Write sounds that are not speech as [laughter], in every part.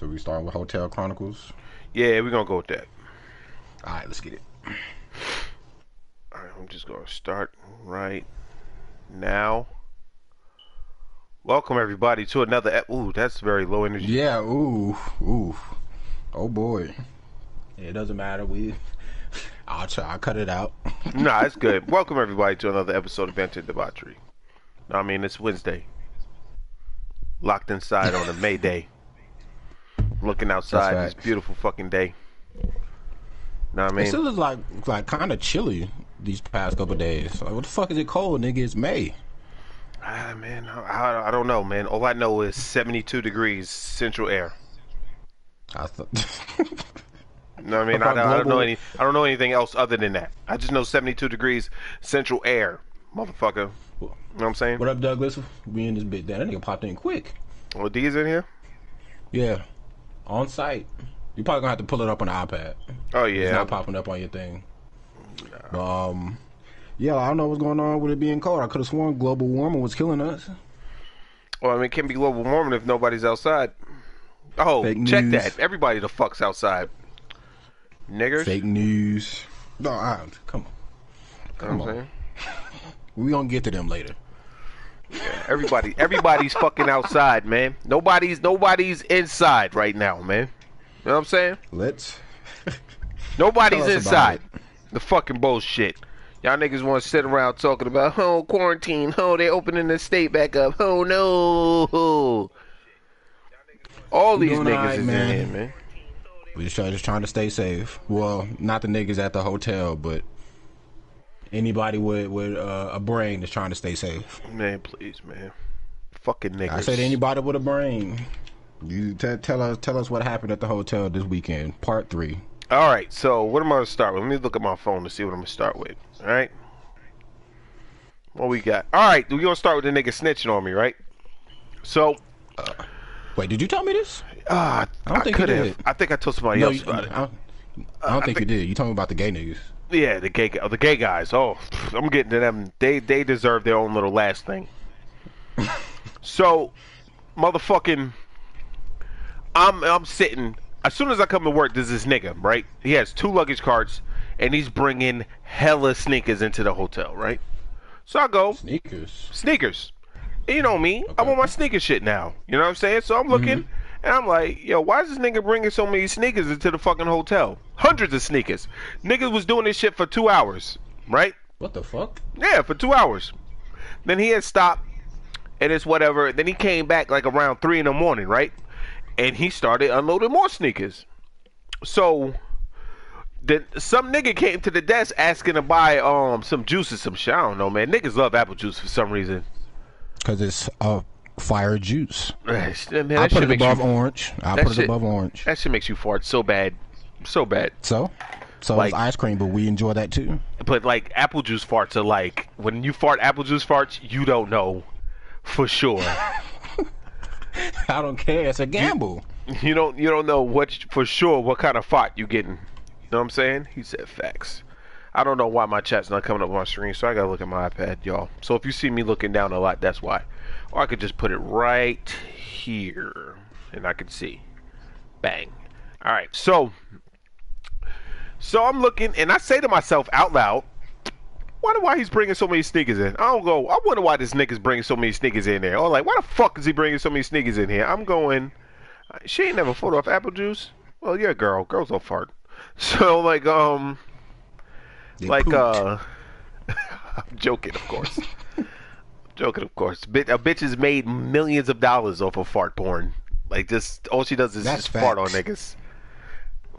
So we start with Hotel Chronicles. Yeah, we're gonna go with that. All right, let's get it. All right, I'm just gonna start right now. Welcome everybody to another. ep- Ooh, that's very low energy. Yeah. Ooh. Ooh. Oh boy. It doesn't matter. We. [laughs] I'll try. I'll cut it out. [laughs] nah, it's good. [laughs] Welcome everybody to another episode of Venture Debauchery. Know I mean, it's Wednesday. Locked inside on a May Day. Looking outside this beautiful fucking day. Know what I It mean? still is like like kind of chilly these past couple days. Like, what the fuck is it cold, nigga? It's May. Ah, man, I, I, don't know, man. All I know is 72 degrees central air. I thought. [laughs] What I mean? I, don't- I don't know any. I don't know anything else other than that. I just know 72 degrees central air, motherfucker. You know what I'm saying? what up, Douglas? We in this bit. That nigga popped in quick. Well, D's in here. Yeah. On site. You probably gonna have to pull it up on the iPad. Oh yeah, It's not popping up on your thing. Um, yeah, I don't know what's going on with it being cold. I could have sworn global warming was killing us. Well, I mean, it can't be global warming if nobody's outside. Oh, Fake check news. that. Everybody the fuck's outside. Niggers. Fake news. No, I, come on. You know Come what I'm on. saying? [laughs] We gonna get to them later. Everybody, everybody's fucking outside, man. Nobody's, nobody's inside right now, man. You know what I'm saying? Let's. Nobody's Tell us about inside. The fucking bullshit. Y'all niggas want to sit around talking about, oh, quarantine, oh, they opening the state back up, oh, no. All these niggas alright, is man. in here, man. We just, try, just trying to stay safe. Well, not the niggas at the hotel, but anybody with with uh, a brain is trying to stay safe. Man, please, man. Fucking niggas. I said anybody with a brain. You t- tell us tell us what happened at the hotel this weekend. Part three. All right, so what am I going to start with? Let me look at my phone to see what I'm going to start with. All right? What we got? All right, we're going to start with the nigga snitching on me, right? So, Wait, did you tell me this? uh, I don't think you could have. did. I think I told somebody No, else you, about it. I, I don't think, you did. You told me about the gay niggas. Yeah, the gay, the gay guys. Oh, I'm getting to them. They, they deserve their own little last thing. [laughs] so, motherfucking, I'm, I'm sitting. As soon as I come to work, there's this nigga, right? He has two luggage carts, and he's bringing hella sneakers into the hotel, right? So I go Sneakers. sneakers. You know me, I'm on my sneaker shit now. You know what I'm saying? So I'm looking, mm-hmm. And I'm like, yo, why is this nigga bringing so many sneakers into the fucking hotel? Hundreds of sneakers. Niggas was doing this shit for two hours, right? What the fuck? Yeah, for two hours. Then he had stopped, and it's whatever. Then he came back like around three in the morning, right? And he started unloading more sneakers. So then some nigga came to the desk asking to buy um some juices, some shit. I don't know, man. Niggas love apple juice for some reason. Because it's uh, fire juice. Man, I put it above you, orange. I put it shit- above orange. that shit makes you fart so bad, so bad. So, so Like- it's ice cream, but we enjoy that too. But like apple juice farts are like when you fart apple juice farts, you don't know for sure. [laughs] I don't care. It's a gamble. You don't you don't know what for sure what kind of fart you getting. You know what I'm saying? He said facts. I don't know why my chat's not coming up on my screen, so I gotta look at my iPad, y'all. So if you see me looking down a lot, that's why. Or I could just put it right here, and I can see. Bang. All right. So, so I'm looking, and I say to myself out loud, "Wonder why he's bringing so many sneakers in?" I don't go. I wonder why this nigga's bringing so many sneakers in there. Or like, why the fuck is he bringing so many sneakers in here? I'm going. She ain't never photo off apple juice. Well, yeah, girl. Girls don't fart. [laughs] So like, um, They like, pooped. uh, [laughs] I'm joking, of course. Joking, of course. A bitch has made millions of dollars off of fart porn. Like, just all she does is That's just fart on niggas.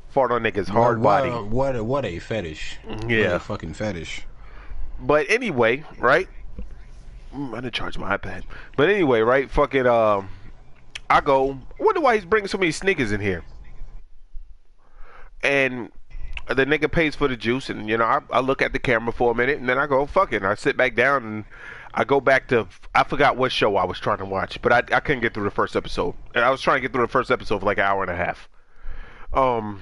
Fart on niggas, hard what, body. What a, what a fetish. What Yeah. a fucking fetish. But anyway, right? Mm, I didn't charge my iPad. But anyway, right? Fucking, um, I go. I wonder why he's bringing so many sneakers in here. And the nigga pays for the juice, and you know, I, I look at the camera for a minute, and then I go, fuck it. And I sit back down, and I go back to. I forgot what show I was trying to watch, but I, I couldn't get through the first episode. And I was trying to get through the first episode for like an hour and a half. Um,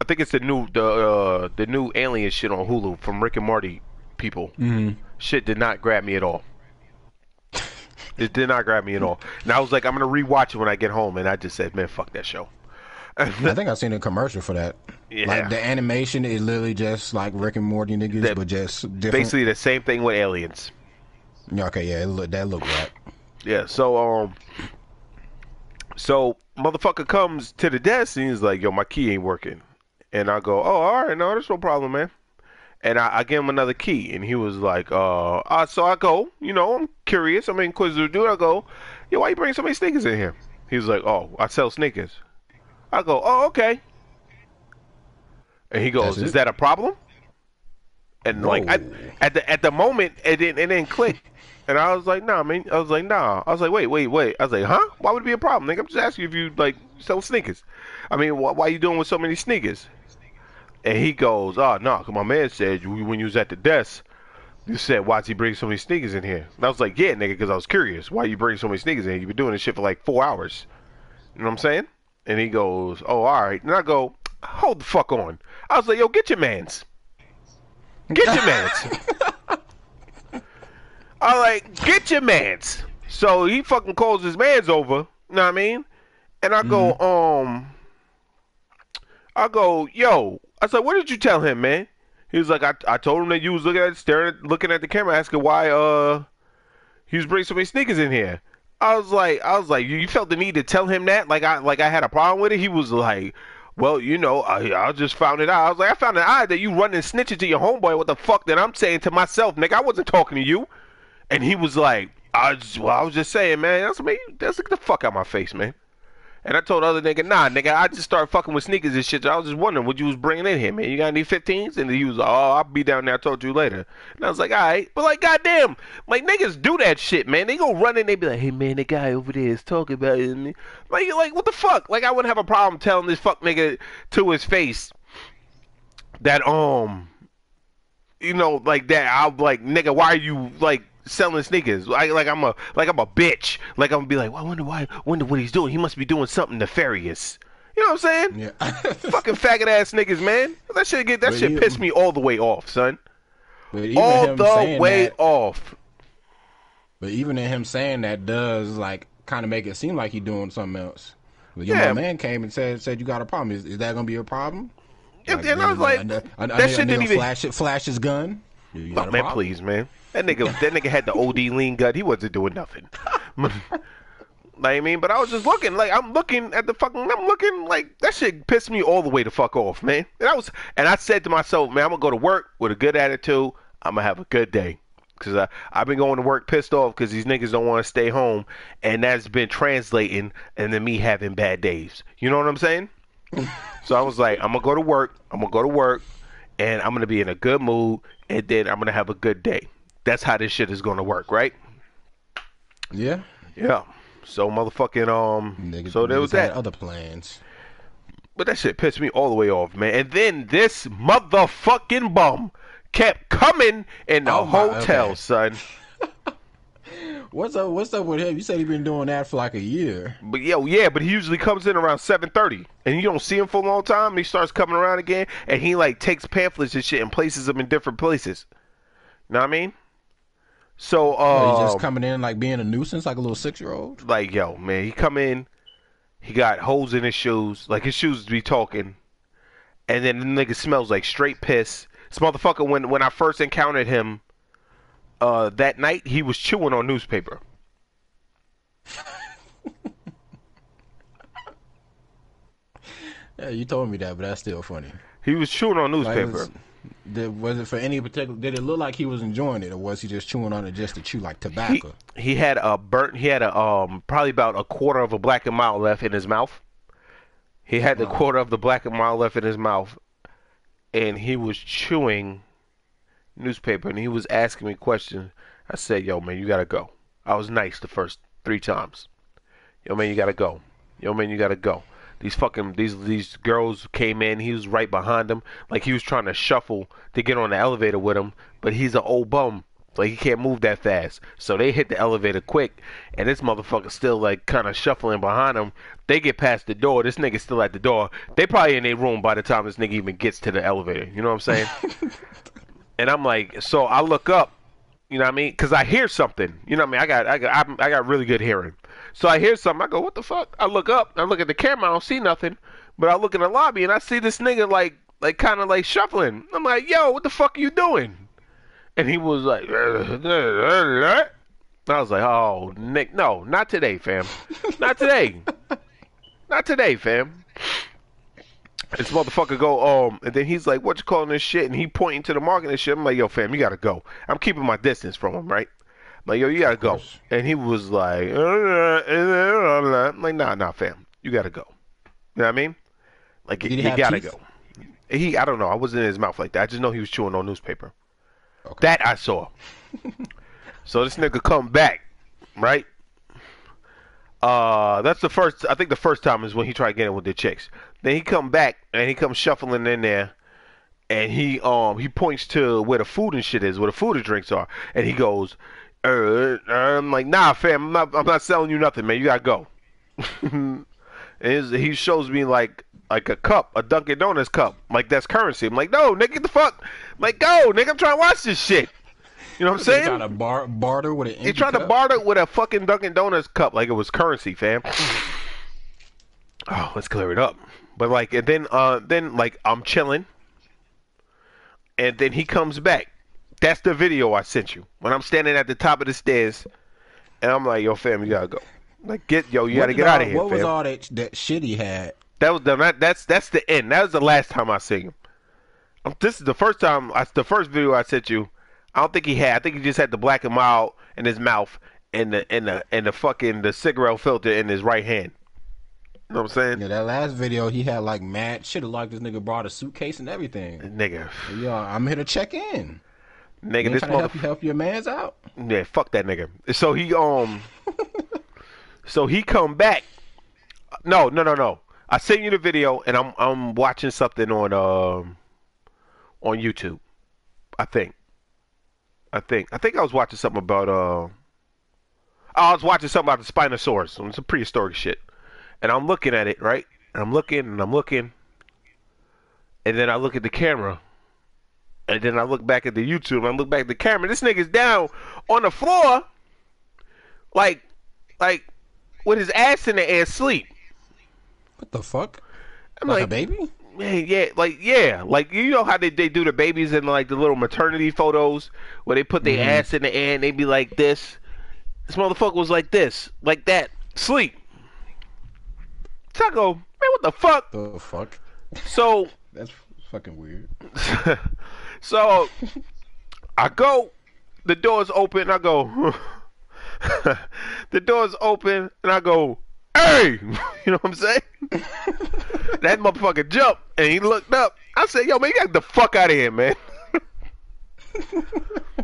I think it's the new the uh, the new alien shit on Hulu from Rick and Morty people. Mm-hmm. Shit did not grab me at all. It did not grab me at all. And I was like, I'm gonna rewatch it when I get home, and I just said, man, fuck that show. I think I've seen a commercial for that. Yeah. Like the animation is literally just like Rick and Morty niggas, That- but just different. Basically the same thing with aliens. Yeah, okay, yeah, it look, that look right. Yeah, so um so motherfucker comes to the desk and he's like, Yo, my key ain't working. And I go, Oh, all right, no, there's no problem, man. And I, I give him another key and he was like, uh, uh so I go, you know, I'm curious, I'm inquisitive dude, I go, Yo, why you bring so many sneakers in here? He was like, Oh, I sell sneakers. I go, Oh, okay. And he goes, Is that a problem? And like I, at the at the moment it didn't it didn't click. And I was like, nah, man. I was like, nah. I was like, wait, wait, wait. I was like, huh? Why would it be a problem? Nigga, I'm just asking if you like sell sneakers. I mean, wh- why you doing with so many sneakers? And he goes, ah, oh no, 'cause my man said you, when you was at the desk, you said why'd he bring so many sneakers in here? And I was like, yeah, nigga, because I was curious. Why you bring so many sneakers in? here? You been doing this shit for like four hours. You know what I'm saying? And he goes, oh, all right. And I go, hold the fuck on. I was like, yo, get your mans. Get your mans. [laughs] I like, get your mans. So he fucking calls his mans over, you know what I mean? And I go, um, I go, yo. I said, what did you tell him, man? He was like, I, I told him that you was looking at staring, at, looking at the camera, asking why uh he was bringing so many sneakers in here. I was like, I was like, you, felt the need to tell him that, like I like I had a problem with it. He was like, well, you know, I I just found it out. I was like, I found it out that you running snitching to your homeboy. What the fuck? That I'm saying to myself, nigga, I wasn't talking to you. And he was like, I just, well, I was just saying, man. That's me. That's the fuck out my face, man. And I told the other nigga, nah, nigga, I just started fucking with sneakers and shit. I was just wondering what you was bringing in here, man. You got any 15s? And he was like, oh, I'll be down there. I told you later. And I was like, all right. But, like, goddamn, like, niggas do that shit, man. They gonna run in, they be like, hey, man, the guy over there is talking about it. And Like, like, what the fuck? Like, I wouldn't have a problem telling this fuck nigga to his face that, um, you know, like that. I'm like, nigga, why are you, like, selling sneakers. Like like I'm a like I'm a bitch. Like I'm gonna be like, well, I wonder why wonder what he's doing. He must be doing something nefarious. You know what I'm saying? Yeah. [laughs] Fucking faggot ass niggas, man. That shit get that But shit pissed me all the way off, son. All the way that, off. but even in him saying that does like kind of make it seem like he doing something else. But your Yeah. man came and said said you got a problem. Is, is that gonna be a problem? And- and I was like, a- that nigga- shit didn't even- flash flash his gun. Oh, man, problem? please, man. That nigga, that nigga had the OD lean gut. He wasn't doing nothing. [laughs] like I mean, but I was just looking, like I'm looking at the fucking, I'm looking like that shit pissed me all the way to fuck off, man. And I was, and I said to myself, man, I'm gonna go to work with a good attitude. I'm gonna have a good day. Cause I I've been going to work pissed off because these niggas don't want to stay home, and that's been translating into me having bad days. You know what I'm saying? [laughs] so I was like, I'm gonna go to work. I'm gonna go to work, and I'm gonna be in a good mood, and then I'm gonna have a good day. That's how this shit is gonna work, right? Yeah. Yeah. So motherfucking um. Niggas, so there was that. other plans. But that shit pissed me all the way off, man. And then this motherfucking bum kept coming in the Oh my- hotel, okay. son. [laughs] What's up? What's up with him? You said he been doing that for like a year. But yo, yeah, but he usually comes in around seven thirty, and you don't see him for a long time. And he starts coming around again, and he like takes pamphlets and shit and places them in different places. You know what I mean? So, uh, he just coming in like being a nuisance, like a little six year old. like yo, man, he come in, he got holes in his shoes, like his shoes be talking, and then the nigga smells like straight piss. This motherfucker, when when I first encountered him, uh, that night he was chewing on newspaper. [laughs] Yeah, you told me that, but that's still funny. He was chewing on newspaper. was, did, was it for any particular? Did it look like he was enjoying it, or was he just chewing on it just to chew like he, tobacco? he had a burnt. He had a um probably about a quarter of a black and mild left in his mouth. He had the quarter of the black and mild left in his mouth, and he was chewing newspaper, and he was asking me questions. I said, "Yo, man, you gotta go." I was nice the first three times. Yo, man, you gotta go. Yo, man, you gotta go. These fucking these these girls came in. He was right behind them, like he was trying to shuffle to get on the elevator with him. But he's an old bum, like he can't move that fast. So they hit the elevator quick, and this motherfucker still like kind of shuffling behind him. They get past the door. This nigga's still at the door. They probably in their room by the time this nigga even gets to the elevator. You know what I'm saying? [laughs] and I'm like, so I look up, You know what I mean? Because I hear something. You know what I mean? I got I got I'm, I got really good hearing. So I hear something. I go, what the fuck? I look up. I look at the camera. I don't see nothing. But I look in the lobby and I see this nigga like like kind of like shuffling. I'm like, yo, what the fuck are you doing? And he was like, I was like, oh, Nick, no, not today, fam. Not today. not today, fam. This motherfucker go, um, and then he's like, what you calling this shit? And he pointing to the market and shit. I'm like, yo, fam, you gotta go. I'm keeping my distance from him, right? Like, yo, you gotta go. And he was like, uh, uh, uh, I'm like, nah, nah, fam, you gotta go. You know what I mean? Like, Did he you gotta teeth? go. He, I don't know. I wasn't in his mouth like that. I just know he was chewing on newspaper. Okay. That I saw. [laughs] so this nigga come back, right? Uh, that's the first. I think the first time is when he tried getting with the chicks. Then he come back and he comes shuffling in there, and he um he points to where the food and shit is, where the food and drinks are, and he goes, uh, I'm like, nah, fam, I'm not, I'm not selling you nothing, man. You gotta go. [laughs] and he shows me like like a cup, a Dunkin' Donuts cup, like that's currency. I'm like, no, nigga, get the fuck, I'm like, go, nigga, I'm trying to watch this shit. You know what I'm saying? trying to bar- barter with an He tried to barter with a fucking Dunkin' Donuts cup like it was currency, fam. [sighs] Oh, let's clear it up. But like, and then, uh, then like, I'm chilling, and then he comes back. That's the video I sent you when I'm standing at the top of the stairs, and I'm like, "Yo, fam, you gotta go. Like, get yo, you What gotta get all- out of here, What was all that that shit he had? That was the that, that's that's the end. That was the last time I seen him. Um, This is the first time. I, the first video I sent you. I don't think he had. I think he just had the black and mild in his mouth and the and the and the fucking the cigarette filter in his right hand. You know what I'm saying, Yeah, that last video he had like mad shit. Like this nigga brought a suitcase and everything. nigga? yeah, I'm here to check in. Nigga, this to help motherfucker. you help your man's out. Yeah, fuck that nigga. So he um, [laughs] so he come back. No, no, no, no. I sent you the video, and I'm I'm watching something on um on YouTube. I think. I think. I think I was watching something about uh. I was watching something about the Spinosaurus. Some prehistoric shit, and I'm looking at it right. And I'm looking and I'm looking, and then I look at the camera, and then I look back at the YouTube and I look back at the camera. This nigga's down on the floor, like, like, with his ass in the air, asleep. What the fuck? I'm Like, like, a baby? man, yeah, like, yeah, like, you know how they, they do the babies in like the little maternity photos where they put their mm-hmm. ass in the air and they be like this. This motherfucker was like this, like that, sleep. Taco, man, what the fuck? The fuck? So [laughs] That's fucking weird. [laughs] so I go, the door's open, I go, the door's open, and I go, [laughs] hey, [laughs] you know what I'm saying? [laughs] that motherfucker jumped, and he looked up. I said, yo, man, you got the fuck out of here, man.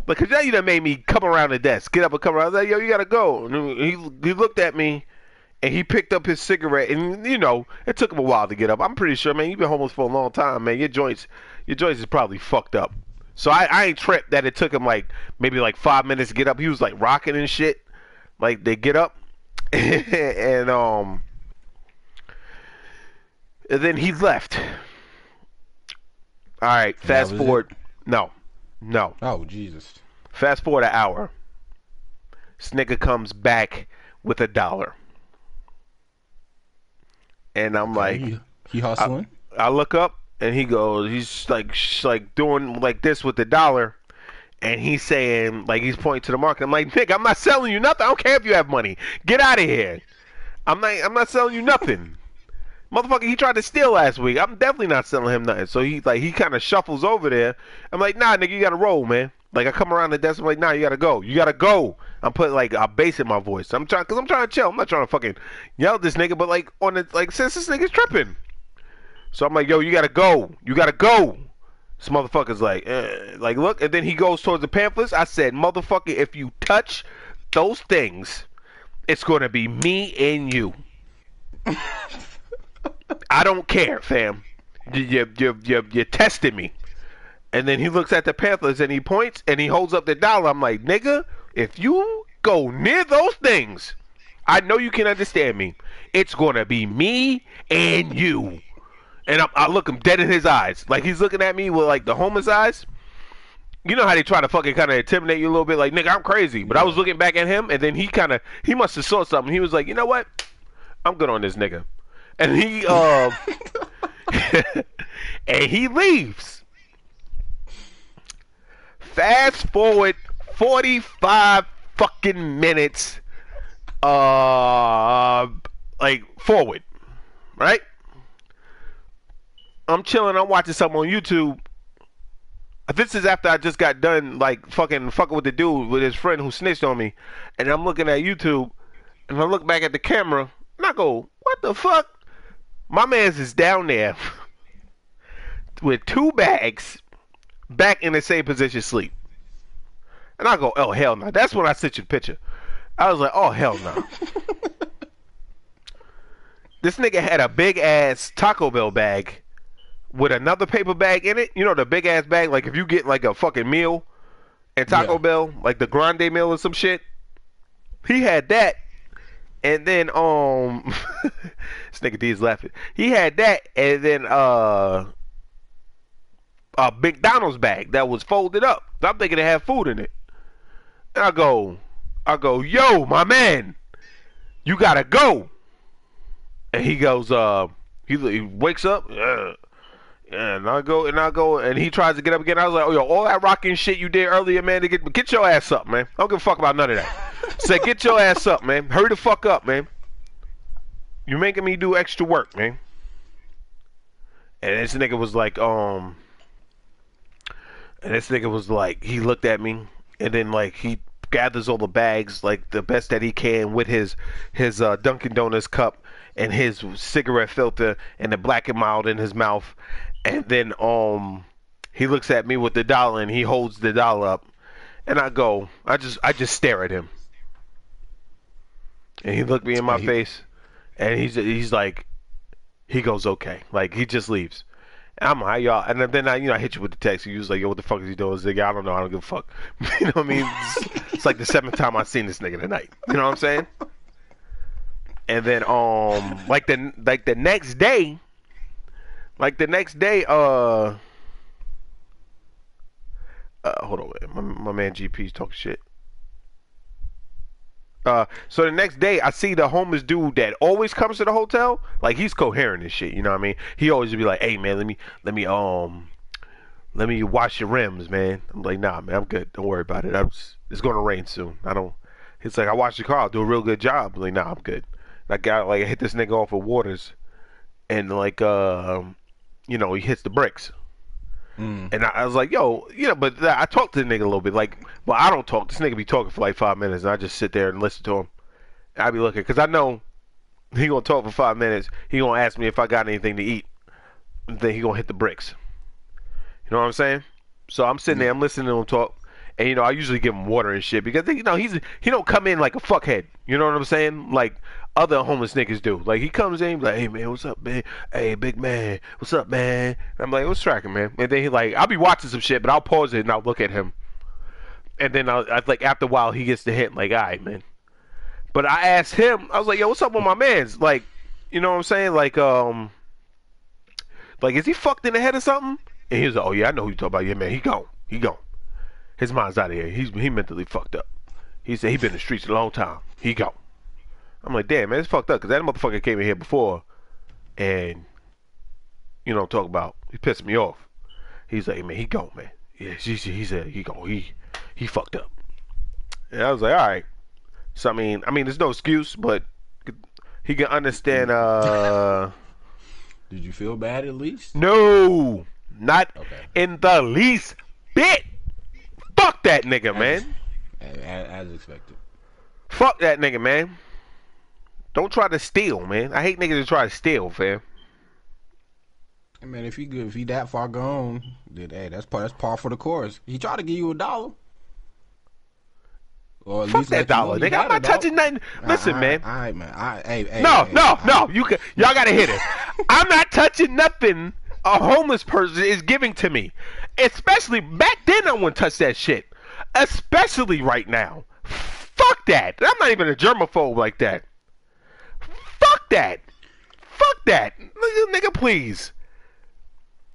Because now you done made me come around the desk, get up and come around. I was like, yo, you gotta go. And he, he looked at me, and he picked up his cigarette, and you know, it took him a while to get up. I'm pretty sure, man, you've been homeless for a long time, man. Your joints, your joints is probably fucked up. So I, I ain't tripped that it took him like maybe like five minutes to get up. He was like rocking and shit, like they get up, [laughs] and um, and then he left. All right, fast was it? forward. No, no. Oh Jesus. Fast forward an hour. Snicker comes back with a dollar. And I'm like, he, he hustling. I look up and he goes, he's like, like doing like this with the dollar. And he's saying, like, he's pointing to the market. I'm like, nigga, I'm not selling you nothing. I don't care if you have money. Get out of here. I'm not, I'm not selling you nothing. Motherfucker, he tried to steal last week. I'm definitely not selling him nothing. So he like he kind of shuffles over there. I'm like, nah, nigga, you gotta roll, man. Like I come around the desk, I'm like, nah, you gotta go. You gotta go. I'm putting like a bass in my voice. I'm trying, cause I'm trying to chill. I'm not trying to fucking yell at this nigga, but like on the like since this nigga's tripping. So I'm like, yo, you gotta go. You gotta go. This motherfucker's like, eh. like look, and then he goes towards the pamphlets. I said, motherfucker, if you touch those things, it's gonna be me and you. I don't care, fam. You, you, you, you, you tested me. And then he looks at the pamphlets and he points and he holds up the dollar. I'm like, nigga, if you go near those things, I know you can understand me. It's gonna be me and you. And I, I look him dead in his eyes, like he's looking at me with like the homeless eyes. you know how they try to fucking kind of intimidate you a little bit, like nigga, I'm crazy. But I was looking back at him, and then he kind of he must have saw something. He was like, you know what, I'm good on this nigga, and he uh, [laughs] [laughs] and he leaves. Fast forward 45 fucking minutes, uh, like forward, right? I'm chilling. I'm watching something on YouTube. This is after I just got done, like fucking fucking with the dude with his friend who snitched on me, and I'm looking at YouTube, and I look back at the camera, and I go, "What the fuck?" My man's is down there [laughs] with two bags, back in the same position, sleep. And I go, "Oh hell no!" That's when I sent you the picture. I was like, "Oh hell no!" [laughs] this nigga had a big ass Taco Bell bag with another paper bag in it. You know the big ass bag, like if you get like a fucking meal and Taco Yeah. Bell, like the grande meal or some shit. He had that, and then um, [laughs] this nigga D is laughing. He had that, and then uh, a McDonald's bag that was folded up. I'm thinking it had food in it. And I go, I go, yo, my man, you gotta go. And he goes, uh, he, he wakes up, yeah, and I go, and I go, and he tries to get up again. I was like, oh, yo, all that rocking shit you did earlier, man, to get, get your ass up, man. I don't give a fuck about none of that. [laughs] Say, get your ass up, man. Hurry the fuck up, man. You're making me do extra work, man. And this nigga was like, um, and this nigga was like, he looked at me, and then like he gathers all the bags, like the best that he can, with his his uh, Dunkin' Donuts cup and his cigarette filter and the black and mild in his mouth, and then um, he looks at me with the dollar and he holds the dollar up, and I go, I just I just stare at him, and he looked me in my He- face, and he's he's like, he goes okay, like he just leaves. And I'm like, y'all, and then I, you know, I hit you with the text. You was like, yo, what the fuck is he doing? Like, I don't know. I don't give a fuck. [laughs] you know what I mean? It's, it's like the seventh time I've seen this nigga tonight. You know what I'm saying? And then, um, like the like the next day, like the next day, uh, uh hold on, my my man GP's talking shit. Uh, so the next day, I see the homeless dude that always comes to the hotel. Like he's coherent and shit. You know what I mean? He always be like, "Hey man, let me let me um let me wash your rims, man." I'm like, "Nah, man, I'm good. Don't worry about it. I'm just, it's gonna rain soon. I don't." He's like, "I washed your car. I'll do a real good job." I'm like, "Nah, I'm good." I got like I hit this nigga off with waters, and like um, you know, he hits the bricks. Mm. And I, I was like, yo, you know, but I talked to the nigga a little bit. Like, well, I don't talk. This nigga be talking for like five minutes, and I just sit there and listen to him. I be looking because I know he gonna talk for five minutes. He gonna ask me if I got anything to eat. Then he gonna hit the bricks. You know what I'm saying? So I'm sitting there, I'm listening to him talk, and you know I usually give him water and shit because you know he's he don't come in like a fuckhead. You know what I'm saying? Like other homeless niggas do. Like he comes in, like, "Hey man, what's up, man? Hey big man, what's up, man?" And I'm like, "What's tracking, man?" And then he like, I'll be watching some shit, but I'll pause it and I'll look at him, and then I'll, I like after a while he gets the hint, like, "All right, man." But I asked him, I was like, "Yo, what's up with my man's?" Like, you know what I'm saying? Like, um, like is he fucked in the head or something? And he was like, "Oh yeah, I know who you talking about. Yeah, man, he gone, he gone. His mind's out of here. He's he mentally fucked up." He said he been in the streets a long time. He gone. I'm like, damn, man, it's fucked up because that motherfucker came in here before, and you know, talk about he pissed me off. He's like, man, he gone, man. Yeah, he, he said he gone. He he fucked up. And I was like, all right. So I mean, I mean, there's no excuse, but he can understand. Uh, [laughs] Did you feel bad at least? no, not Okay. in the least bit. Fuck that nigga, man. As, as expected. Fuck that nigga, man. Don't try to steal, man. I hate niggas that try to steal, fam. I mean, if he good, if he that far gone, then hey, that's par that's par for the course. He tried to give you a dollar. Or at Fuck least that dollar, nigga. I'm not touching nothing. Listen, All man. All right, man. Right, hey, hey, No, hey, no, all no. You can, y'all gotta hit it. I'm not touching nothing a homeless person is giving to me. Especially back then, I wouldn't touch that shit. Especially right now. Fuck that. I'm not even a germaphobe like that. Fuck that. Fuck that. Nigga, nigga, please.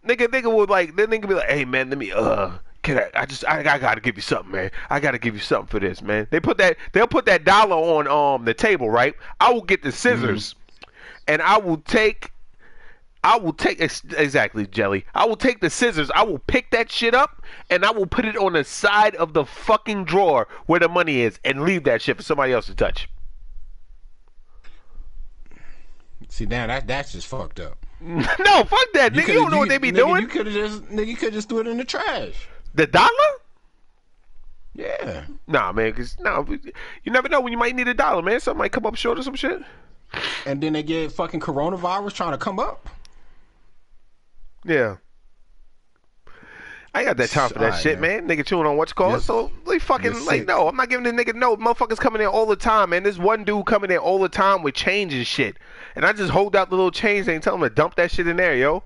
Nigga, nigga would like, the nigga be like, hey man, let me, uh, can I, I just I, I gotta give you something, man. I gotta give you something for this, man. They put that they'll put that dollar on um the table, right? I will get the scissors, and I will take. I will take ex- exactly jelly. I will take the scissors. I will pick that shit up and I will put it on the side of the fucking drawer where the money is and leave that shit for somebody else to touch. See, now that that's just fucked up. [laughs] no, fuck that. nigga, you don't know what they be nigga, doing. You could have just nigga, you could just threw it in the trash. The dollar? Yeah. Nah, man, cause no, you never know when you might need a dollar, man. Something might come up short or some shit. And then they get fucking coronavirus trying to come up. Yeah. I got that time for that Alright, shit, man. Nigga chewing on what's called. Yes. So like fucking You're like sick. no, I'm not giving the nigga no. Motherfuckers coming in all the time, man. This one dude coming in all the time with change and shit. And I just hold out the little change thing and tell him to dump that shit in there, yo.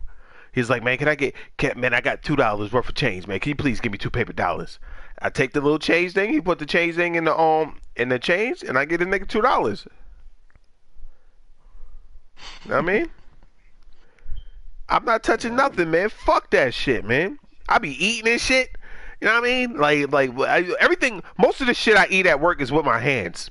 He's like, man, can I get, can, man, I got two dollars worth of change, man. Can you please give me two paper dollars? I take the little change thing. He put the change thing in the um in the change, and I get the nigga two dollars. Know what I mean? I'm not touching nothing, man. Fuck that shit, man. I be eating and shit. You know what I mean? Like, like I, everything. Most of the shit I eat at work is with my hands.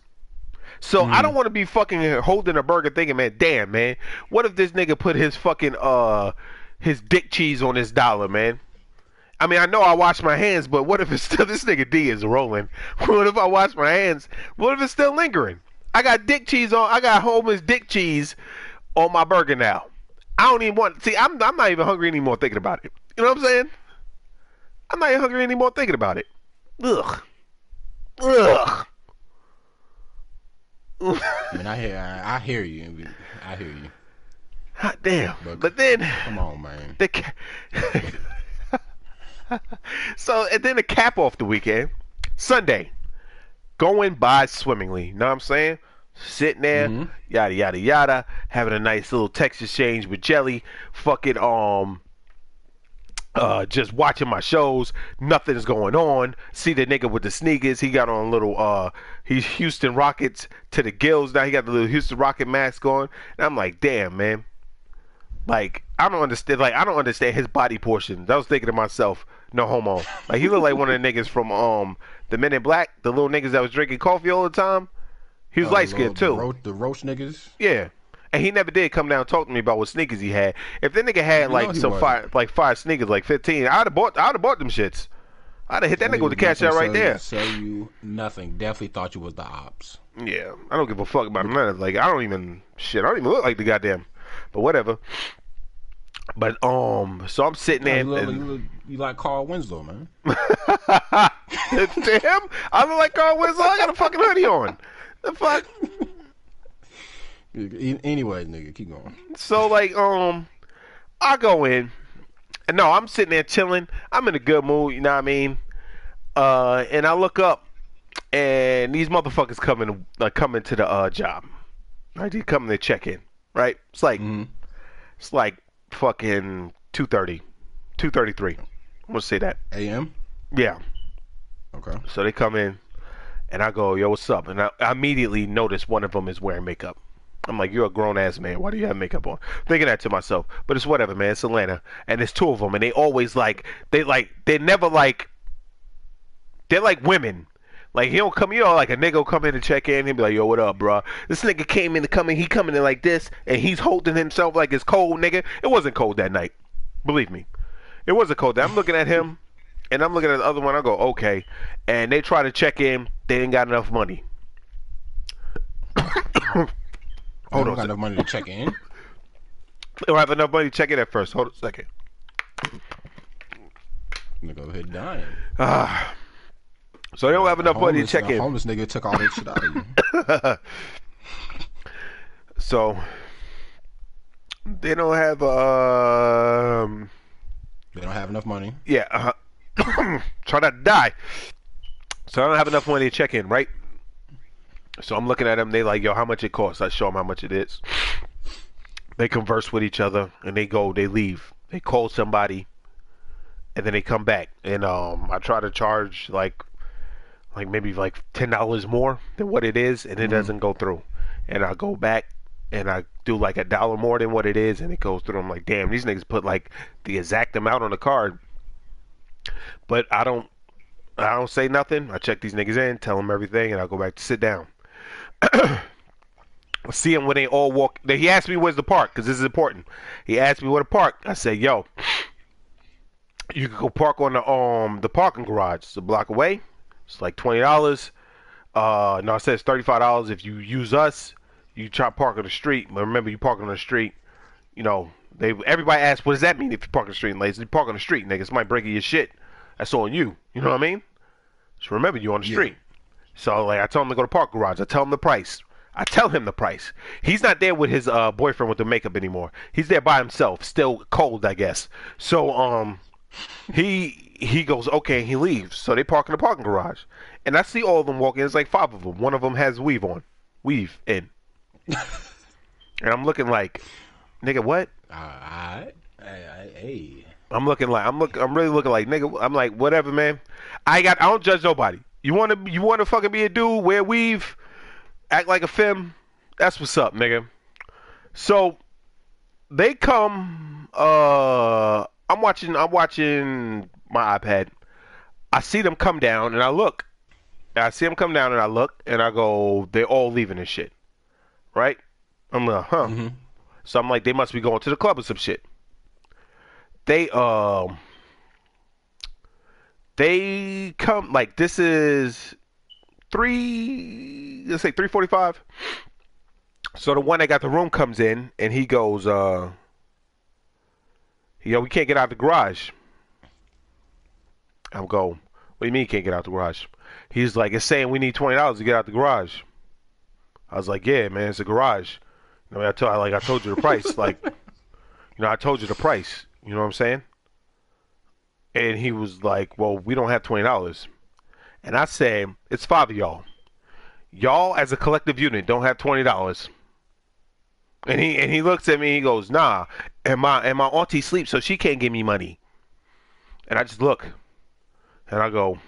So I don't want to be fucking holding a burger, thinking, man, damn, man, what if this nigga put his fucking uh his dick cheese on his dollar, man? I mean, I know I wash my hands, but what if it's still [laughs] this nigga D is rolling? [laughs] What if I wash my hands? What if it's still lingering? I got dick cheese on. I got Homer's dick cheese on my burger now. I don't even want. See, I'm I'm not even hungry anymore thinking about it. You know what I'm saying? I'm not even hungry anymore thinking about it. Ugh. Ugh. I mean, I hear, I, I hear you. I hear you. Hot damn. But- But then Come on, man. the ca- [laughs] so and then the cap off the weekend, Sunday, going by swimmingly. You know what I'm saying? Sitting there, Mhm. yada yada yada, having a nice little text exchange with Jelly, fucking um. Uh, just watching my shows, nothing's going on. See the nigga with the sneakers, he got on a little uh, he's Houston Rockets to the gills now. He got the little Houston Rocket mask on, and I'm like, damn man, like I don't understand. Like I don't understand his body portions. I was thinking to myself, no homo. Like he looked like one of the niggas from um the Men in Black, the little niggas that was drinking coffee all the time. He was Oh, light skinned too. The, ro- the roach niggas. Yeah. And he never did come down and talk to me about what sneakers he had. If that nigga had You like some fire, like five sneakers, like fifteen, I'd have bought. I'd have bought them shits. I'd have hit that nigga with the cash out right there. Sell you nothing. Definitely thought you was the ops. Yeah, I don't give a fuck about none of Like I don't even shit. I don't even look like the goddamn. But whatever. But um, so I'm sitting there. you, look, and- you, look, you like Carl Winslow, man. [laughs] [laughs] Damn, I look like Carl Winslow. I got a fucking hoodie on. The fuck. [laughs] Anyway, nigga, keep going. So like, um, I go in, and no, I'm sitting there chilling. I'm in a good mood. You know what I mean? Uh, and I look up, and these motherfuckers coming, like, coming to the uh job. Right, they coming to check in. Right? It's like, Mhm. it's like fucking two thirty, two thirty three. I'm gonna say that. AM. Yeah. Okay. So they come in, and I go, "Yo, what's up?" And I, I immediately notice one of them is wearing makeup. I'm like, "You're a grown ass man. Why do you have makeup on?" Thinking that to myself, but it's whatever, man. It's Atlanta, and there's two of them, and they always like, they like, they never like, they're like women. Like he don't come, you know, like a nigga will come in to check in. He'll be like, "Yo, what up, bro?" This nigga came in to come in. He coming in like this, and he's holding himself like it's cold, nigga. It wasn't cold that night, believe me. It wasn't cold. That I'm looking at him, and I'm looking at the other one. I go, okay. And they try to check in. They ain't got enough money. Hold on. got enough money to check in. [laughs] They don't have enough money to check in at first. Hold on a second. Nigga over here dying. Ah. So they don't have enough money to check in. Homeless nigga took all that shit out of you. [laughs] So they don't have um They don't have enough money. yeah, uh, [coughs] try not to die. So I don't have enough money to check in, right? So I'm looking at them. They like, yo, how much it costs? I show them how much it is. They converse with each other, and they go. They leave. They call somebody, and then they come back. And um, I try to charge like, like maybe like ten dollars more than what it is, and it doesn't go through. And I go back, and I do like a dollar more than what it is, and it goes through. I'm like, damn, these niggas put like the exact amount on the card. But I don't I don't say nothing. I check these niggas in, tell them everything, and I go back to sit down. [coughs] See him when they all walk. He asked me where's the park because this is important. He asked me where to park. I said, "Yo, you can go park on the um the parking garage. It's a block away. It's like twenty dollars. Uh, no, I said it's thirty five dollars if you use us. You try to park on the street, but remember you park on the street. You know they everybody asks what does that mean if you park on the street, ladies? You park on the street, niggas might break your shit. That's on you. You know what I mean? So remember you on the street. So like I tell him to go to park garage. I tell him the price. I tell him the price. He's not there with his uh, boyfriend with the makeup anymore. He's there by himself, still cold, I guess. So um, he he goes okay. He leaves. So they park in the parking garage, and I see all of them walking. It's like five of them. One of them has weave on, weave in, [laughs] and I'm looking like, nigga, what? Alright. Hey. I'm looking like I'm look I'm really looking like nigga. I'm like whatever, man. I got I don't judge nobody. You want to you want to fucking be a dude, wear weave, act like a femme. That's what's up, nigga. So they come. Uh, I'm watching. I'm watching my iPad. I see them come down, and I look. And I see them come down, and I look, and I go, they're all leaving this shit, right? I'm like, huh. So I'm like, they must be going to the club or some shit. They um. They come like this is three. Let's say three forty-five. So the one that got the room comes in, and he goes, uh. Yo, we can't get out the garage. I'm go. What do you mean you can't get out the garage? He's like, it's saying we need twenty dollars to get out the garage. I was like, yeah, man, it's a garage. You know, I told, like, I told you the price. like, [laughs] you know, I told you the price. You know what I'm saying? And he was like, well, we don't have twenty dollars. And I said, it's five of y'all. Y'all, as a collective unit, don't have twenty dollars. And he and he looks at me. He goes, "Nah." And my and my auntie sleeps, so she can't give me money. And I just look, and I go,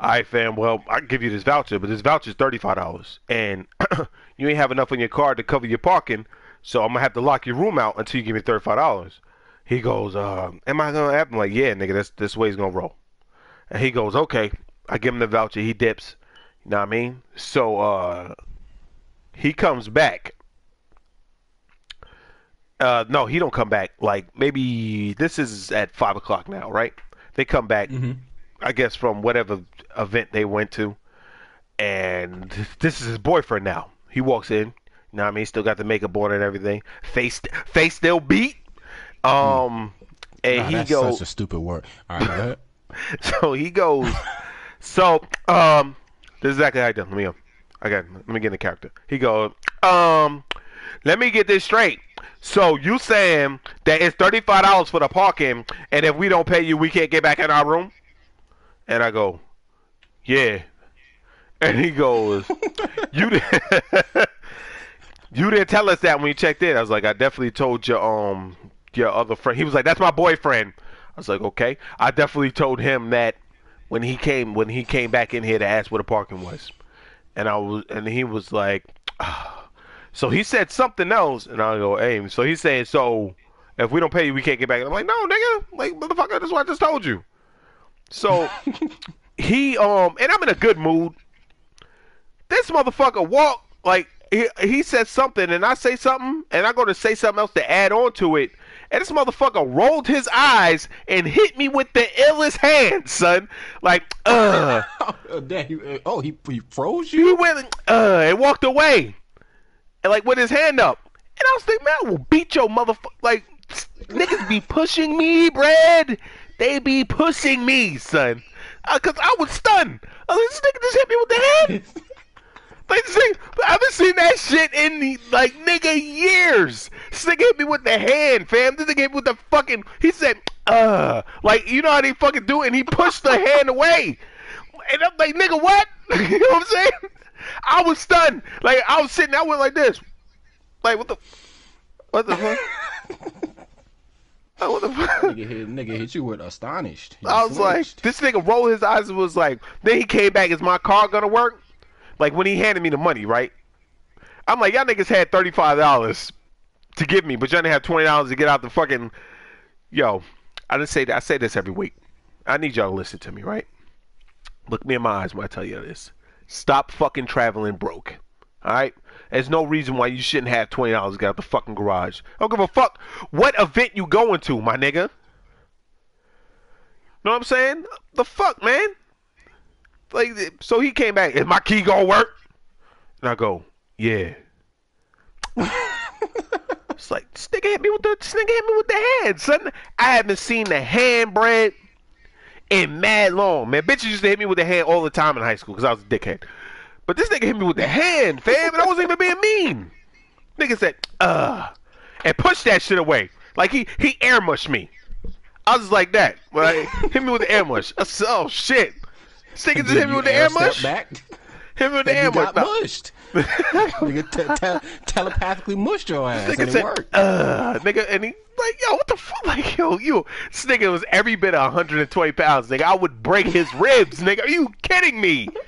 "All right, fam. Well, I can give you this voucher, but this voucher is thirty five dollars, and [clears throat] you ain't have enough on your card to cover your parking. So I'm gonna have to lock your room out until you give me thirty five dollars." He goes, uh, "Am I gonna have?" I'm like, "Yeah, nigga. That's this way he's gonna roll." And he goes, "Okay." I give him the voucher. He dips. You know what I mean? So uh, he comes back. Uh, no, he don't come back. Like maybe this is at five o'clock now, right? They come back, I guess, from whatever event they went to, and [laughs] this is his boyfriend now. He walks in. You know what I mean? Still got the makeup on and everything. Face, face still beat. Um, and Nah, he that's goes. such a stupid word. All right, go ahead. [laughs] So he goes. so um, this is exactly how he does. Let me. I got. Let me get in the character. He goes. Um, let me get this straight. So you saying that it's thirty five dollars for the parking, and if we don't pay you, we can't get back in our room? And I go, yeah. And he goes, you didn't. [laughs] You didn't tell us that when you checked in. I was like, I definitely told your um your other friend. He was like, that's my boyfriend. I was like, okay. I definitely told him that when he came when he came back in here to ask where the parking was, and I was and he was like, so he said something else, and I go, hey. So he's saying, so if we don't pay you, we can't get back. I'm like, no, nigga, like motherfucker, that's what I just told you. So [laughs] he um and I'm in a good mood. This motherfucker walk like he, he said something and I say something and I go to say something else to add on to it. And this motherfucker rolled his eyes and hit me with the illest hand, son. Like, uh. [laughs] oh, damn, he, uh, oh, he, he froze you? He went, and, uh, and walked away. And like with his hand up. And I was thinking, man, I will beat your motherfucker. Like, niggas be pushing me, Brad. They be pushing me, son. Uh, Cause I was stunned. I was like, this nigga just hit me with the hand. [laughs] Like I haven't seen that shit in the, like nigga years. This nigga hit me with the hand, fam. This nigga hit me with the fucking. He said, "Uh," like you know how they fucking do it, and he pushed the hand away. And I'm like, nigga, what? [laughs] you know what I'm saying? I was stunned. Like I was sitting, I went like this, like what the, what the fuck? Like, what the fuck? nigga, hit, nigga hit you with astonished. He I was like, this nigga rolled his eyes and was like, then he came back, is my car gonna work? Like when he handed me the money, right? I'm like, y'all niggas had $35 to give me, but y'all didn't have $20 to get out the fucking. Yo, I didn't say that. I say this every week. I need y'all to listen to me, right? Look me in my eyes when I tell you this. Stop fucking traveling broke. All right? There's no reason why you shouldn't have twenty dollars to get out the fucking garage. I don't give a fuck what event you going to, my nigga. Know what I'm saying? The fuck, man. Like, so he came back. Is my key gonna work? And I go, yeah. [laughs] it's like this nigga hit me with the this nigga hit me with the hand, son. I haven't seen the hand bread in mad long, man. Bitches used to hit me with the hand all the time in high school because I was a dickhead. But this nigga hit me with the hand, fam, and I wasn't even being mean. Nigga said, uh, and pushed that shit away. Like he he air mushed me. I was like that. Right? hit me with the air mush. I said, oh shit. This [laughs] to him with the air mush. Back? Hit me with the mush. got No. mushed. Nigga te- te- telepathically mushed your ass, Nigga and it worked. uh, nigga, and he like, yo, what the fuck, [laughs] like, yo, you, this nigga was every bit of 120 pounds, nigga. I would break his ribs, nigga. Are you kidding me? [laughs]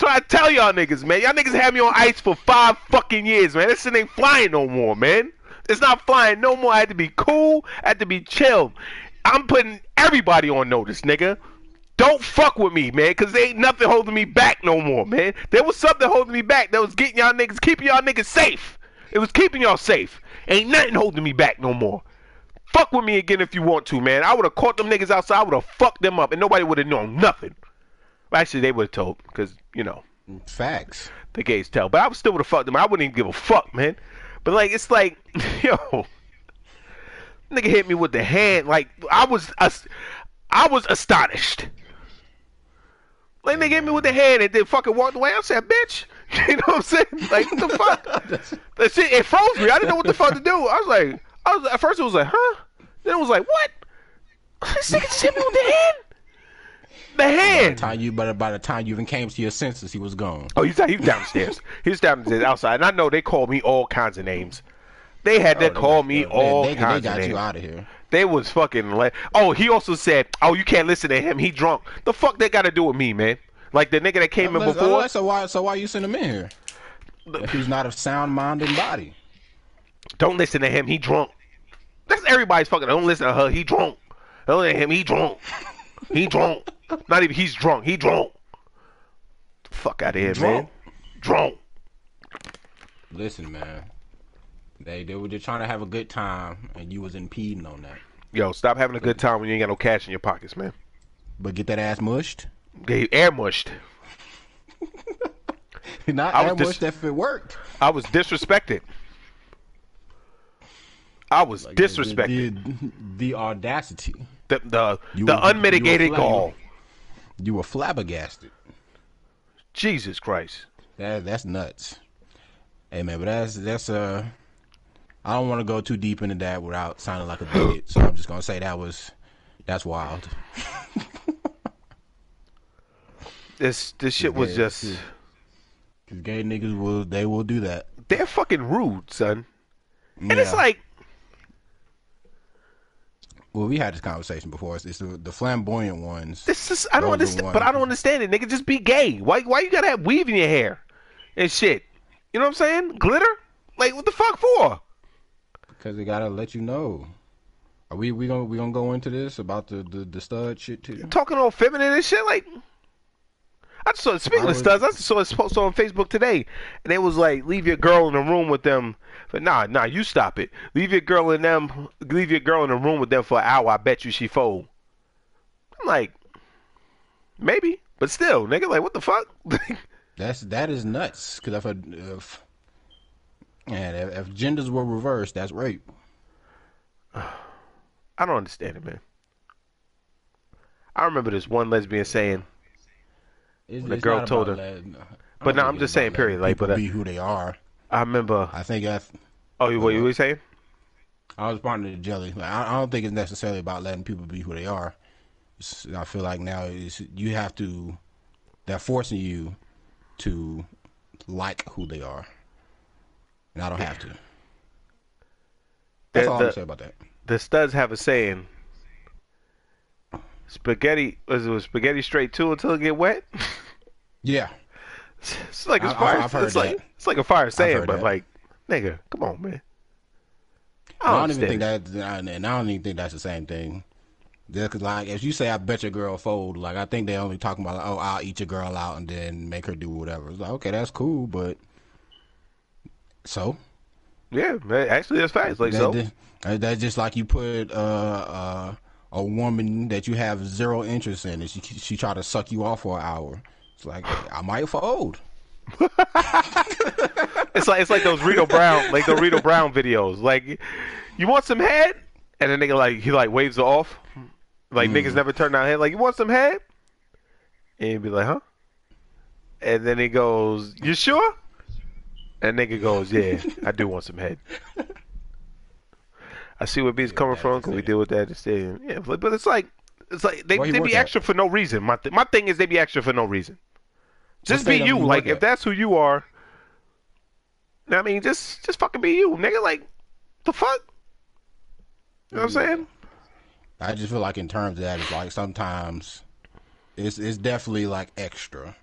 So I tell y'all niggas, man, y'all niggas had me on ice for five fucking years, man. This shit ain't flying no more, man. It's not flying no more. I had to be cool. I had to be chill. I'm putting everybody on notice, nigga. Don't fuck with me, man, because there ain't nothing holding me back no more, man. There was something holding me back that was getting y'all niggas, keeping y'all niggas safe. It was keeping y'all safe. Ain't nothing holding me back no more. Fuck with me again if you want to, man. I would have caught them niggas outside. I would have fucked them up, and nobody would have known nothing. Well, actually, they would have told, because, you know, Facts. the gays tell. But I would still would have fucked them. I wouldn't even give a fuck, man. But like, it's like, [laughs] yo, nigga hit me with the hand. Like I was, as- I was astonished. Like nigga hit me with the hand and then fucking walked away. I said, bitch, [laughs] you know what I'm saying? Like what the [laughs] fuck? that shit, it froze me. I didn't know what the fuck to do. I was like, I was at first it was like, huh? Then it was like, what? [laughs] This nigga just hit me with the hand. The By the hand. time you, but by the time you even came to your senses, he was gone. Oh, he's he was downstairs. he was downstairs outside, and I know they called me all kinds of names. They had to Oh, call got- me they- all they, they kinds of got names. you out of here. They was fucking like, oh, he also said, oh, you can't listen to him. He drunk. The fuck they got to do with me, man? Like the nigga that came in before. unless- so why? So why you send him in here? If he's not of sound mind and body. Don't listen to him. He drunk. That's everybody's fucking. Don't listen to her. He drunk. Don't listen to him. He drunk. He drunk. Not even. He's drunk. He drunk. Fuck out of here, man. Drunk. Listen, man. They they were just trying to have a good time, and you was impeding on that. Yo, stop having a good time when you ain't got no cash in your pockets, man. But get that ass mushed. Get air mushed. [laughs] Not I was air dis- if it worked. I was disrespected. I was Like, disrespected. The, the audacity. The the, You the were- unmitigated gall. You were flabbergasted. Jesus Christ. That that's nuts. Hey man, but that's that's uh I don't want to go too deep into that without sounding like a bigot, so I'm just gonna say that was that's wild. [laughs] This this shit was Yeah, just. Cause gay niggas will they will do that. they're fucking rude, son. And Yeah. it's like well, we had this conversation before. It's, it's the, the flamboyant ones. this is I don't understand, but I don't understand it, nigga. Just be gay. Why why you gotta have weave in your hair and shit? You know what I'm saying? Glitter? Like what the fuck for? Because they gotta let you know. Are we we gonna we gonna go into this about the the, the stud shit too? Talking all feminine and shit. Like I just saw speaking I of studs, I just saw a post on Facebook today, and it was like, leave your girl in a room with them. But nah, nah, you stop it. Leave your girl in them. Leave your girl in a room with them for an hour. I bet you she fold. I'm like, maybe, but still, nigga, like, what the fuck? [laughs] That's that is nuts. Because if, a, if and if, if genders were reversed, that's rape. [sighs] I don't understand it, man. I remember this one lesbian saying, It's, The it's girl told her. But don't no, think I'm just saying, period, like, but, uh, be who they are. I remember. I think I, Oh, what you were saying? I was of the jelly. Like, I, I don't think it's necessarily about letting people be who they are. It's, I feel like now it's, you have to. They're forcing you to like who they are, and I don't have to. That's The- all I'm the- say about that. the studs have a saying. Spaghetti was it was spaghetti straight too until it get wet. [laughs] Yeah, It's like it's I- fire. I've heard it's like it's like a fire saying, but that. like, nigga, come on, man. I I don't, don't even think that, and I don't even think that's the same thing. Yeah, cause like as you say, I bet your girl fold. Like I think they only talking about, like, oh, I'll eat your girl out and then make her do whatever. It's like okay, that's cool, but so Yeah, man, actually, that's facts. Like that, so, that- that's just like you put uh, uh, a woman that you have zero interest in, and she she try to suck you off for an hour. It's like I might fold. [laughs] it's like it's like those Rito Brown, like the Rito Brown videos. Like, you want some head, and then nigga like he like waves it off. Like niggas never turn down head. Like, you want some head? And he'd be like, huh? And then he goes, you sure? And nigga goes, yeah, I do want some head. I see where B's coming from. because we deal with that at the stadium? Yeah, but, but it's like it's like they, Where they work be at? extra for no reason. My th- my thing is they be extra for no reason. Just be stadium you. you Like if at? that's who you are. I mean, just just fucking be you, nigga. Like the fuck. You know what I'm saying? I just feel like in terms of that, it's like sometimes it's it's definitely like extra.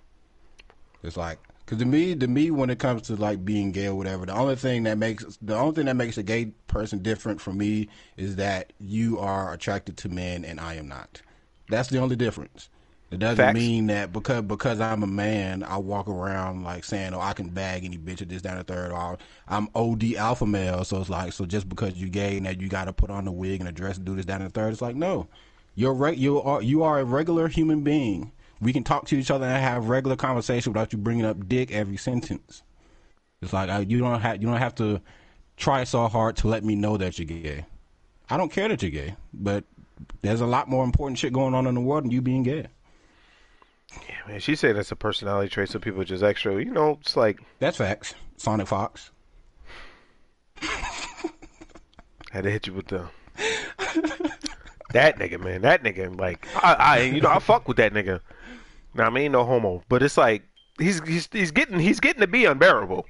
It's like because to me, to me, when it comes to like being gay or whatever, the only thing that makes the only thing that makes a gay person different from me is that you are attracted to men and I am not. That's the only difference. It doesn't Facts. mean that because because I'm a man, I walk around like saying, "Oh, I can bag any bitch at this, down the third. Or I'm OD alpha male, so it's like, so just because you're gay, now you got to put on a wig and a dress and do this, down the third. It's like, no, you're re- you are you are a regular human being. We can talk to each other and have regular conversation without you bringing up dick every sentence. It's like I, you don't have you don't have to try so hard to let me know that you're gay. I don't care that you're gay, but there's a lot more important shit going on in the world than you being gay. Yeah, man. She said that's a personality trait. Some people are just extra. You know, it's like That's facts. Sonic Fox. [laughs] had to hit you with the [laughs] that nigga, man. That nigga, like I, I you know, I fuck with that nigga. Now I mean, no homo, but it's like he's he's he's getting he's getting to be unbearable.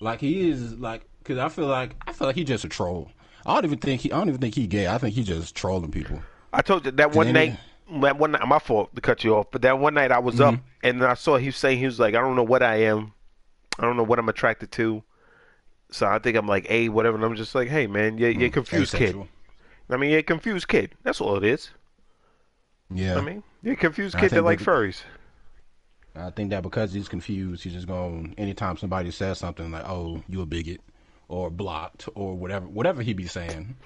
Like he is like, cause I feel like I feel like he's just a troll. I don't even think he. I don't even think he gay. I think he just trolling people. I told you that one night. That one night, my fault to cut you off, but that one night I was mm-hmm. up and then I saw he was saying he was like, I don't know what I am, I don't know what I'm attracted to, so I think I'm like a whatever. And I'm just like, hey man, you're, you're a mm, confused kid. I mean, you're a confused kid. That's all it is. Yeah. I mean, you're a confused kid that like furries. I think that because he's confused, he's just going. Anytime somebody says something like, "Oh, you a bigot," or blocked, or whatever, whatever he be saying.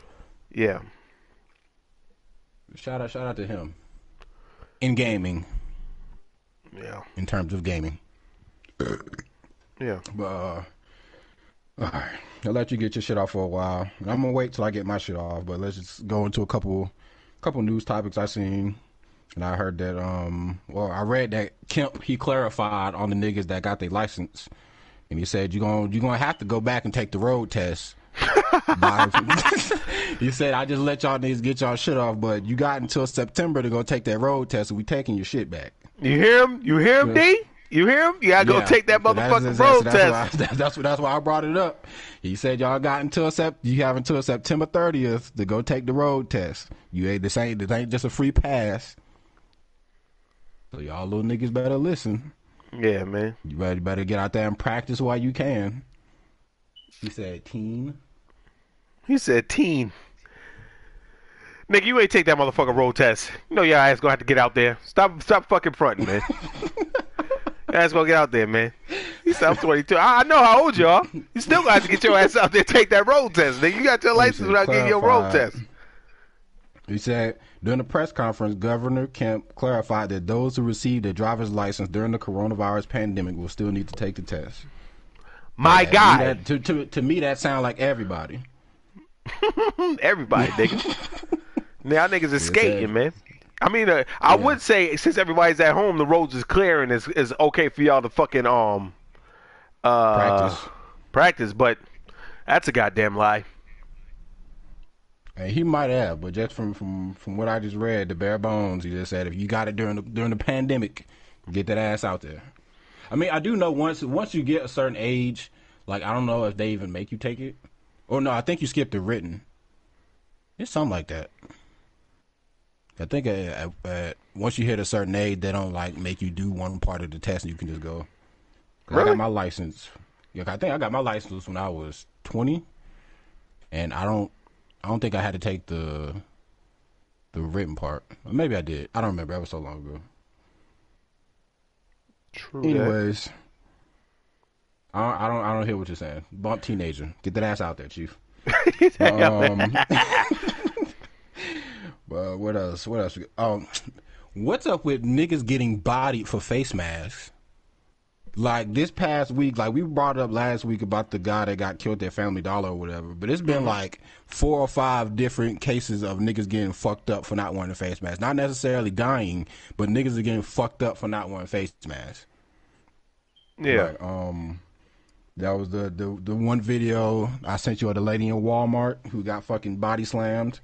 Yeah. Shout out, shout out to him. In gaming, Yeah. in terms of gaming. [coughs] Yeah. But uh, all right, I'll let you get your shit off for a while. And I'm gonna wait till I get my shit off. But let's just go into a couple, couple news topics I seen. And I heard that, um, well, I read that Kemp he clarified on the niggas that got their license, and he said you're gonna you're gonna have to go back and take the road test. [laughs] [laughs] He said I just let y'all niggas get y'all shit off, but you got until September to go take that road test, and we taking your shit back. You hear him? You hear him, D? You hear him? You gotta go Yeah. take that motherfucking that's- road that's test. [laughs] Why, that's that's why I brought it up. He said y'all got until sep- you have until September 30th to go take the road test. You ain't this ain't this ain't just a free pass. So y'all little niggas better listen. Yeah, man. You better, better get out there and practice while you can. He said, "Teen." He said teen. Nigga, you ain't take that motherfucking road test. You know your ass gonna have to get out there. Stop stop fucking fronting, man. [laughs] your ass gonna get out there, man. He said I'm 22. I, I know how old you are. You still got to get your ass out there take that road test, nigga. You got your license said without getting your road test. He said during the press conference, Governor Kemp clarified that those who received a driver's license during the coronavirus pandemic will still need to take the test. My God. that- to, to, to me, that sounds like everybody. [laughs] Everybody, [laughs] nigga. now niggas is skating, said- man. I mean, uh, I would say since everybody's at home, the roads is clear and it's, it's okay for y'all to fucking um uh Practice. practice, but that's a goddamn lie. And he might have, but just from, from, from what I just read, the bare bones, he just said if you got it during the during the pandemic, get that ass out there. I mean, I do know once once you get a certain age, like I don't know if they even make you take it, or no, I think you skip the written. It's something like that. I think uh, uh, uh, once you hit a certain age, they don't like make you do one part of the test, and you can just go. 'Cause I Really? got my license. I think I got my license when I was twenty, and I don't. I don't think I had to take the the written part. Maybe I did. I don't remember. That was so long ago. True. Anyways, I don't, I don't I don't hear what you're saying. Bump teenager, get that ass out there, chief. [laughs] um, but [laughs] what else? What else? Um, what's up with niggas getting bodied for face masks? Like this past week, like we brought up last week about the guy that got killed at Family Dollar or whatever. But it's been like four or five different cases of niggas getting fucked up for not wearing a face mask. Not necessarily dying, but niggas are getting fucked up for not wearing face masks. Yeah. Like, um, that was the, the the one video I sent you of the lady in Walmart who got fucking body slammed.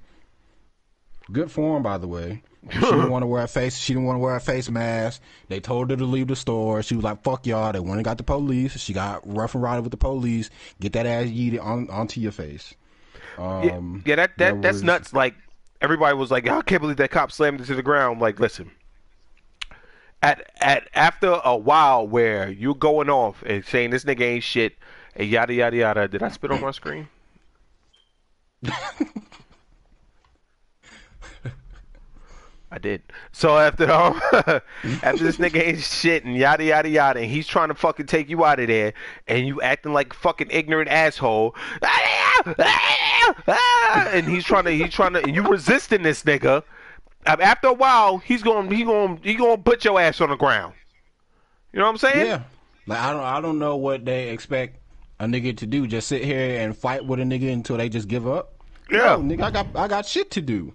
Good form, by the way. She didn't [laughs] want to wear a face. She didn't want to wear a face mask. They told her to leave the store. She was like, "Fuck y'all." They went and got the police. She got rough and rowdy with the police. Get that ass yeeted on onto your face. Um, yeah, yeah, that, that there that's was- nuts. Like everybody was like, I can't believe that cop slammed into the ground. Like, listen, at at after a while where you're going off and saying this nigga ain't shit and yada yada yada. Did I spit on my screen? [laughs] I did. So after um, [laughs] after this nigga ain't shit and yada yada yada, and he's trying to fucking take you out of there, and you acting like fucking ignorant asshole, [laughs] and he's trying to he's trying to and you resisting this nigga. Um, After a while, he's going he going he going to put your ass on the ground. You know what I'm saying? Yeah, like I don't I don't know what they expect a nigga to do. Just sit here and fight with a nigga until they just give up. Yeah. No, nigga, I got I got shit to do.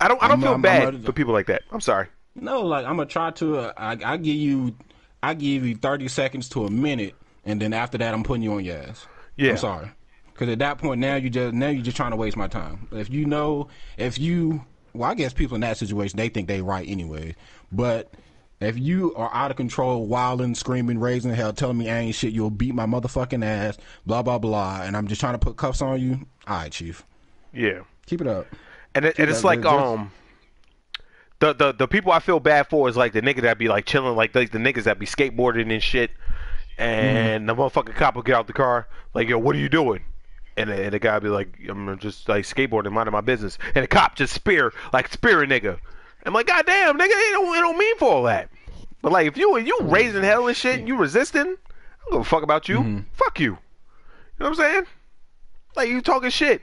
I don't I don't I'm- feel I'm- bad I'm for people like that. I'm sorry. No, like I'm gonna try to. Uh, I I give you, I give you thirty seconds to a minute, and then after that, I'm putting you on your ass. Yeah. I'm sorry, because at that point now you just now you're just trying to waste my time. If you know, if you, well, I guess people in that situation they think they right anyway, but. If you are out of control, wilding, screaming, raising hell, telling me I ain't shit, you'll beat my motherfucking ass, blah blah blah, and I'm just trying to put cuffs on you. All right, chief, Yeah. keep it up. And it, and it's like um the, the the people I feel bad for is like the nigga that be like chilling like like the niggas that be skateboarding and shit. And the motherfucking cop will get out the car like yo what are you doing? And the, and the guy be like I'm just like skateboarding minding my business. And the cop just spear like spear a nigga. I'm like god damn nigga it don't, it don't mean for all that. But like if you you raising hell and shit and you resisting I don't give a fuck about you. Fuck you. You know what I'm saying? Like you talking shit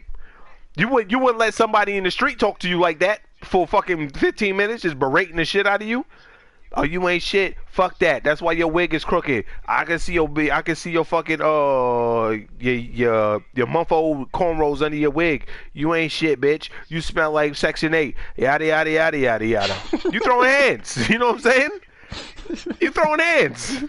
you would you wouldn't let somebody in the street talk to you like that for fucking 15 minutes, just berating the shit out of you. Oh, you ain't shit. Fuck that. That's why your wig is crooked. I can see your I can see your fucking uh your your your month old cornrows under your wig. You ain't shit, bitch. You smell like Section Eight. Yada yada yada yada yada. you throwing hands. [laughs] You know what I'm saying? You throwing hands.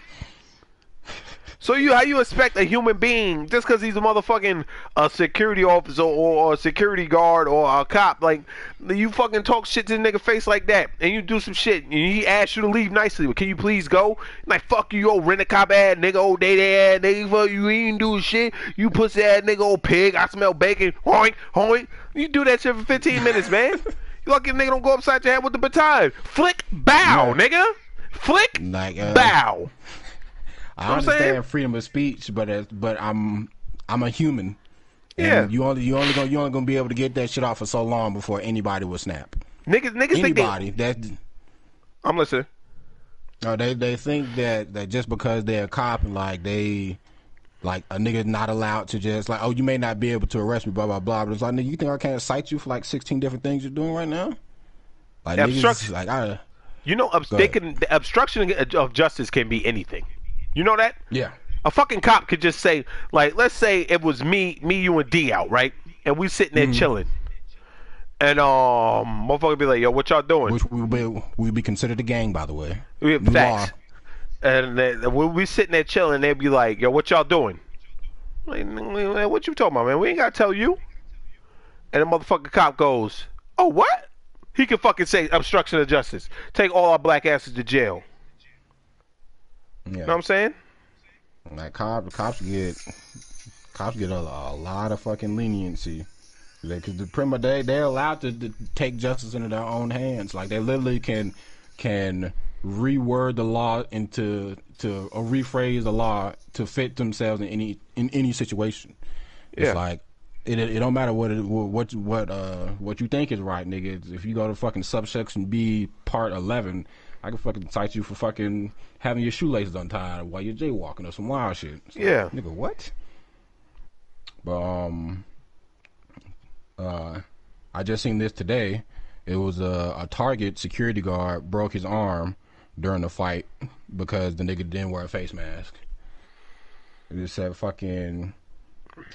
So you how you expect a human being just because he's a motherfucking a security officer or, or a security guard or a cop like you fucking talk shit to the nigga face like that and you do some shit and he asks you to leave nicely but can you please go? Like fuck you old rent a cop ass nigga old day ass nigga fuck you ain't do shit. You pussy ass nigga old pig I smell bacon hoink hoink. You do that shit for 15 minutes man. [laughs] You lucky nigga don't go upside your head with the baton. Flick bow nigga. Flick Like uh, bow I I'm saying? understand freedom of speech, but as, but I'm I'm a human. And Yeah. You only you only gonna you only gonna be able to get that shit off for so long before anybody will snap. niggas niggas think they Anybody that I'm listening. No, they they think that that just because they're a cop and like they like a nigga not allowed to just like oh you may not be able to arrest me blah blah blah but it's like nigga you think I can't cite you for like sixteen different things you're doing right now? Like niggas, Obstruction. like I You know, obs- Go they can the obstruction of justice can be anything. You know that? yeah A fucking cop could just say, like, let's say it was me, me, you, and D out, right? And we sitting there chilling, and um, motherfucker be like, "Yo, what y'all doing?" which will be will be considered a gang by the way. We have facts. law. And then we we sitting there chilling, they'd be like, "Yo, what y'all doing?" Like, what you talking about, man? We ain't gotta tell you. And the motherfucking cop goes, "Oh, what?" He can fucking say obstruction of justice. Take all our black asses to jail. Yeah. You know what I'm saying? Like cops, cops get cops get a, a lot of fucking leniency because the prima they they're allowed to, to take justice into their own hands. Like they literally can can reword the law into to or rephrase the law to fit themselves in any in any situation. Yeah. It's like it, it don't matter what it, what what uh what you think is right, nigga. If you go to fucking subsection B, part eleven, I can fucking cite you for fucking having your shoelaces untied while you're jaywalking or some wild shit. So, Yeah. nigga, what? But um, uh, I just seen this today. It was a, a Target security guard broke his arm during the fight because the nigga didn't wear a face mask. It just said fucking.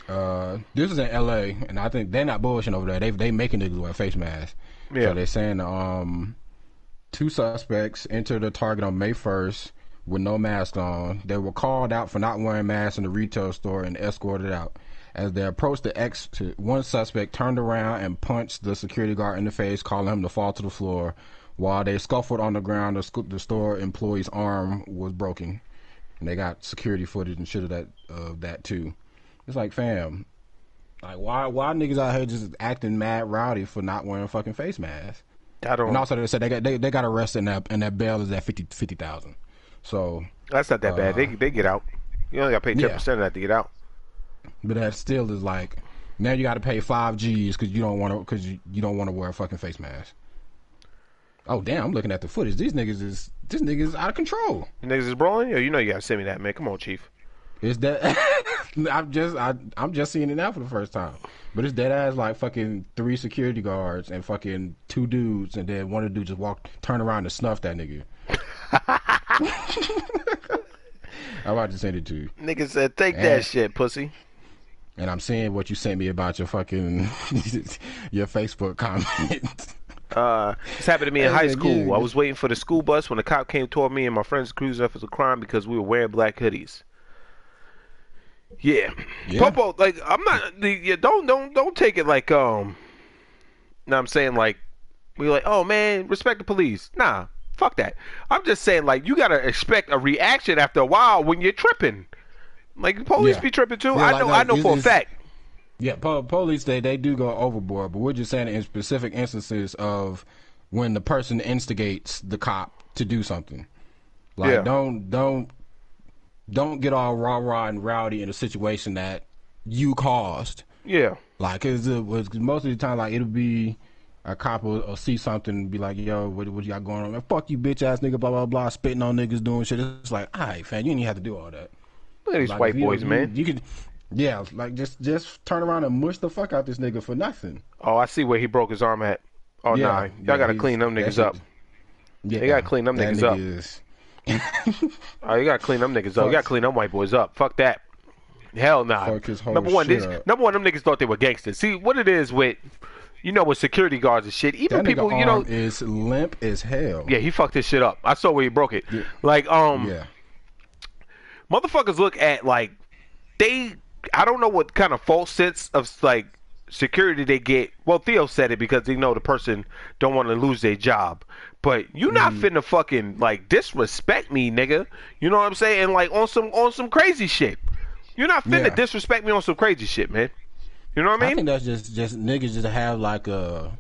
Uh, this is in L.A. and I think they're not bullshitting over there. They they making niggas wear face masks. Yeah. So they're saying um, two suspects entered a Target on May first with no mask on. They were called out for not wearing masks in the retail store and escorted out. As they approached the exit, one suspect turned around and punched the security guard in the face, calling him to fall to the floor. While they scuffled on the ground, the, the store employee's arm was broken, and they got security footage and shit of that of that too. It's like, fam, like why why niggas out here just acting mad rowdy for not wearing fucking face masks? I don't. And also they said they got they, they got arrested and that and that bail is at 50 50,000. So, That's not that bad. They uh, they get out. You only got to pay ten Yeah. percent of that to get out. but that still is like now you got to pay 5 Gs cuz you don't want to cuz you, you don't want to wear a fucking face mask. Oh damn, I'm looking at the footage. These niggas is this niggas is out of control. You niggas is brawling? Yo, you know you gotta send me that, man. Come on, chief. Is that [laughs] I'm just I I'm just seeing it now for the first time. But it's dead ass like fucking three security guards and fucking two dudes and then one of the dudes just walked turn around and snuff that nigga. [laughs] I'm about to send it to you. Nigga said, take Eh. that shit, pussy. And I'm seeing what you sent me about your fucking [laughs] your Facebook comments. Uh, this happened to me in high school. I was waiting for the school bus when a cop came toward me and my friends accused us of a crime because we were wearing black hoodies. Yeah, Yeah. Popo, like I'm not. The, yeah, don't don't don't take it like um. now I'm saying like we like, oh man, respect the police. Nah, fuck that. I'm just saying like you gotta expect a reaction after a while when you're tripping. Like the police Yeah. be tripping too. Yeah, I like, know. like, I know for a fact. Yeah, po- police they they do go overboard, but we're just saying in specific instances of when the person instigates the cop to do something. Like Yeah. don't don't don't get all rah rah and rowdy in a situation that you caused. Yeah. Like, it was most of the time, like it'll be a cop will, will see something and be like, "Yo, what, what you got going on? Man, fuck you, bitch ass nigga." Blah blah blah, spitting on niggas, doing shit. It's like, all right, fam, you didn't have to do all that. Look at these Like, white you- boys, you, man. You could, yeah, like just just turn around and mush the fuck out this nigga for nothing. Oh, I see where he broke his arm at. Oh, Yeah, nah. Y'all yeah, gotta clean them niggas up. Yeah, They gotta clean them niggas nigga up. Is, [laughs] Oh, you gotta clean them niggas up. You gotta clean them white boys up. Fuck that. Hell nah. Fuck his whole Number one, this, up. number one, them niggas thought they were gangsters. See what it is with, you know, with security guards and shit. Even that people, you know, is limp as hell. yeah, he fucked his shit up. I saw where he broke it. Like, um, yeah. motherfuckers look at like they I don't know what kind of false sense of like security they get. Well, Theo said it because they know the person don't want to lose their job. But you not Mm-hmm. finna fucking like disrespect me, nigga. You know what I'm saying? Like on some on some crazy shit. You're not finna Yeah. disrespect me on some crazy shit, man. You know what I mean? I think that's just just niggas just have like a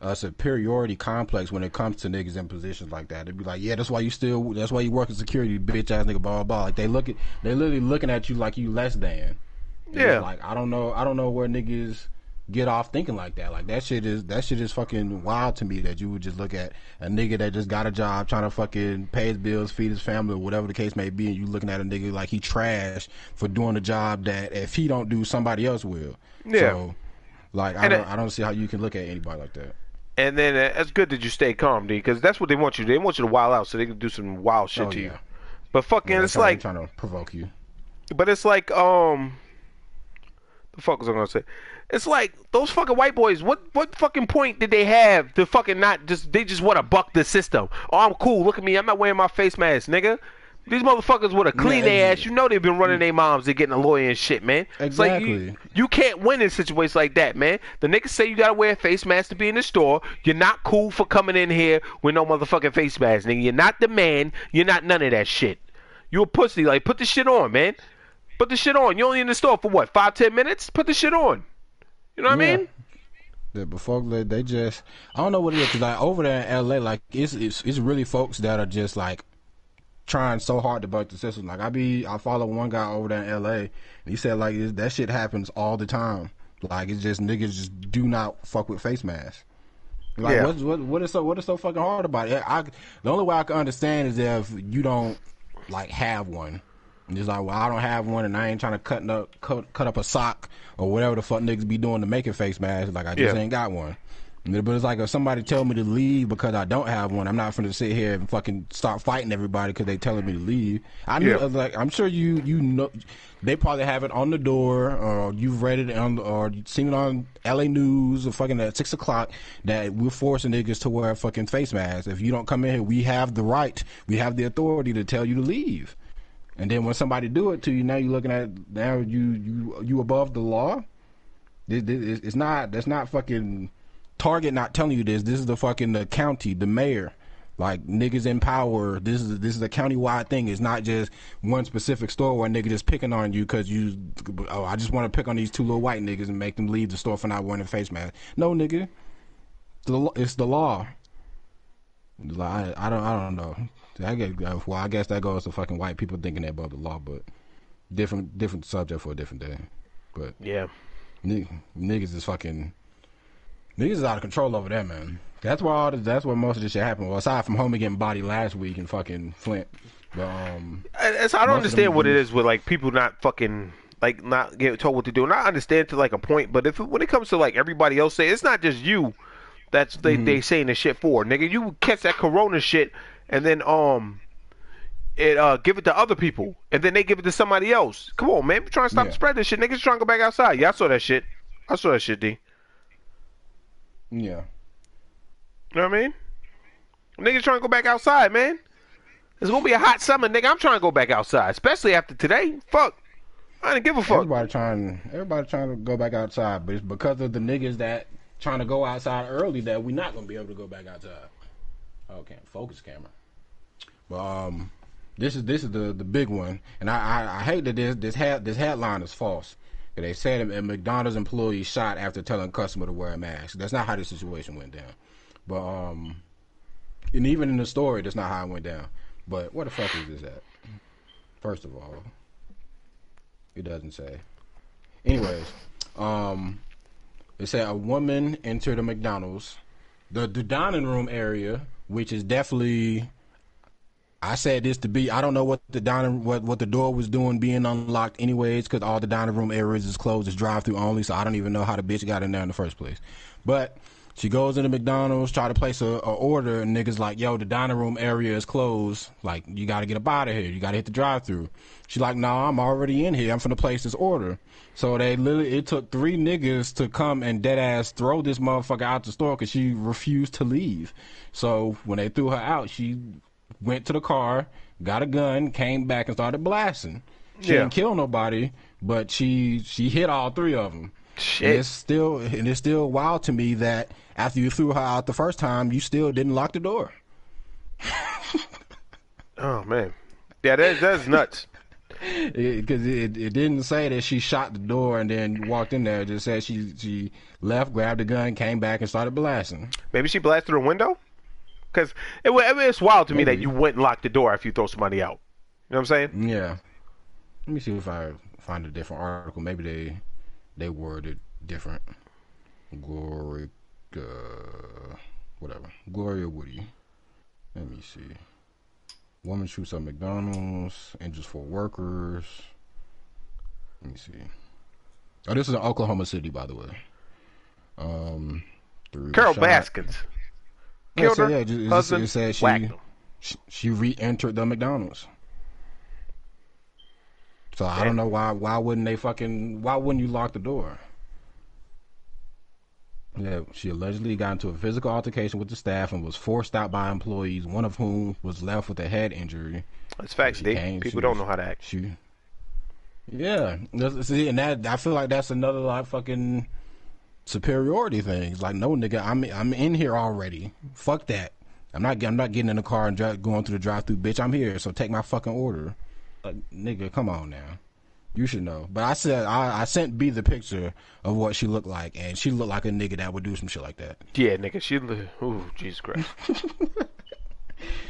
a superiority complex when it comes to niggas in positions like that. They'd be like, yeah, that's why you still, that's why you work in security, bitch ass nigga, blah blah blah. Like they look at, they literally looking at you like you less than. And Yeah. Like I don't know, I don't know where niggas get off thinking like that. Like that shit is that shit is fucking wild to me that you would just look at a nigga that just got a job trying to fucking pay his bills, feed his family, or whatever the case may be, and you looking at a nigga like he trash for doing a job that if he don't do, somebody else will. Yeah. So, like I And don't, it- I don't see how you can look at anybody like that. And then uh, it's good that you stay calm, D, because that's what they want you. to. They want you to wild out so they can do some wild shit Oh, to you. But fucking, Yeah, it's like trying to provoke you. But it's like, um, the fuck was I gonna say? It's like those fucking white boys. What what fucking point did they have to fucking not just? They just want to buck the system. Oh, I'm cool. Look at me. I'm not wearing my face mask, nigga. These motherfuckers would have cleaned their ass. You know they've been running mm. their moms. They're getting a lawyer and shit, man. It's like you, Exactly. you can't win in situations like that, man. The niggas say you gotta wear a face mask to be in the store. You're not cool for coming in here with no motherfucking face mask, nigga. You're not the man. You're not none of that shit. You a pussy. Like put the shit on, man. Put the shit on. You're only in the store for what? Five, ten minutes? Put the shit on. You know what I Yeah. mean? The before they, they just I don't know what it is 'cause, like over there in LA like it's, it's it's really folks that are just like trying so hard to buck the system. Like I be I follow one guy over there in LA and he said like that shit happens all the time. Like it's just niggas just do not fuck with face masks. Like Yeah. what's, what what is so what is so fucking hard about it? I the only way I can understand is if you don't like have one. It's like, well, I don't have one, and I ain't trying to cut up cut, cut up a sock or whatever the fuck niggas be doing to make a face mask. Like I just Yeah. ain't got one. But it's like if somebody tell me to leave because I don't have one, I'm not going to sit here and fucking start fighting everybody because they telling me to leave. I knew, Yeah. like, I'm sure you you know, they probably have it on the door, or you've read it on, or seen it on L.A. News, or fucking at six o'clock that we're forcing niggas to wear fucking face masks. If you don't come in here, we have the right, we have the authority to tell you to leave. And then when somebody do it to you, now you're looking at now you you you above the law. It's not. That's not fucking Target. Not telling you this. This is the fucking the county, the mayor. Like niggas in power. This is this is a county wide thing. It's not just one specific store where a nigga just picking on you because you. Oh, I just want to pick on these two little white niggas and make them leave the store for not wearing a face mask. No, nigga. It's the law. I, I don't. I don't know. I get. Well, I guess that goes to fucking white people thinking they're above the law, but different different subject for a different day. But Yeah. Nig- niggas is fucking niggas is out of control over there, man. That's why all this, that's where most of this shit happened. Well, aside from homie getting body last week in fucking Flint, but um, I, it's- I don't understand what it do. with like people not fucking like not getting told what to do. And I understand to like a point, but if when it comes to like everybody else say it's not just you that's they Mm-hmm. they saying this shit for, nigga. You catch that corona shit and then um it uh give it to other people and then they give it to somebody else. Come on, man, We're trying to stop Yeah. the spread this shit. Niggas trying to go back outside. Yeah, I saw that shit. I saw that shit, D. yeah, You know what I mean? Niggas trying to go back outside, man. It's gonna be a hot summer, nigga. I'm trying to go back outside, especially after today. Fuck, I didn't give a fuck. everybody trying everybody trying to go back outside, but it's because of the niggas that trying to go outside early that we not gonna be able to go back outside. Okay, focus camera. But um, this is this is the the big one, and I I, I hate that this this head this headline is false. They said a McDonald's employee shot after telling customer to wear a mask. That's not how the situation went down. But um, and even in the story, that's not how it went down. But what the fuck is this at? First of all, it doesn't say. Anyways, um, it said a woman entered a McDonald's, the the dining room area, which is definitely. I said this to be. I don't know what the dining what what the door was doing being unlocked anyways, because all the dining room areas is closed. It's drive through only, so I don't even know how the bitch got in there in the first place. But she goes into McDonald's, try to place a, a order, and niggas like, yo, the dining room area is closed. Like, you got to get up out of here. You got to hit the drive through. She like, nah, I'm already in here. I'm finna place this order. So they literally, it took three niggas to come and dead ass throw this motherfucker out the store because she refused to leave. So when they threw her out, she went to the car, got a gun, came back and started blasting. She Yeah. didn't kill nobody, but she she hit all three of them. Shit. And it's still and it's still wild to me that after you threw her out the first time, you still didn't lock the door. [laughs] Oh man, yeah, that that's nuts. [laughs] Because it, it, didn't say that she shot the door and then walked in there. It just said she she left, grabbed a gun, came back, and started blasting. Maybe she blasted through a window. Because it, wa- I mean, it's wild to me that you wouldn't lock the door if you throw somebody out. You know what I'm saying? Yeah. Let me see if I find a different article. Maybe they they worded different. Glory, uh, whatever. Gloria Woody. Let me see. Woman shoots at McDonald's, injures four workers. Let me see. Oh, this is in Oklahoma City, by the way. Um, Carole shot- Baskins Yeah, killed so, her yeah, it just- it just- husband. it said she, she she re-entered the McDonald's. So I don't know why why wouldn't they fucking why wouldn't you lock the door? Yeah, she allegedly got into a physical altercation with the staff and was forced out by employees, one of whom was left with a head injury. That's facts, D. People she don't know how to act. She, yeah, see, and that I feel like that's another like fucking superiority thing. It's like, no, nigga, I'm I'm in here already. Fuck that. I'm not I'm not getting in the car and dri- going through the drive-through, bitch. I'm here, so take my fucking order. Like, nigga, come on now. You should know. But I said I, I sent B the picture of what she looked like, and she looked like a nigga that would do some shit like that. Yeah, nigga. She. Ooh, Jesus Christ. [laughs]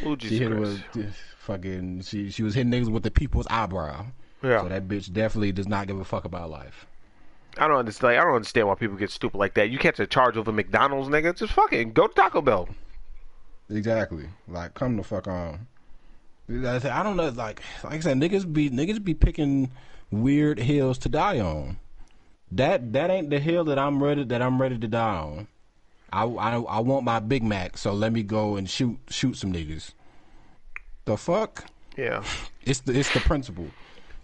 Ooh, She Jesus hit Christ. with fucking. She she was hitting niggas with the people's eyebrow. Yeah. So that bitch definitely does not give a fuck about life. I don't understand. I don't understand why people get stupid like that. You catch a charge over McDonald's, nigga. Just fucking go to Taco Bell. Exactly. Like, come the fuck on. I say- I don't know. Like, like I said, niggas be niggas be picking weird hills to die on. That that ain't the hill that I'm ready that I'm ready to die on. I, I, I want my Big Mac, so let me go and shoot shoot some niggas. The fuck? Yeah. [laughs] It's the it's the principle.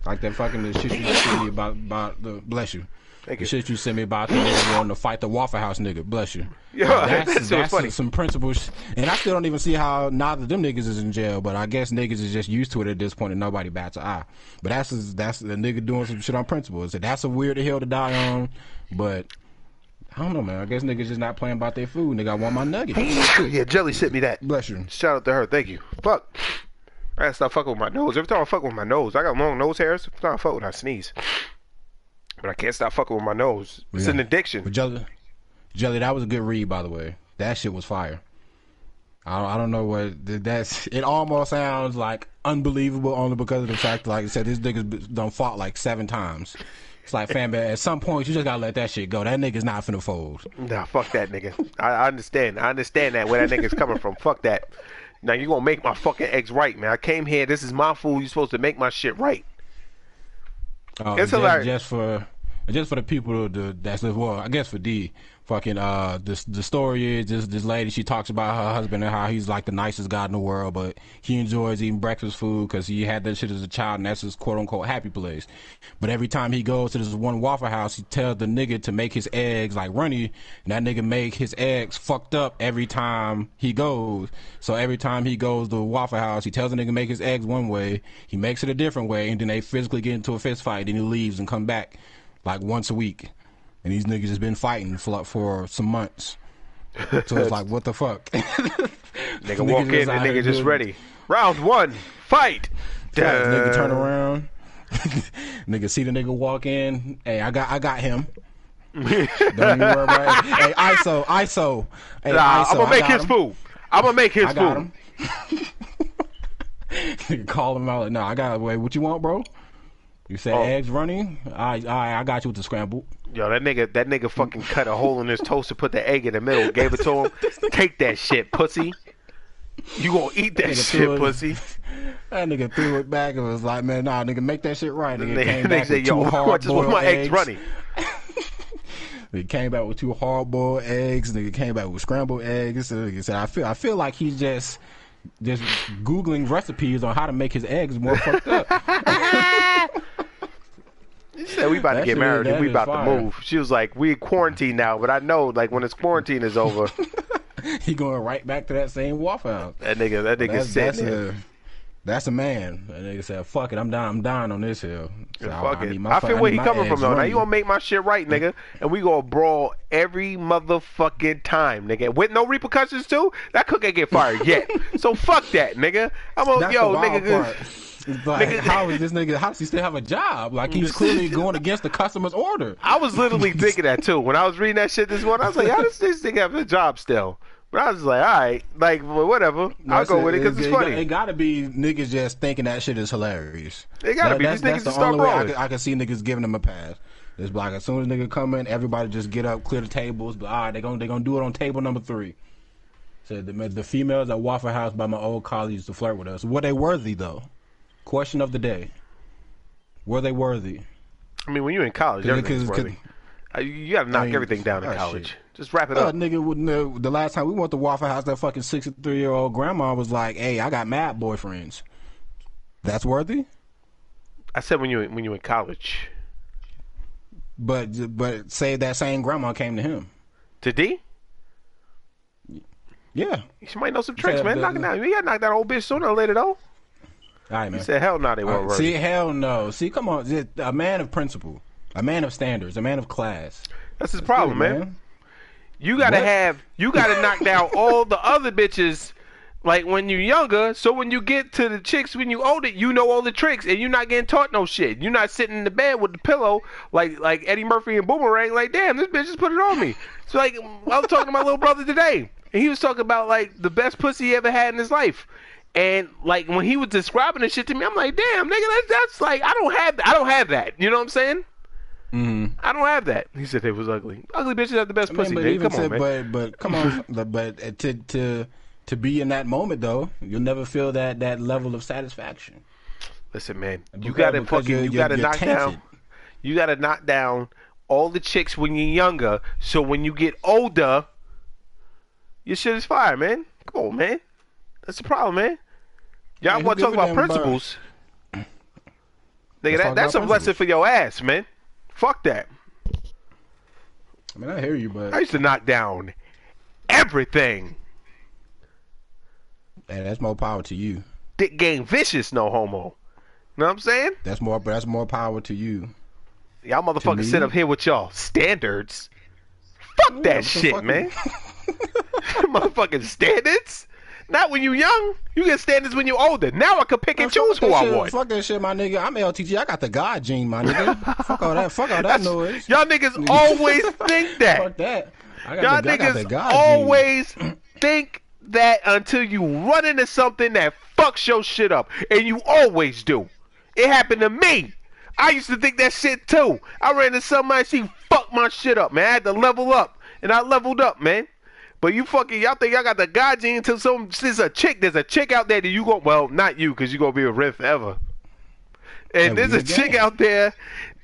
Like that fucking the shit you sent me about about the bless you. Thank the you. shit you sent me about the nigga wanting to fight the Waffle House nigga. Bless you. Yeah, Like, that shit was funny. Some principles, and I still don't even see how neither of them niggas is in jail. But I guess niggas is just used to it at this point, and nobody bats an eye. But that's that's the nigga doing some shit on principle. So that's a weird hill to die on. But I don't know, man. I guess niggas just not playing about their food. Nigga, I want my nuggets. yeah, Jelly sent me that. Bless you. Shout out to her. Thank you. Fuck. I gotta stop fucking with my nose. Every time I fuck with my nose, I got long nose hairs. Every time I fuck with, I sneeze. But I can't stop fucking with my nose. It's an addiction. But Jelly, Jelly, that was a good read, by the way. That shit was fire. I, I don't know what that's. It almost sounds like unbelievable only because of the fact, like I said, this nigga's done fought like seven times. It's like, fam, at some point you just gotta let that shit go. That nigga's not finna fold. Nah, fuck that nigga. I, I understand. I understand that where that nigga's coming from. Fuck that. Now you gonna make my fucking eggs right, man. I came here. This is my food. You supposed to make my shit right. Uh, It's just, hilarious. just for just for the people to, that's well, I guess for D, fucking uh, the the story is this this lady she talks about her husband and how he's like the nicest guy in the world, but he enjoys eating breakfast food because he had that shit as a child and that's his quote unquote happy place. But every time he goes to this one Waffle House, he tells the nigga to make his eggs like runny, and that nigga make his eggs fucked up every time he goes. So every time he goes to the Waffle House, he tells the nigga to make his eggs one way, he makes it a different way, and then they physically get into a fist fight, and he leaves and come back like once a week. And these niggas has been fighting for for some months. [laughs] So it's like, what the fuck? [laughs] Nigga Niggas walk in nigga just doing- ready. Round one, fight. nigga turn around. [laughs] nigga see the nigga walk in. Hey, I got I got him. Don't even worry about it. Hey, ISO, ISO. Hey, Nah, ISO, I'm gonna make his him. food. I'm gonna make his I got food. him. Nigga call him out. Like, no, I got. Wait, what you want, bro? You said Oh. eggs running. I, I, I got you with the scramble. Yo, that nigga, that nigga fucking cut a hole in his toast and put the egg in the middle. Gave it to him. [laughs] Take that shit, pussy. You gonna eat that Nigga shit, pussy? That nigga threw it back and was like, "Man, nah, nigga, make that shit right." Nigga Nigga, came [laughs] back with yo, hard just boiled my eggs eggs. running. [laughs] He came back with two hard boiled eggs. Nigga came back with scrambled eggs. Nigga said, "I feel, I feel like he's just, just googling recipes on how to make his eggs more fucked up." She said we about to get married and we is about to move. She was like, we quarantine now, but I know like when this quarantine is over, [laughs] he going right back to that same waffle house. that nigga, that nigga That's, sitting that's a, that's a man. That nigga said, "Fuck it, I'm down. I'm dying on this hill." So Yeah, fuck I, it. need my I fu- feel where need he coming from eggs though. Now you gonna make my shit right, nigga, and we gonna brawl every motherfucking time, nigga, with no repercussions too. That cook ain't get fired yet, [laughs] so fuck that, nigga. I'm gonna That's yo, the wild nigga. It's [laughs] like, Nigga- how is this nigga? How does he still have a job? Like he's [laughs] clearly going against the customer's order. I was literally [laughs] thinking that too when I was reading that shit this morning. I was like, how does this nigga have a job still? But I was like, all right, like well, whatever. I'll go with it because it's It, funny. got to be niggas just thinking that shit is hilarious. It gotta That- be. That's, These niggas that's the only way I can, I can see niggas giving them a pass. It's like as soon as nigga come in, everybody just get up, clear the tables. But all right, they gonna they gonna do it on table number three. Said the the females at Waffle House by my old college used to flirt with us. Were they worthy though? Question of the day. Were they worthy? I mean, when you're in college, everything's worthy. You you gotta knock I mean, everything down in oh, college. shit. Just wrap it Uh, up. nigga. The last time we went to Waffle House, that fucking sixty-three year old grandma was like, "Hey, I got mad boyfriends." That's worthy. I said when you when you were in college. But but say that same grandma came to him. To D, Yeah. she might know some tricks, man. Knock it down. You gotta knock that old bitch sooner or later, though. All right, man. He said, hell no, they weren't right. See, hell no. See, come on. A man of principle, a man of standards, a man of class. That's his problem, Good, man. You gotta What? have, you gotta knock down [laughs] all the other bitches. Like when you're younger, so when you get to the chicks when you older, you know all the tricks, and you're not getting taught no shit. You're not sitting in the bed with the pillow like like Eddie Murphy and Boomerang. Like, damn, this bitch just put it on me. So like, I was talking to my little brother today, and he was talking about like the best pussy he ever had in his life. And like when he was describing this shit to me, I'm like, damn, nigga, that's that's like I don't have I don't have that. You know what I'm saying? Mm-hmm. I don't have that. He said it was ugly. Ugly bitches have the best I pussy. but Come on, said, man. but but come on, [laughs] but, uh, to to to be in that moment though, you'll never feel that that level of satisfaction. Listen, man, you gotta fucking, you're- you you're- gotta knock tainted. down, you gotta knock down all the chicks when you're younger. So when you get older, your shit is fire, man. Come on, man. That's the problem, man. Y'all want to talk about uh, give a damn about- principles? Nigga, that, that's a blessing for your ass, man. Fuck that. I mean, I hear you, but I used to knock down everything. hey, that's more power to you. Dick game vicious, no homo. You know what I'm saying? That's more, but that's more power to you. Y'all motherfuckers sit up here with y'all standards. Fuck that shit, fuck man. [laughs] [laughs] motherfucking standards? Not when you young. You get standards when you're older. Now I can pick and choose who I shit, want. Fuck that shit, my nigga. I'm LTG. I got the God gene, my nigga. [laughs] fuck all that. Fuck all that That's- noise. Y'all niggas always [laughs] think that. Fuck that. I got Y'all the, I got the niggas God gene. always think that until you run into something that fucks your shit up. And you always do. It happened to me. I used to think that shit too. I ran into somebody, she fucked my shit up, man. I had to level up. And I leveled up, man. But you fucking, y'all think y'all got the God gene until some, there's a chick, there's a chick out there that you go, well, not you, because you going to be a Red forever. And Yeah, there's a chick out there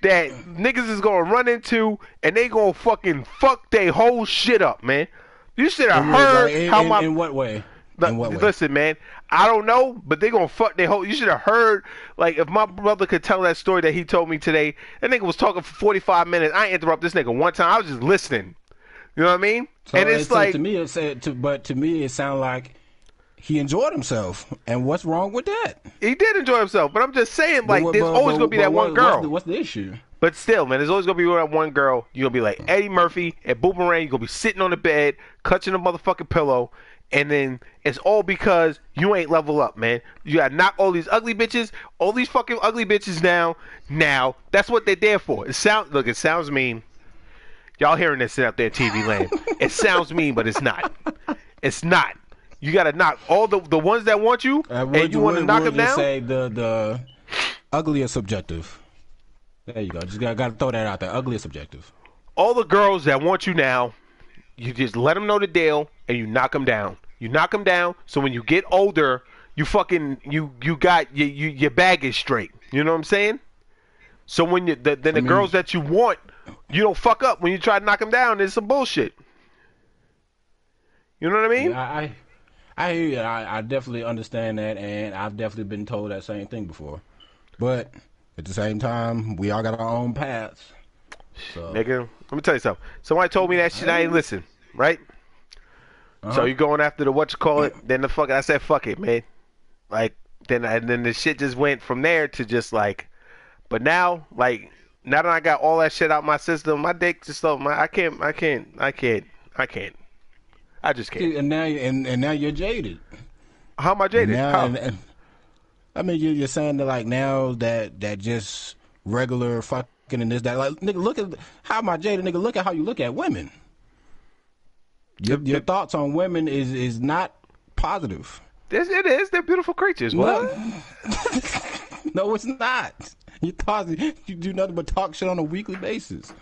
that niggas is gonna run into, and they gonna fucking fuck they whole shit up, man. You should have heard like, in, how in, my in what way? Li- In what way? listen, man. I don't know, but they gonna fuck their whole. You should have heard. Like, if my brother could tell that story that he told me today, that nigga was talking for forty five minutes. I ain't interrupt this nigga one time. I was just listening. You know what I mean? So and it's so like to me, it said, to, but to me, it sounded like he enjoyed himself. And what's wrong with that? he did enjoy himself, but I'm just saying, like, But- there's but- always but- gonna be but that one girl. What's the, what's the issue? But still, man, there's always gonna be that one girl. You're gonna be like Eddie Murphy at Boomerang. You're gonna be sitting on the bed, clutching a motherfucking pillow, and then it's all because you ain't level up, man. You gotta knock all these ugly bitches, all these fucking ugly bitches down. Now, that's what they're there for. It sounds look, it sounds mean. Y'all hearing this out there, TV land? it sounds mean, but it's not. It's not. You gotta knock all the the ones that want you, Uh, and you want to knock them down. Say the the ugly is subjective. There you go. Just got, got to throw that out there. Ugly is subjective. all the girls that want you now, you just let them know the deal and you knock them down. You knock them down so when you get older, you fucking you you got you, you your bag is straight. You know what I'm saying? So when you the, then the mean- girls that you want, you don't fuck up when you try to knock him down. It's some bullshit. You know what I mean? I, I I hear you. I, I definitely understand that, and I've definitely been told that same thing before. But at the same time, we all got our own paths. So Nigga, let me tell you something. Somebody told me that shit. I ain't listen. Right? So Uh-huh. you going after the what you call it? [clears throat] Then the fuck I said fuck it, man. Like then and then the shit just went from there to just like, but now like now that I got all that shit out my system, my dick just so my I can't I can't I can't I can't. I just can't. and now and, and now you're jaded. How am I jaded? Now, How? and, and- I mean, you, you're saying that like now that that just regular fucking and this that like nigga, look at how am I jaded, nigga? Look at how you look at women. Your, your thoughts on women is is not positive. This, it is. They're beautiful creatures. What? [laughs] No, it's not. [laughs] You thoughts you do nothing but talk shit on a weekly basis.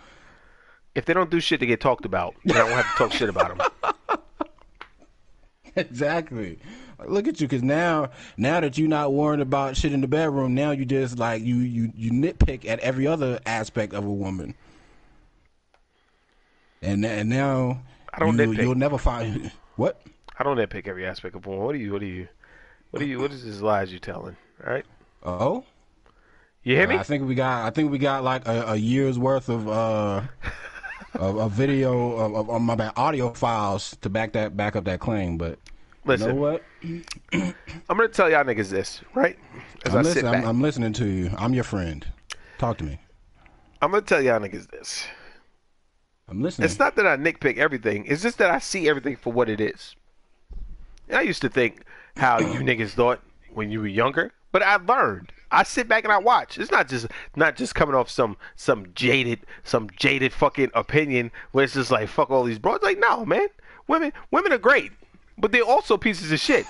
If they don't do shit to get talked about, then I don't have to talk shit about them. [laughs] Exactly. Look at you, because now, now that you're not worried about shit in the bedroom, now you just like you you you nitpick at every other aspect of a woman, and and now I don't you, nitpick. You'll never find [laughs] what. I don't nitpick every aspect of porn. What are you? What are you? What are you? What is this lies you telling? All right. Oh, You hear me? I think we got. I think we got like a, a year's worth of uh [laughs] of, of video of, of, of my bad audio files to back that back up that claim. But Listen, you know what? [clears throat] I'm gonna tell y'all niggas this, right? As I'm, I sit back, I'm, I'm listening to you. I'm your friend. Talk to me. I'm gonna tell y'all niggas this. I'm listening. It's not that I nitpick everything. It's just that I see everything for what it is. I used to think how you [clears throat] niggas thought when you were younger, but I learned. I sit back and I watch. It's not just not just coming off some some jaded some jaded fucking opinion where it's just like fuck all these bros. Like no, man. Women women are great, but they're also pieces of shit,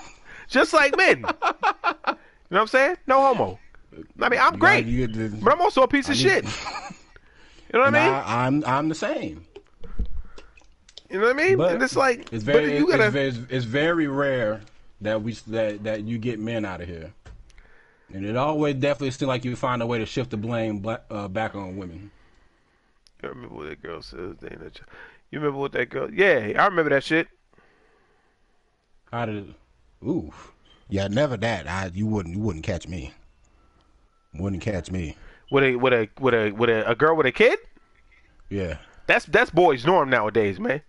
just like men. [laughs] you know what I'm saying? No homo. I mean, I'm great, get the- but I'm also a piece of need- shit. [laughs] You know what And I mean? I, I'm I'm the same. you know what I mean? But and it's like, it's very you gotta. it's, it's, it's very rare that we that that you get men out of here, and it always definitely seems like you find a way to shift the blame black, uh, back on women. I remember what that girl said. Dana. You remember what that girl? Yeah, I remember that shit. How did? Ooh, yeah, never that. I you wouldn't you wouldn't catch me. Wouldn't catch me. With a with a with a with a, a girl with a kid. Yeah, That's that's boys' norm nowadays, man.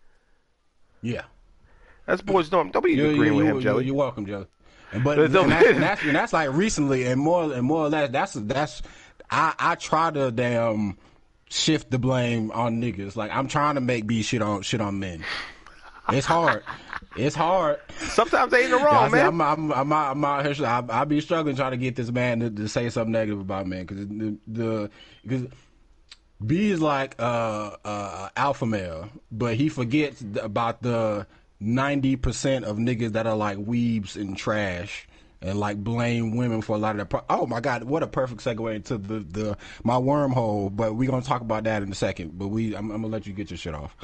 yeah. That's boys' norm. Don't be You, agreeing you, with you, him, Jelly. You're welcome, Joe. And but But and that's, and that's [laughs] and that's like recently and more and more or less that's that's I I try to damn shift the blame on niggas. Like I'm trying to make B shit on shit on men. It's hard. It's hard. Sometimes they ain't the wrong, man. I'm, I'm, I'm, I'm out here. I, I be struggling trying to get this man to, to say something negative about men because the the because B is like uh, uh, alpha male, but he forgets about the ninety percent of niggas that are like weebs and trash and like blame women for a lot of that. Pro- oh my god, what a perfect segue into the, the my wormhole. But we're gonna talk about that in a second. But we, I'm, I'm gonna let you get your shit off.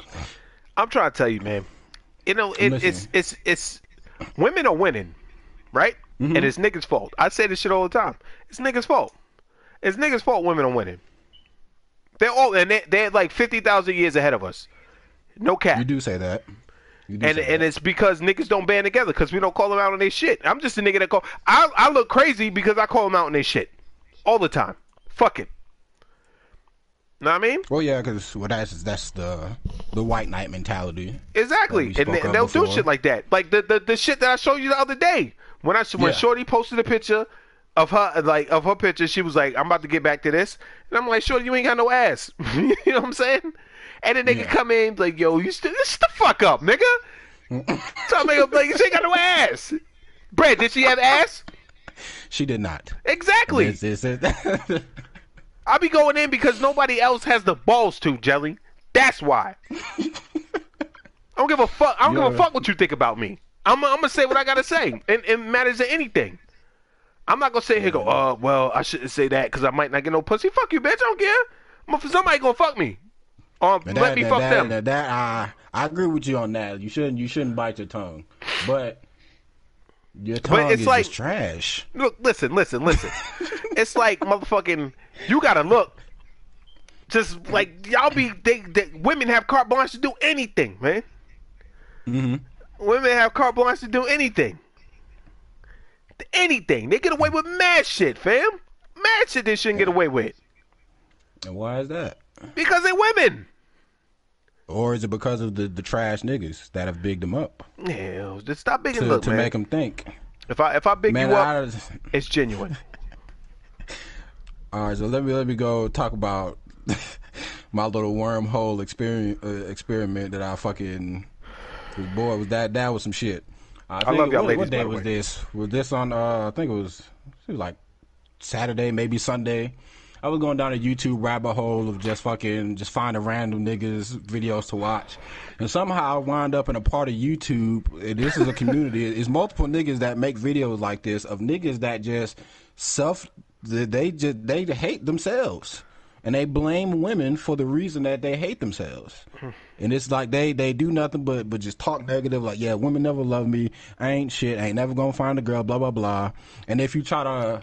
I'm trying to tell you, man. You know, it, it's it's it's women are winning, right? Mm-hmm. And it's niggas' fault. I say this shit all the time. It's niggas' fault. It's niggas' fault. Women are winning. They're all and they, they're like fifty thousand years ahead of us. No cap. You do say that. And and that. it's because niggas don't band together because we don't call them out on their shit. I'm just a nigga that call. I I look crazy because I call them out on their shit all the time. Fuck it. Know what I mean? Well, yeah, because well, that's that's the the white knight mentality. Exactly, and, and they'll do shit like that, like the, the the shit that I showed you the other day when I when Yeah. Shorty posted a picture of her like of her picture. She was like, "I'm about to get back to this," and I'm like, "Shorty, you ain't got no ass." [laughs] you know what I'm saying? And then they Yeah. can come in like, "Yo, you still shut the fuck up, nigga." [laughs] so I'm like, she ain't got no ass. Brad, did she have ass? She did not. Exactly. It's- it's- it's- I be going in because nobody else has the balls to, Jelly. That's why. I don't give a fuck. I don't give You're- a fuck what you think about me. I'm, I'm gonna say what I gotta say, and it matters to anything. I'm not gonna sit here and go, uh, well, I shouldn't say that because I might not get no pussy. Fuck you, bitch. I don't care. Somebody gonna fuck me. Um, And let me that, fuck that, them. That, that, I I agree with you on that. You shouldn't you shouldn't bite your tongue, but your tongue it's is like- just trash. Look, listen, listen, listen. [laughs] it's like motherfucking. You gotta look. Just like y'all be, they, they women have carte blanche to do anything, man. Mm-hmm. Women have carte blanche to do anything. Anything. They get away with mad shit, fam. Mad shit they shouldn't get away with. And why is that? Because they women. Or is it because of the, the trash niggas that have bigged them up Yeah, just stop big and to, look, to man. make them think? if I if I big Man, you up, I, it's genuine. [laughs] all right. So let me let me go talk about [laughs] my little wormhole experience uh, experiment that I fucking. Boy, was that that was some shit. I, think- love y'all what, ladies, What day was way. this? Was this on? Uh, I think it was. It was like Saturday, maybe Sunday. I was going down a YouTube rabbit hole of just fucking just finding random niggas videos to watch, and somehow I wound up in a part of YouTube. And this is a community. [laughs] it's multiple niggas that make videos like this of niggas that just self. They just they hate themselves and they blame women for the reason that they hate themselves. Hmm. And it's like they they do nothing but but just talk negative. Like yeah, women never love me. I ain't shit. I ain't never gonna find a girl. Blah blah blah. And if you try to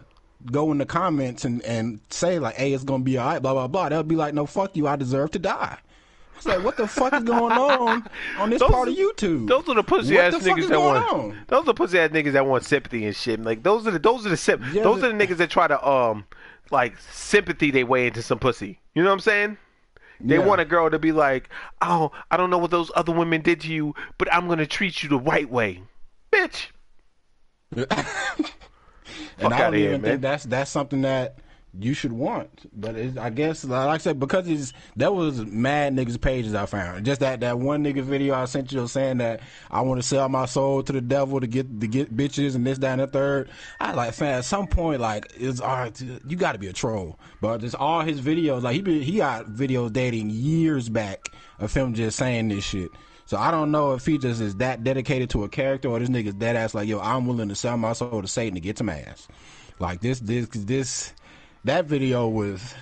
go in the comments and and say like, hey, it's gonna be alright. Blah blah blah. They'll be like, no, fuck you. I deserve to die. It's like, what the fuck is going on on this [laughs] Those- part of YouTube? Those are the pussy What ass the niggas that want. on? Those are the pussy ass niggas that want sympathy and shit. Like those are the those are the sim- Yeah, those the- are the niggas that try to um like sympathy they way into some pussy. You know what I'm saying? They Yeah. want a girl to be like, oh, I don't know what those other women did to you, but I'm gonna treat you the right way, bitch. [laughs] and I don't here, even man. think that's that's something that you should want. But it, I guess, like I said, because it's that was mad niggas pages I found. Just that that one nigga video I sent you saying that I want to sell my soul to the devil to get to get bitches and this, that, and the third. I like, fam, at some point, like it's all right. You got to be a troll. But just all his videos, like he been, he got videos dating years back of him just saying this shit. So I don't know if he just is that dedicated to a character or this nigga's dead ass like, yo, I'm willing to sell my soul to Satan to get some ass. Like this, this, this, that video was,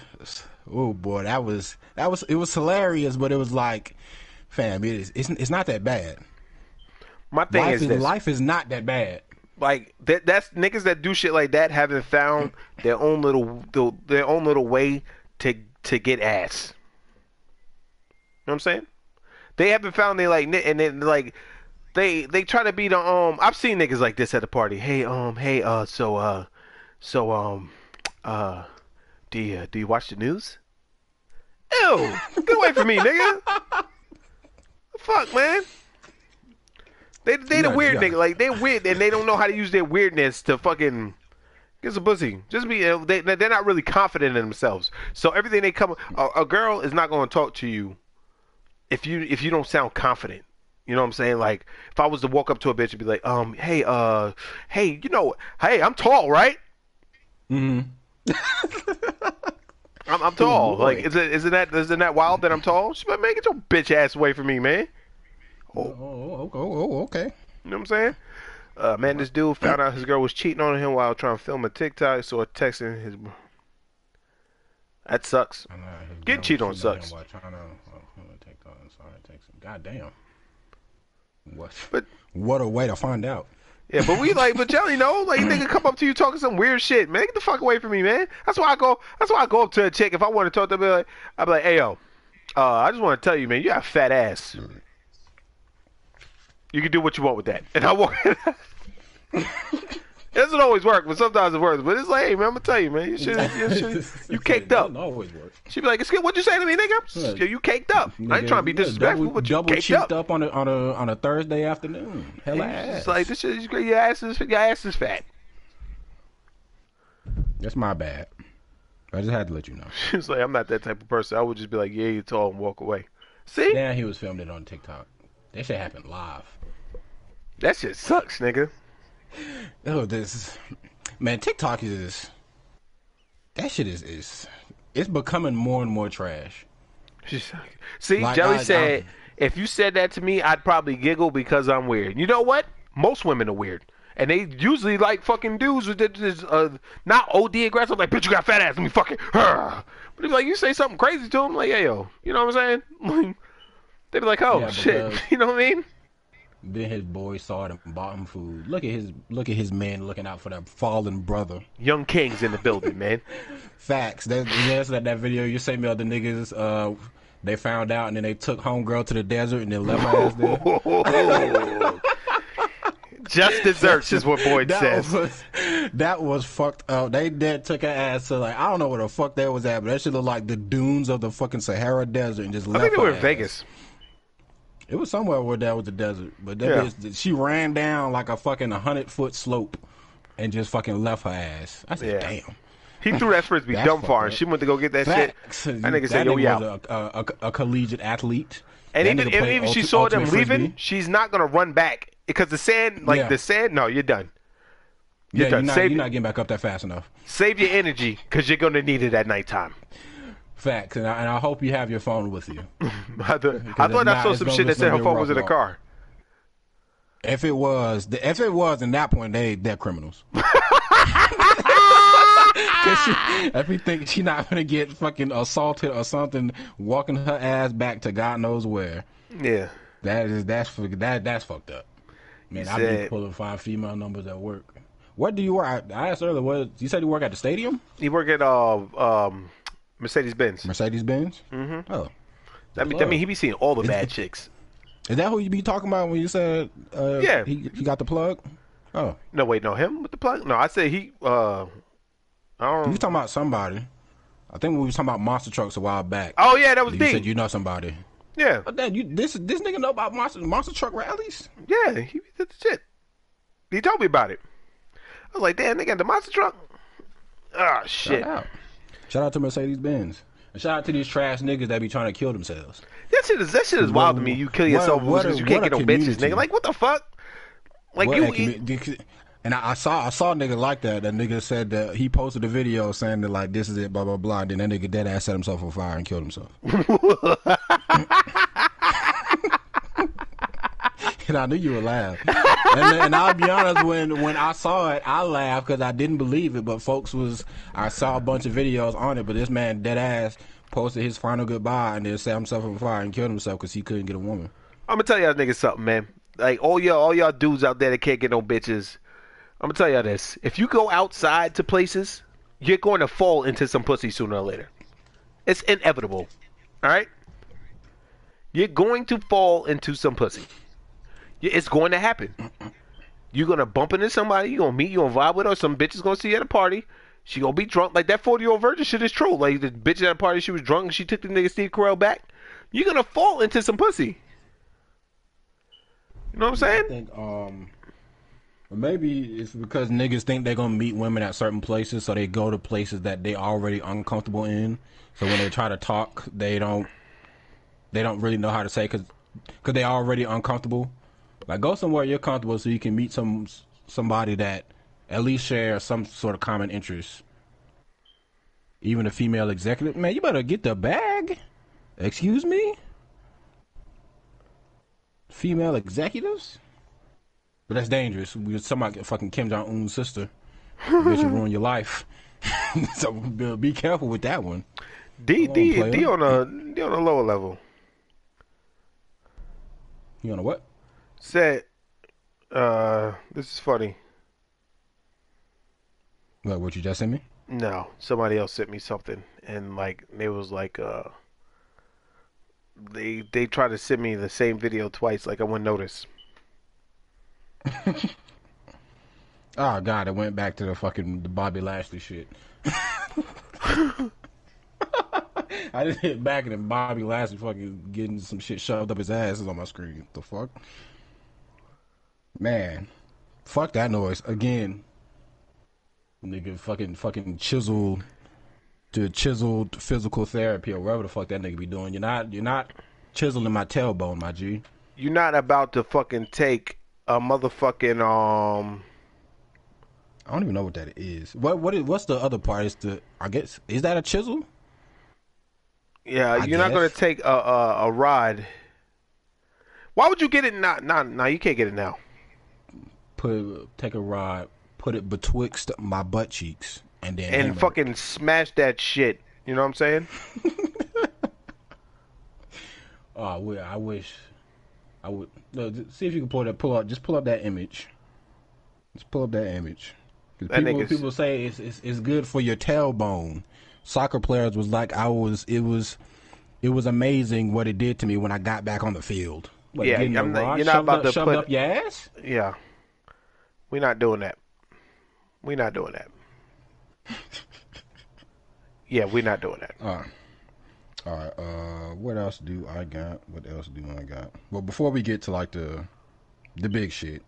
oh boy, that was that was it was hilarious, but it was like, fam, it is it's, it's not that bad. My thing Life is is this. life is not that bad. like that that's niggas that do shit like that haven't found [laughs] their own little their own little way to to get ass. You know what I'm saying? They haven't found they like and then like they they try to be the um I've seen niggas like this at a party. Hey um hey uh so uh so um uh do you do you watch the news? Ew, get away from me, nigga. Fuck, man. They they the weird nigga. Like they weird and they don't know how to use their weirdness to fucking get some pussy. Just be uh, they they're not really confident in themselves. So everything they come a, a girl is not going to talk to you if you if you don't sound confident. You know what I'm saying? Like if I was to walk up to a bitch and be like, um, hey, uh, hey, you know, hey, I'm tall, right? Mm-hmm. I'm, I'm tall. Like, is it isn't that isn't that wild that I'm tall? She like, man, get your bitch ass away from me, man. Oh, oh, oh, oh, okay. You know what I'm saying? Uh, man, this dude found out his girl was cheating on him while trying to film a TikTok, so texting his. That sucks. I know, his Getting cheated on cheated on him sucks. while trying to- oh, I'm gonna take that. Sorry, text him. God damn. What? But- what a way to find out. Yeah, but we [laughs] like, but Jelly, no, like nigga come up to you talking some weird shit, man. Get the fuck away from me, man. That's why I go. That's why I go up to a chick if I want to talk to her. Like, I'm like, hey yo, uh, I just want to tell you, man, you got a fat ass. You can do what you want with that, and I walk. [laughs] [laughs] It doesn't always work, but sometimes it works. But it's like, hey man, I'm gonna tell you, man, you should, you, should, [laughs] you caked up. Doesn't always work. She be like, "Excuse, what you say to me, nigga? Yeah. You caked up. I ain't trying to be disrespectful, double, but you double caked up." up. on a on a on a Thursday afternoon. Hell ass. It's like this shit is great. Your ass is your ass is fat. That's my bad. I just had to let you know. [laughs] She's like, I'm not that type of person. I would just be like, yeah, you're tall and walk away. See, Now he was filming it on TikTok. That shit happened live. that shit sucks, nigga. Oh, this man, TikTok is that shit is is it's becoming more and more trash. [laughs] See, Like, Jelly I- said, I- if you said that to me, I'd probably giggle because I'm weird. You know what? Most women are weird. And they usually like fucking dudes with just uh, not OD aggressive, like, bitch, you got fat ass, let me fuck it. [laughs] But if like you say something crazy to them, like, hey, yo, you know what I'm saying? [laughs] They'd be like, oh, Yeah, shit. You know what I mean? Then his boy saw it and bought him food. Look at his look at his man looking out for that fallen brother. Young King's in the building, man. [laughs] Facts. That, that's that that video you sent me of the niggas. Uh, they found out and then they took homegirl to the desert and then left her ass there. [laughs] Just desserts is what Boyd That says. was that was fucked up. They did took her ass to like I don't know where the fuck that was at, but that shit looked like the dunes of the fucking Sahara Desert and just I left. think they were in. Vegas. It was somewhere where that was the desert, but that Yeah. bitch, she ran down like a fucking hundred foot slope and just fucking left her ass. I said, Yeah. damn. He threw that frisbee dumb far, and she went to go get that Facts. shit. That nigga said, "Yo, we out." a, a, a, collegiate athlete. And That even, even if she saw them leaving, frisbee. she's not gonna run back because the sand, like Yeah. the sand. No, you're done. Yeah, You're you're not, Save- you're not getting back up that fast enough. Save your energy because you're gonna need it at nighttime. Facts, and I, and I hope you have your phone with you. [laughs] [laughs] I thought, I, thought I saw some shit that said her phone was in the car. If it was, if it was, in that point, they they're criminals. [laughs] 'Cause she, if you think she not gonna get fucking assaulted or something, walking her ass back to God knows where, Yeah, that is that's that that's fucked up. Man, I be said- pulling five female numbers at work. What do you work? I, I asked earlier. What you said you work at the stadium? You work at uh um Mercedes Benz. Mercedes Benz. Mm-hmm. Oh, That mean, that mean he be seeing all the bad chicks. is that who you be talking about when you said? Uh, Yeah. he he got the plug. Oh, No, wait, no, him with the plug. No, I said he. uh I you was don't. talking about somebody. I think we was talking about monster trucks a while back. Oh yeah, that was you D. said you know somebody. yeah, But then you this this nigga know about monster monster truck rallies. yeah, he did the shit. He told me about it. I was like, damn, they got the monster truck. Ah, shit. Shout out. To Mercedes Benz. And shout out to these trash niggas that be trying to kill themselves. That shit is that shit is wild to me. You kill yourself because you can't get a no bitches, nigga. Like what the fuck? Like What you, and I, I saw I saw a nigga like that. That nigga said that he posted a video saying that like this is it, blah blah blah. And Then that nigga dead ass set himself on fire and killed himself. [laughs] [laughs] and [laughs] I knew you would laugh. and, and I'll be honest, when when I saw it, I laughed because I didn't believe it. But folks was, I saw a bunch of videos on it, but this man dead ass posted his final goodbye and then set himself on fire and killed himself because he couldn't get a woman. I'm gonna tell y'all niggas something, man. Like all y'all, all y'all dudes out there that can't get no bitches. I'm gonna tell y'all this: if you go outside to places, you're going to fall into some pussy sooner or later. It's inevitable. All right. You're going to fall into some pussy. It's going to happen. You're gonna bump into somebody. You're gonna meet. You gonna vibe with her. Some bitch is gonna see you at a party. She gonna be drunk. Like that 40 year old virgin shit is true. Like the bitch at a party, she was drunk and she took the nigga Steve Carell back. You're gonna fall into some pussy. You know what I'm saying? I think um, maybe it's because niggas think they're gonna meet women at certain places, so they go to places that they already uncomfortable in. So when they try to talk, they don't they don't really know how to say because because they already uncomfortable. Like go somewhere you're comfortable so you can meet some somebody that at least share some sort of common interest. Even a female executive, man, you better get the bag. Excuse me. Female executives, but that's dangerous. We somebody fucking Kim Jong Un's sister. Bitch, you [laughs] ruin your life. [laughs] so be careful with that one. D D D on a D on a lower level. You know what? Said, uh, this is funny. What? What you just sent me? No, somebody else sent me something, and like it was like, uh, they they tried to send me the same video twice. Like I wouldn't notice. [laughs] oh God! It went back to the fucking the Bobby Lashley shit. [laughs] I just hit back and then Bobby Lashley fucking getting some shit shoved up his ass is on my screen. The fuck? Man. Fuck that noise. Again. Nigga fucking fucking chiseled to chiseled physical therapy or whatever the fuck that nigga be doing. You're not you're not chiseling my tailbone, my G. You're not about to fucking take a motherfucking um I don't even know what that is. What what is what's the other part? Is the I guess is that a chisel? Yeah, I you're guess. not gonna take a, a, a rod. Why would you get it now? Now, now you can't get it now. Put take a rod, put it betwixt my butt cheeks, and then and fucking it. smash that shit. You know what I'm saying? [laughs] oh, I wish, I wish I would no, see if you can pull that pull up. Just pull up that image. Just pull up that image. That people, people say it's, it's it's good for your tailbone soccer players was like I was. It was it was amazing what it did to me when I got back on the field. What, yeah, I'm not, you're not about up, to put up your ass. Yeah, we're not doing that. We're not doing that. [laughs] yeah, we're not doing that. All right. All right. Uh, what else do I got? What else do I got? Well, before we get to like the the big shit,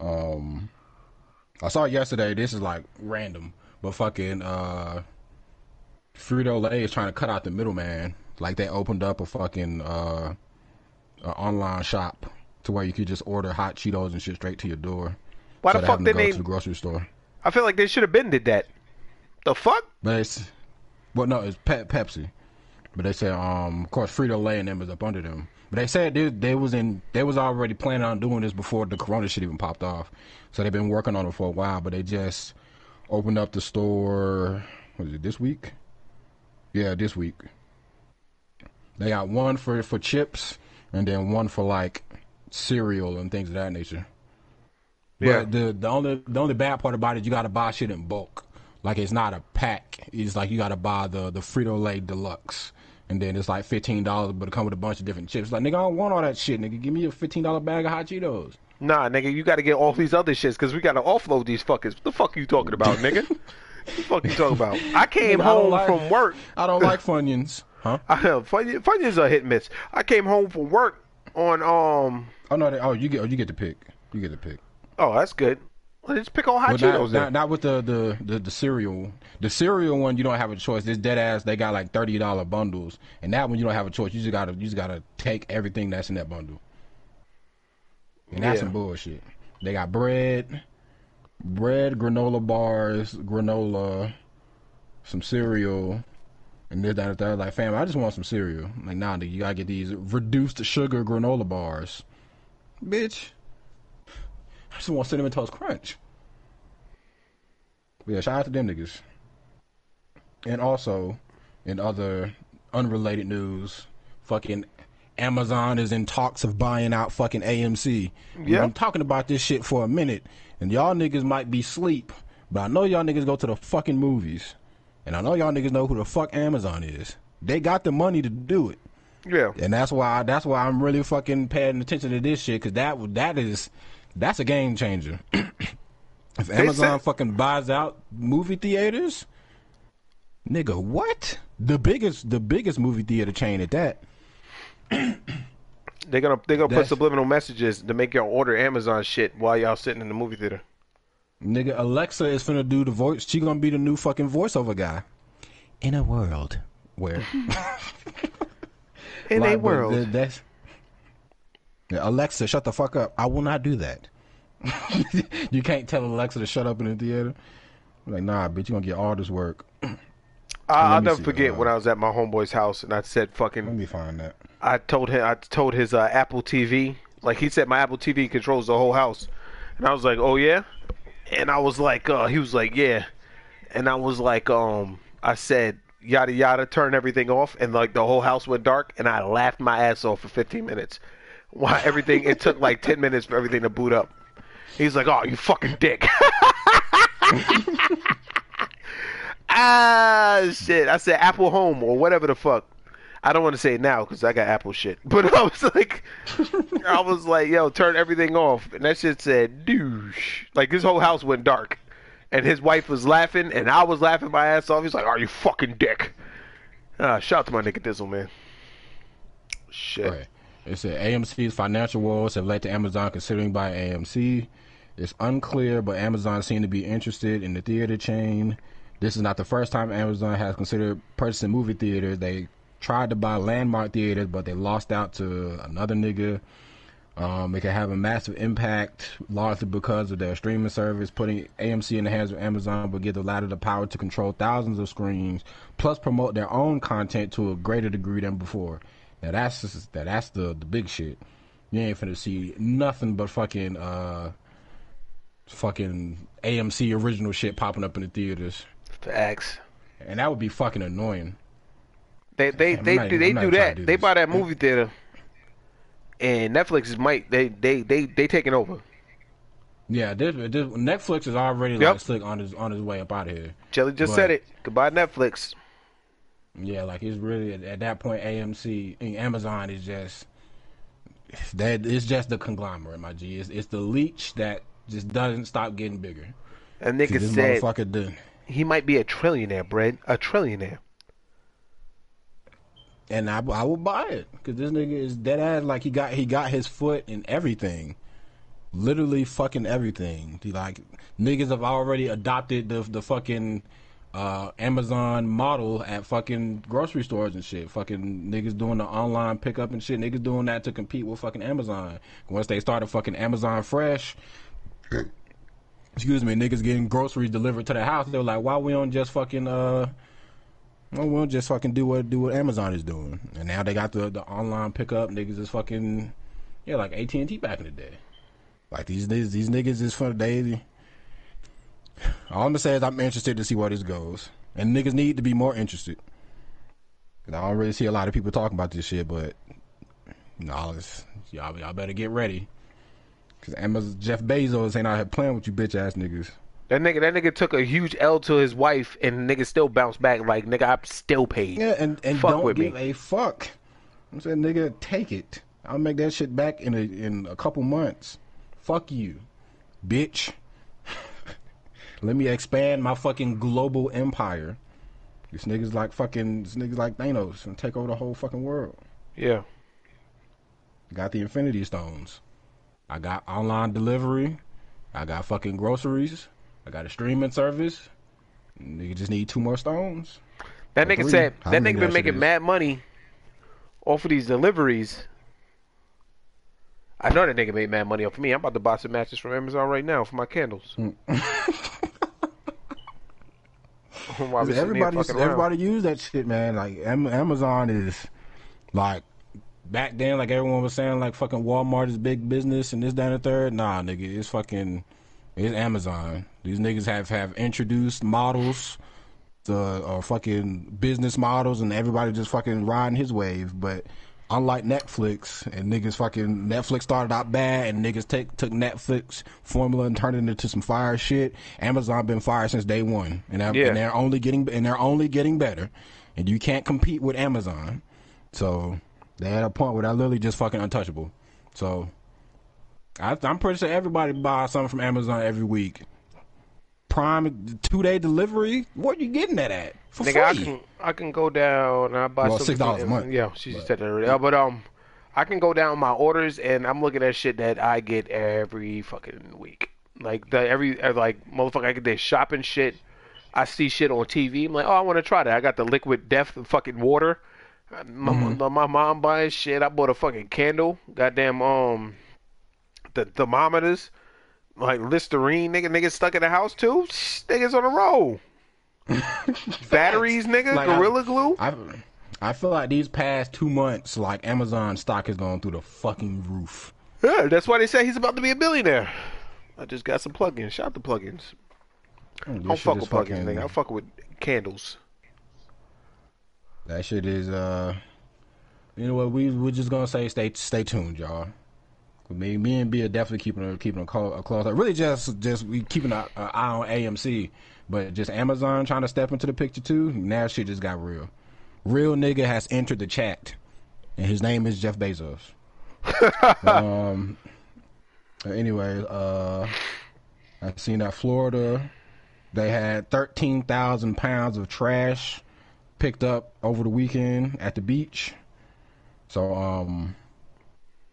um, I saw yesterday. This is like random, but fucking uh, Frito Lay is trying to cut out the middleman. Like they opened up a fucking uh, a online shop to where you could just order hot Cheetos and shit straight to your door. Why the fuck did they to the grocery store? I feel like they should have been did that. The fuck? But it's well, no, it's Pe- Pepsi. But they said, um, of course, Frito Lay and them is up under them. But they said they, they was in they was already planning on doing this before the Corona shit even popped off. So they've been working on it for a while. But they just opened up the store. Was it this week? Yeah, this week. They got one for for chips and then one for like cereal and things of that nature. Yeah. But the the only the only bad part about it, you got to buy shit in bulk. Like it's not a pack. It's like you got to buy the the Frito Lay Deluxe, and then it's like fifteen dollars, but it come with a bunch of different chips. Like nigga, I don't want all that shit. Nigga, give me a fifteen dollar bag of hot Cheetos. Nah, nigga, you got to get all these other shits because we got to offload these fuckers. What the fuck are you talking about, nigga? [laughs] What the fuck you talking about? I came Nigga, home I like, from work. [laughs] I don't like Funyuns. Huh? [laughs] I have Funyuns, Funyuns are hit and miss. I came home from work on um. Oh no! They, oh, you get oh you get to pick. You get to pick. Oh, that's good. Well, just pick all hot well, Cheetos. Not, not, not, with the, the, the, the cereal. The cereal one, you don't have a choice. This dead ass, they got like thirty dollar bundles, and that one you don't have a choice. You just gotta you just gotta take everything that's in that bundle. And that's yeah. some bullshit. They got bread, bread, granola bars, granola, some cereal, and this, that, and that. Like, fam, I just want some cereal. Like, nah, you gotta get these reduced sugar granola bars. Bitch, I just want cinnamon toast crunch. But yeah, shout out to them niggas. And also, in other unrelated news, fucking Amazon is in talks of buying out fucking AMC. Yeah. I'm talking about this shit for a minute, and y'all niggas might be sleep, but I know y'all niggas go to the fucking movies, and I know y'all niggas know who the fuck Amazon is. They got the money to do it, Yeah. and that's why that's why I'm really fucking paying attention to this shit because that that is that's a game changer. [clears throat] if Amazon fucking buys out movie theaters, nigga, what? The biggest the biggest movie theater chain at that. They're gonna they're gonna put subliminal messages to make y'all order Amazon shit while y'all sitting in the movie theater. Nigga, Alexa is finna do the voice. She gonna be the new fucking voiceover guy. In a world where [laughs] In Like, a world. that's Alexa, shut the fuck up. I will not do that. [laughs] you can't tell Alexa to shut up in the theater. Like, nah, bitch, you gonna get all this work. [clears throat] I, I'll never forget uh, when I was at my homeboy's house and I said "Fucking." Let me find that. I told him I told his uh, Apple TV like he said my Apple TV controls the whole house, and I was like, oh yeah, and I was like, uh, he was like, yeah, and I was like, um, I said yada yada, turn everything off, and like the whole house went dark, and I laughed my ass off for 15 minutes. Why everything? It took like 10 minutes for everything to boot up. He's like, oh, you fucking dick. [laughs] ah shit! I said Apple Home or whatever the fuck. I don't want to say it now because I got Apple shit. [laughs] But I was like, I was like, yo, turn everything off, and that shit said douche. Like his whole house went dark, and his wife was laughing, and I was laughing my ass off. He's like, "Are you fucking dick?" Ah, shout out to my nigga Dizzle, man. Shit. Right. It said AMC's financial woes have led to Amazon considering buying AMC. It's unclear, but Amazon seemed to be interested in the theater chain. This is not the first time Amazon has considered purchasing movie theaters. They tried to buy Landmark Theaters, but they lost out to another nigga. Um, it can have a massive impact, largely because of their streaming service, putting AMC in the hands of Amazon, but give the latter the power to control thousands of screens, plus promote their own content to a greater degree than before. Now that's just, that that's the the big shit. You ain't finna see nothing but fucking uh, fucking AMC original shit popping up in the theaters, Facts. and that would be fucking annoying. They they I'm they not do they do that. do they buy that movie theater, and Netflix is might they they they they taking over. Yeah, this, this, Netflix is already Yep. like slick on his on his way up out of here. Jelly just But- said it. Goodbye Netflix. Yeah, like it's really at, at that point, AMC and Amazon is just that. It's just the conglomerate, my G. It's, it's the leech that just doesn't stop getting bigger. And nigga this said motherfucker done, he might be a trillionaire, Brad. A trillionaire. and I I will buy it because this nigga is dead ass. Like he got he got his foot in everything, literally fucking everything. Like niggas have already adopted the the fucking. Uh, Amazon model at fucking grocery stores and shit. Fucking niggas doing the online pickup and shit. Niggas doing that to compete with fucking Amazon. Once they started fucking Amazon Fresh, excuse me, niggas getting groceries delivered to the house. They were like, why we don't just fucking uh, why we don't just fucking do what do what Amazon is doing? And now they got the the online pickup. Niggas is fucking yeah, like AT and T back in the day. Like these these these niggas is for the day. All I'm gonna say is I'm interested to see where this goes, and niggas need to be more interested. 'Cause I don't really see a lot of people talking about this shit, but no, it's, y'all y'all better get ready. Cause Amazon, Jeff Bezos ain't out here playing with you bitch ass niggas. That nigga that nigga took a huge L to his wife and nigga still bounced back like nigga I'm still paid. Yeah, and and Fuck don't give me. a fuck. I'm saying, nigga, take it. I'll make that shit back in a in a couple months. Fuck you, bitch. Let me expand my fucking global empire. This niggas like fucking this niggas like Thanos and take over the whole fucking world. Yeah. Got the Infinity Stones. I got online delivery. I got fucking groceries. I got a streaming service. Nigga just need two more stones. That nigga three. said How that nigga been making is. mad money off of these deliveries. I know that nigga made mad money off of me. I'm about to buy some matches from Amazon right now for my candles. Mm. While we sitting here [laughs] everybody, everybody use that shit, man. Like Amazon is like back then, like everyone was saying, like fucking Walmart is big business and this, that, and the third. Nah, nigga, it's fucking it's Amazon. These niggas have have introduced models, the uh, fucking business models, and everybody just fucking riding his wave. But unlike Netflix, and niggas fucking Netflix started out bad, and niggas take took Netflix formula and turned it into some fire shit. Amazon been fire since day one, and, they're- Yeah. and they're only getting and they're only getting better. And you can't compete with Amazon. So they had a point where they're literally just fucking untouchable. So I, I'm pretty sure everybody buys something from Amazon every week. Prime two day delivery. What you getting that at for Nigga, I can I can go down and I buy Well, something $6 a month. Yeah, she just said that already. Uh, but um, I can go down my orders and I'm looking at shit that I get every fucking week. Like the every uh, like motherfucker, I get this shopping shit. I see shit on TV. I'm like, oh, I want to try that. I got the liquid death fucking water. Uh, My, Mm-hmm. my mom buying shit. I bought a fucking candle. Goddamn um, the thermometers. Like Listerine, nigga, niggas stuck in the house too. Shh, Niggas on the roll. [laughs] Batteries, nigga, Like, I- gorilla glue. I I feel like these past two months, like Amazon stock has gone through the fucking roof. Yeah, that's why they say he's about to be a billionaire. I just got some plugins. Shout out the plugins. I don't fuck with plugins, fucking- nigga. I fuck with candles. That shit is uh you know what we we're just gonna say stay stay tuned, y'all. Me, me and B are definitely keeping a keeping a, clo- a close eye. Really, just just we keeping an eye on AMC, but just Amazon trying to step into the picture too. Now shit just got real. Real nigga has entered the chat, and his name is Jeff Bezos. [laughs] um. Anyway, uh, I've seen that Florida, they had thirteen thousand pounds of trash picked up over the weekend at the beach. So, um,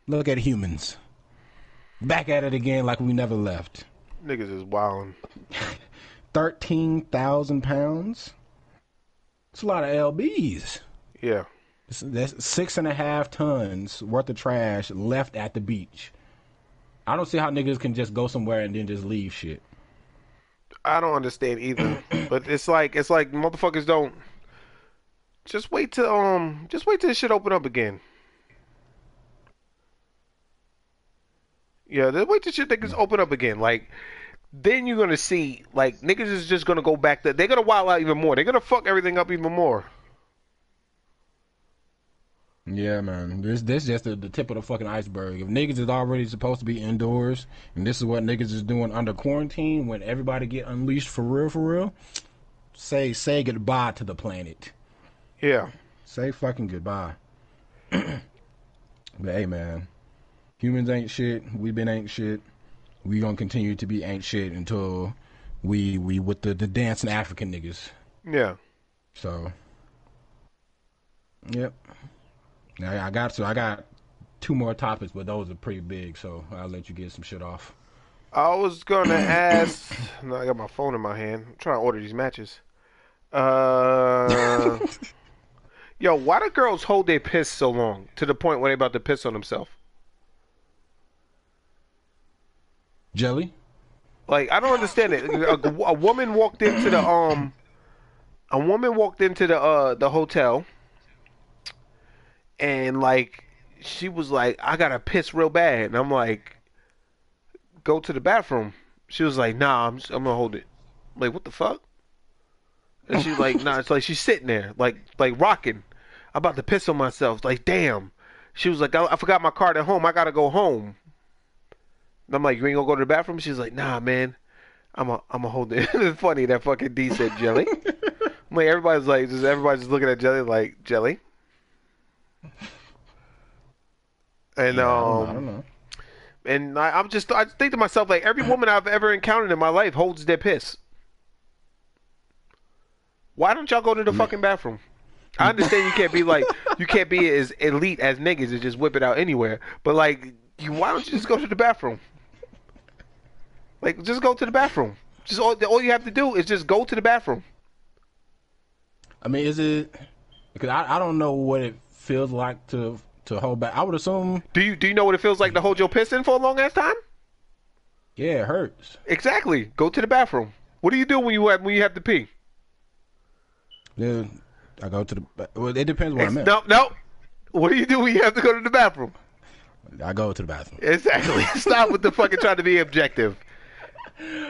look at humans. Back at it again like we never left. Niggas is wildin'. [laughs] 13,000 pounds? It's a lot of LBs. Yeah. It's- That's six and a half tons worth of trash left at the beach. I don't see how niggas can just go somewhere and then just leave shit. I don't understand either. [clears throat] but it's like it's like motherfuckers don't just wait till um just wait till this shit open up again. Yeah, wait till shit niggas open up again. Like then you're gonna see like niggas is just gonna go back to they're gonna wild out even more. They're gonna fuck everything up even more. Yeah, man. This this just the, the tip of the fucking iceberg. If niggas is already supposed to be indoors, and this is what niggas is doing under quarantine, when everybody get unleashed for real, for real, say say goodbye to the planet. Yeah. Say fucking goodbye. [clears throat] but hey, man, humans ain't shit. We been ain't shit. We gonna continue to be ain't shit until we we with the the dancing African niggas. Yeah. So, yep. Now I got so I got two more topics, but those are pretty big. So I'll let you get some shit off. I was gonna [coughs] ask. no, I got my phone in my hand. I'm trying to order these matches. Uh, [laughs] yo, why do girls hold their piss so long to the point where they about to piss on themselves? Jelly. Like I don't understand it. A, a woman walked into the um, a woman walked into the uh the hotel, and like she was like, "I gotta piss real bad," and I'm like, "Go to the bathroom." She was like, "Nah, I'm I'm gonna hold it." like, what the fuck? And she's like, "Nah." It's like she's sitting there, like like rocking. I'm about to piss on myself. Like, damn. She was like, I, I forgot my card at home. I gotta go home. And I'm like, you ain't gonna go to the bathroom? She's like, nah, man. I'm a, I'm a hold [laughs] it. it's funny that fucking D said jelly. I'm like, everybody's like, just everybody's just looking at jelly like jelly. And I um, I don't know. and I, I'm just, I think to myself like, every woman I've ever encountered in my life holds their piss. Why don't y'all go to the fucking bathroom? I understand you can't be like, you can't be as elite as niggas and just whip it out anywhere. But like, you, why don't you just go to the bathroom? Like, just go to the bathroom. Just all, all you have to do is just go to the bathroom. I mean, is it? Because I, I don't know what it feels like to to hold back. I would assume, Do you do you know what it feels like to hold your piss in for a long ass time? yeah, it hurts. Exactly. Go to the bathroom. What do you do when you have when you have to pee? Then I go to the. Well, it depends where I'm at. No, no. What do you do when you have to go to the bathroom? I go to the bathroom. Exactly. [laughs] Stop with the fucking trying to be objective.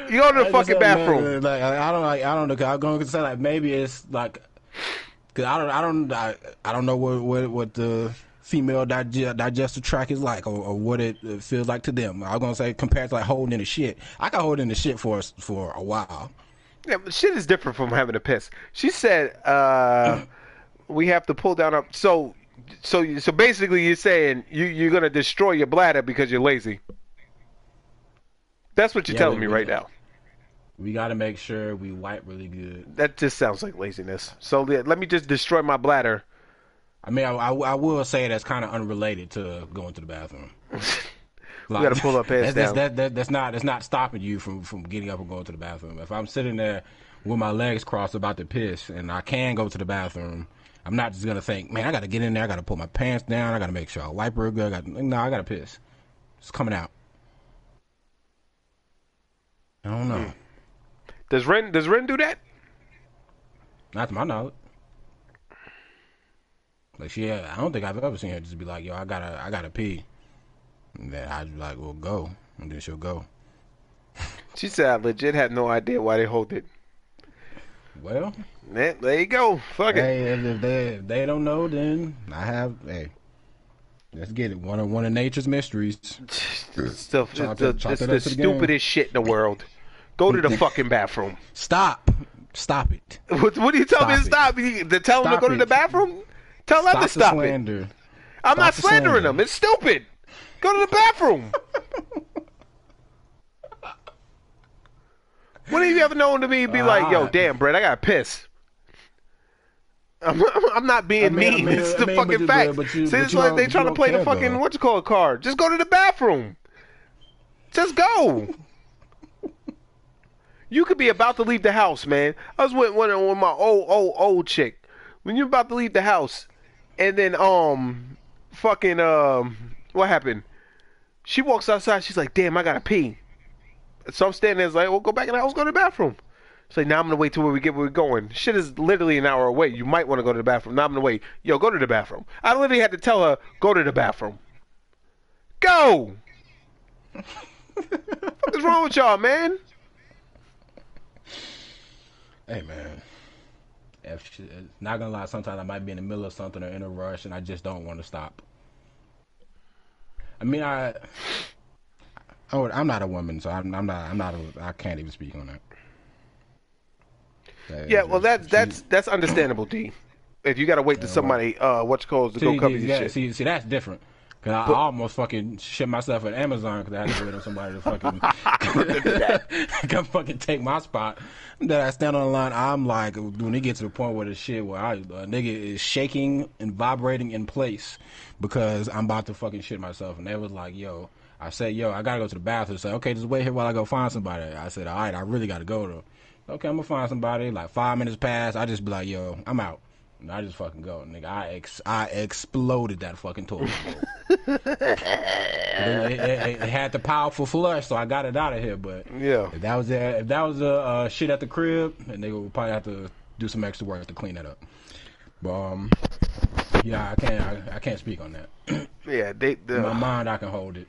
You go to the fucking bathroom. Like I don't like I don't know. I'm going to say like maybe it's like because I don't I don't I, I don't know what what what the female dig- digestive tract is like or, or what it feels like to them. I was gonna say compared to like holding in the shit. I got hold in the shit for for a while. Yeah, but shit is different from having a piss. She said, uh, [clears throat] "We have to pull down our." So, so, so basically, you're saying you you're gonna destroy your bladder because you're lazy. That's what you're Yeah, telling we- me we- right now. We got to make sure we wipe really good. That just sounds like laziness. So let let me just destroy my bladder. I mean, I, I, I will say that's kind of unrelated to going to the bathroom. [laughs] We gotta pull our pants [laughs] that's, that's, down. that, that, that's not that's not stopping you from, from getting up and going to the bathroom. If I'm sitting there with my legs crossed about to piss and I can go to the bathroom, I'm not just gonna think, man, I gotta get in there, I gotta pull my pants down, I gotta make sure I wipe real good. I got no, I gotta piss. It's coming out. I don't know. Hmm. Does Ren does Ren do that? Not to my knowledge. Like she, I don't think I've ever seen her just be like, "Yo, I gotta, I gotta pee." And then I'd be like, "Well, go," and then she'll go. [laughs] She said I legit had no idea why they hold it. Well, There, there you go. Fuck it. hey, if, if they if they don't know, then I have. Hey, let's get it. One of one of nature's mysteries. It's the, it's Chalk the, it- it's it the up to game. stupidest shit in the world. Go to the [laughs] fucking bathroom. Stop, stop it. What, what do you tell me to Stop stop? To tell them to Stop go to the bathroom? Tell them Stop to the stop it. I'm not Stop the slandering slander. them. It's stupid. Go to the bathroom. [laughs] what have you ever known to me be like, yo, ah. damn, Brett, I got to piss. I'm, [laughs] I'm not being I mean- I mean. mean- it's the mean, fucking fact. but you- See, but it's like they trying to play the fucking though. what you call it card. Just go to the bathroom. Just go. You could be about to leave the house, man. I was with one with my old old old chick. When you're about to leave the house, and then um, fucking um, what happened? She walks outside. She's like, "Damn, I gotta pee." So I'm standing there, like, "Well, go back in the house, go to the bathroom." Like, now I'm gonna wait till where we get where we're going. Shit is literally an hour away. You might want to go to the bathroom. Now I'm gonna wait. Yo, go to the bathroom. I literally had to tell her, go to the bathroom. Go. [laughs] what is wrong with y'all, man? Hey man, if she, not gonna lie, sometimes I might be in the middle of something or in a rush, and I just don't want to stop. I mean, I, oh, I'm not a woman, so I'm, I'm not, I'm not, a, I can't even speak on that. That- Yeah, well, that's she- that's that's understandable, D. If you gotta wait till somebody, uh, what's called to go see, cover see, your yeah, shit. see, see, that's different. Cause I, I almost fucking shit myself at Amazon because I had to wait on somebody to [laughs] fucking [laughs] come fucking take my spot. That I stand on the line, I'm like, when it gets to the point where the shit where I, a nigga is shaking and vibrating in place because I'm about to fucking shit myself, and they was like, yo. I said, yo, I gotta go to the bathroom. So okay, just wait here while I go find somebody. I said, all right, I really gotta go though. Okay, I'm gonna find somebody. Like five minutes pass, I just be like, yo, I'm out. And I just fucking go, nigga. I ex- I exploded that fucking toilet it, it- it- it had the powerful flush, so I got it out of here. But Yeah. if that was a, if that was a uh, shit at the crib, and they would probably have to do some extra work to clean that up. But um, yeah, I can't I, I can't speak on that. Yeah, they. In my mind, I can hold it.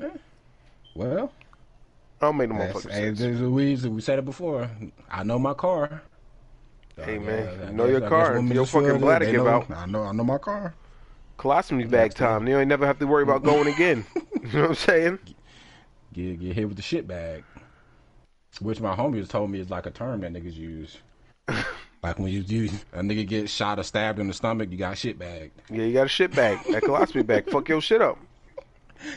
Eh, Well, I'll make the motherfucker hey, sense. there's a reason we said it before. I know my car. So Hey, man, I know guess- your car. Your fucking bladder give know- out. I know I know my car. Colostomy bag time. You ain't never have to worry about going again. [laughs] you know what I'm saying? Get get hit with the shit bag. Which my homies told me is like a term that niggas use. [laughs] like when you you a nigga get shot or stabbed in the stomach, you got shit bagged. Yeah, you got a shit bag. That colostomy bag. Fuck your shit up. [laughs]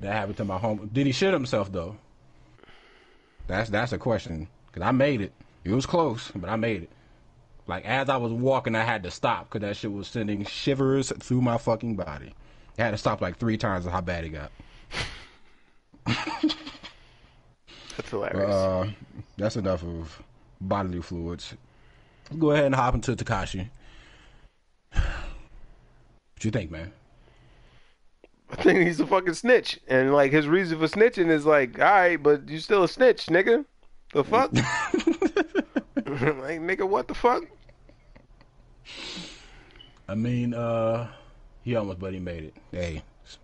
That happened to my home. Did he shit himself though? That's that's a question. Cause I made it. It was close, but I made it. Like as I was walking, I had to stop because that shit was sending shivers through my fucking body. I had to stop like three times of how bad it got. [laughs] That's hilarious. Uh, that's enough of bodily fluids. Let's go ahead and hop into Tekashi. [sighs] What you think, man? I [laughs] think he's a fucking snitch, and like his reason for snitching is like, all right, but you still a snitch, nigga. The fuck? [laughs] [laughs] like, nigga, what the fuck? I mean, uh, he almost, but he made it. Hey,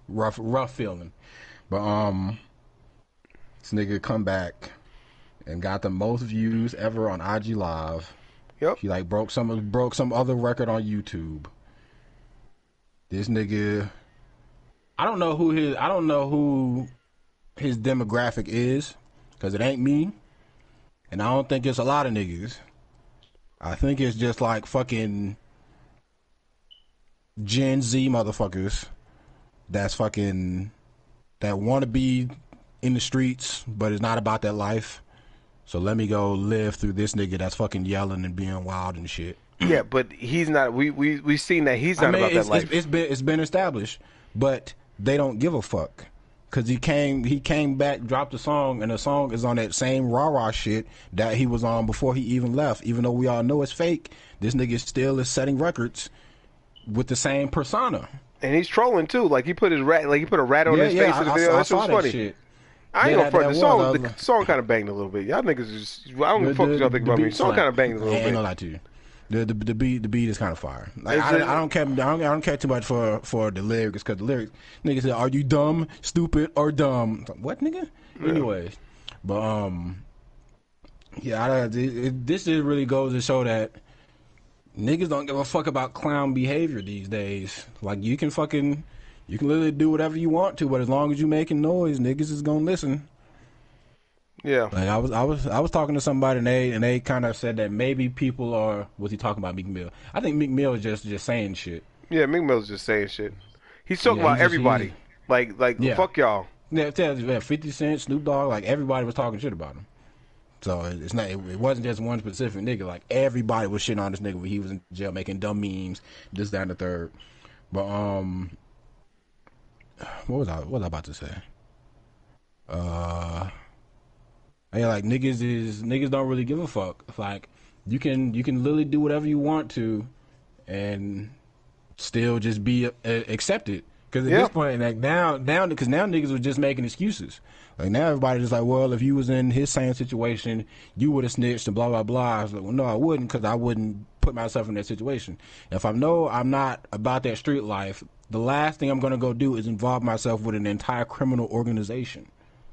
rough, rough feeling. But um, this nigga come back and got the most views ever on IG Live. Yep. He like broke some broke some other record on YouTube. This nigga, I don't know who his I don't know who his demographic is because it ain't me, and I don't think it's a lot of niggas. I think it's just like fucking Gen Z motherfuckers that's fucking that want to be in the streets, but it's not about that life. So let me go live through this nigga that's fucking yelling and being wild and shit. [clears throat] Yeah, but he's not. We we we seen that he's not I mean, about that life. it's, it's been it's been established, but they don't give a fuck because he came he came back, dropped a song, and the song is on that same rah rah shit that he was on before he even left. Even though we all know it's fake, this nigga still is setting records with the same persona. and he's trolling too. Like he put his rat, like he put a rat on yeah, his yeah, face in the video. I, I That shit saw was that funny. shit. I ain't Yeah, gonna front. The song, was. The song kind of banged a little bit. Y'all niggas just, I don't give a fuck what y'all think about me. The song kind of banged a little I ain't gonna bit. lie to you. The, the the beat the beat is kind of fire. Like, I, it- I don't care. I don't, I don't care too much for for the lyrics because the lyrics nigga said, "Are you dumb, stupid, or dumb?" Like, what nigga? Anyways, but um, yeah, I, it, it, this just really goes to show that niggas don't give a fuck about clown behavior these days. Like you can fucking you can literally do whatever you want to, but as long as you making noise, niggas is gonna listen. Yeah, Like I was, I was, I was talking to somebody, and they and they kind of said that maybe people are. Was he talking about Meek Mill? I think Meek Mill is just just saying shit. yeah. Meek Mill's just saying shit. He's talking Yeah, about he just- everybody. he- Like like Yeah. fuck y'all. Yeah, yeah, Fifty Cent, Snoop Dogg, like everybody was talking shit about him. So it- it's not. It, it wasn't just one specific nigga. Like everybody was shitting on this nigga when he was in jail making dumb memes, this, that, and the third. But um, what was I? What was I about to say? Uh, yeah, like niggas is niggas don't really give a fuck. Like you can you can literally do whatever you want to, and still just be uh, accepted. Because at Yeah. this point, like now, now, because now niggas was just making excuses. Like now, everybody's just like, well, if you was in his same situation, you would have snitched and blah blah blah. I was like, well, no, I wouldn't, because I wouldn't put myself in that situation. If I know I'm not about that street life, the last thing I'm gonna go do is involve myself with an entire criminal organization.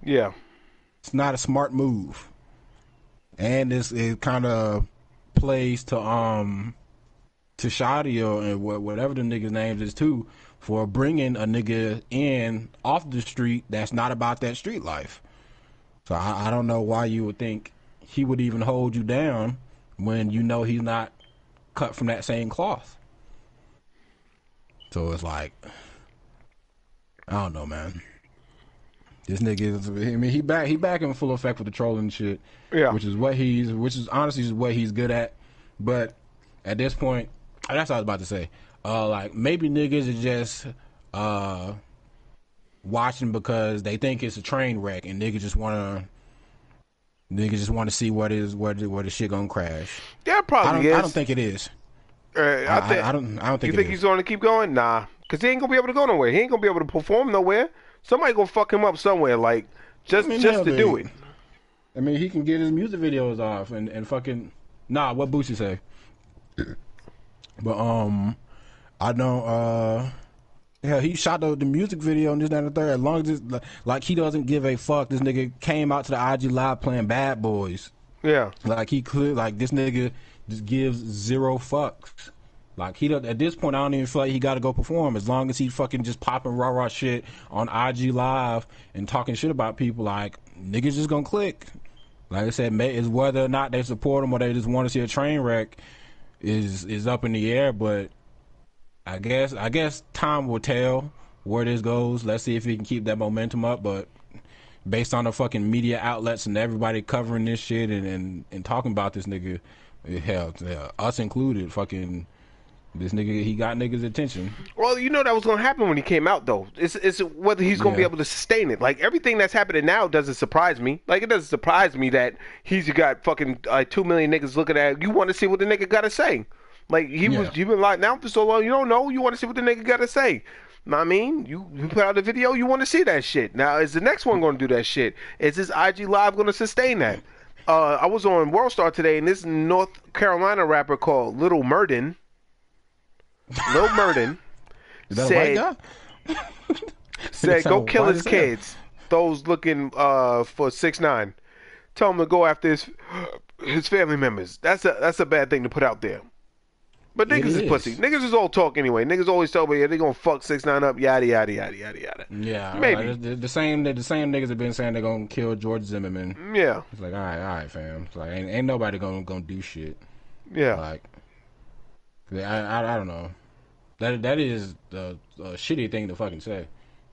Yeah, It's not a smart move, and it's, it kind of plays to um to Shotti or and whatever the nigga's names is too for bringing a nigga in off the street that's not about that street life. So I, I don't know why you would think he would even hold you down when you know he's not cut from that same cloth. So it's like, I don't know, man. This nigga is, I mean, he back, he back in full effect with the trolling and shit. Yeah. Which is what he's, which is honestly is what he's good at. But at this point, that's what I was about to say. Uh, like maybe niggas are just, uh, watching because they think it's a train wreck and niggas just wanna, niggas just want to see what is, the- where the shit gonna crash. yeah, I probably don't, is. I don't think it is. Uh, I, I, think. I, I don't, I don't think you think is. he's going to keep going? Nah, because he ain't gonna be able to go nowhere. He ain't gonna be able to perform nowhere. Somebody gonna fuck him up somewhere, like just I mean, just hell, to do it. I mean, he can get his music videos off and, and fucking nah. What Boosie say? But um, I don't. uh Yeah, he shot the, the music video and this that, and the third. As long as it's like, like he doesn't give a fuck. This nigga came out to the IG live playing Bad Boys. Yeah, Like he could, Like this nigga just gives zero fucks. Like he at this point, I don't even feel like he got to go perform. As long as he fucking just popping rah rah shit on IG live and talking shit about people, like niggas just gonna click. Like I said, may, is whether or not they support him or they just want to see a train wreck is is up in the air. But I guess I guess time will tell where this goes. Let's see if he can keep that momentum up. But based on the fucking media outlets and everybody covering this shit and and, and talking about this nigga, hell, yeah, us included, fucking this nigga, he got niggas' attention. Well, you know that was gonna happen when he came out, though. It's it's whether he's gonna be able to sustain it. Like everything that's happening now doesn't surprise me. Like it doesn't surprise me that he's got fucking uh, two million niggas looking at. You want to see what the nigga got to say? Like he was, you've been locked down for so long. You don't know. You want to see what the nigga got to say. I mean, you, you put out the video, you want to see that shit. Now, is the next one going to do that shit? Is this IG Live going to sustain that? Uh, I was on World Star today, and this North Carolina rapper called Little Murden Lil Murden, said, [laughs] said go kill his kids. Those looking uh, for six nine. Tell him to go after his his family members. That's a that's a bad thing to put out there. But niggas is. is. pussy. Niggas is all talk anyway. Niggas always tell me yeah, they gonna fuck six nine up. Yada yada yada yada yada. Yeah, Maybe. like, the, the same the same niggas have been saying they're gonna kill George Zimmerman. Yeah, It's like, all right, all right, fam. It's like, ain't, ain't nobody gonna gonna do shit. yeah. Like, I, I, I don't know. That that is the a shitty thing to fucking say.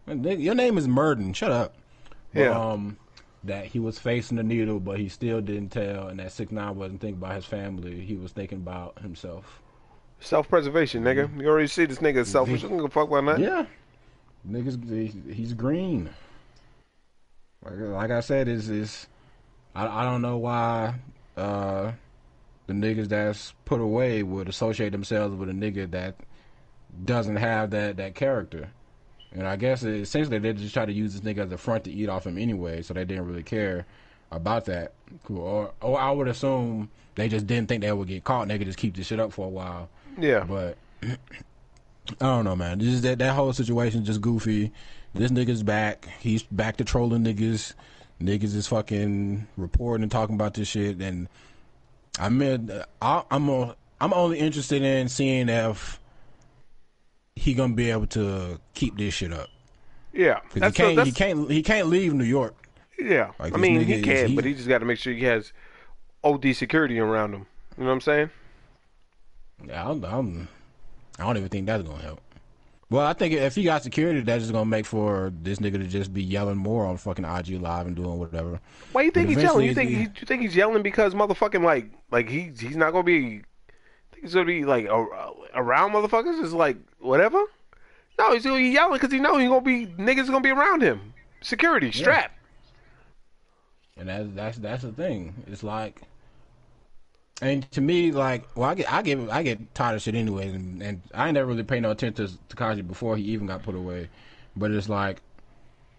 Your name is Murden. Shut up. Yeah. Um, that he was facing the needle, but he still didn't tell, and that six nine wasn't thinking about his family. He was thinking about himself. Self preservation, nigga. You already see this nigga is selfish. I don't give a fuck about that. Yeah, niggas, he's green. Like, like I said, is is I I don't know why uh the niggas that's put away would associate themselves with a nigga that doesn't have that that character. And I guess essentially they just try to use this nigga as a front to eat off him anyway, so they didn't really care about that. Cool. Or or I would assume they just didn't think they would get caught and they could just keep this shit up for a while. Yeah. But [clears throat] I don't know, man. This is that that whole situation is just goofy. This nigga's back. He's back to trolling niggas. Niggas is fucking reporting and talking about this shit. And I mean, I, I'm a, I'm only interested in seeing if he gonna be able to keep this shit up. Yeah, That's he can't. he can't. He can't leave New York. Yeah. Like, I mean, nigga he can, he- but he just got to make sure he has OD security around him. You know what I'm saying? I don't, I'm, I don't even think that's gonna help. Well, I think if he got security, that's just gonna make for this nigga to just be yelling more on fucking IG live and doing whatever. Why you think But he's yelling? You think he, you think he's yelling because motherfucking like like he's he's not gonna be think he's gonna be like around motherfuckers? It's like whatever. No, he's gonna be yelling because he know he's gonna be niggas gonna be around him. Security strap. And that's that's that's the thing. It's like, and to me, like, well, I get I get I get tired of shit anyways, and, and I ain't never really paid no attention to Tekashi before he even got put away. But it's like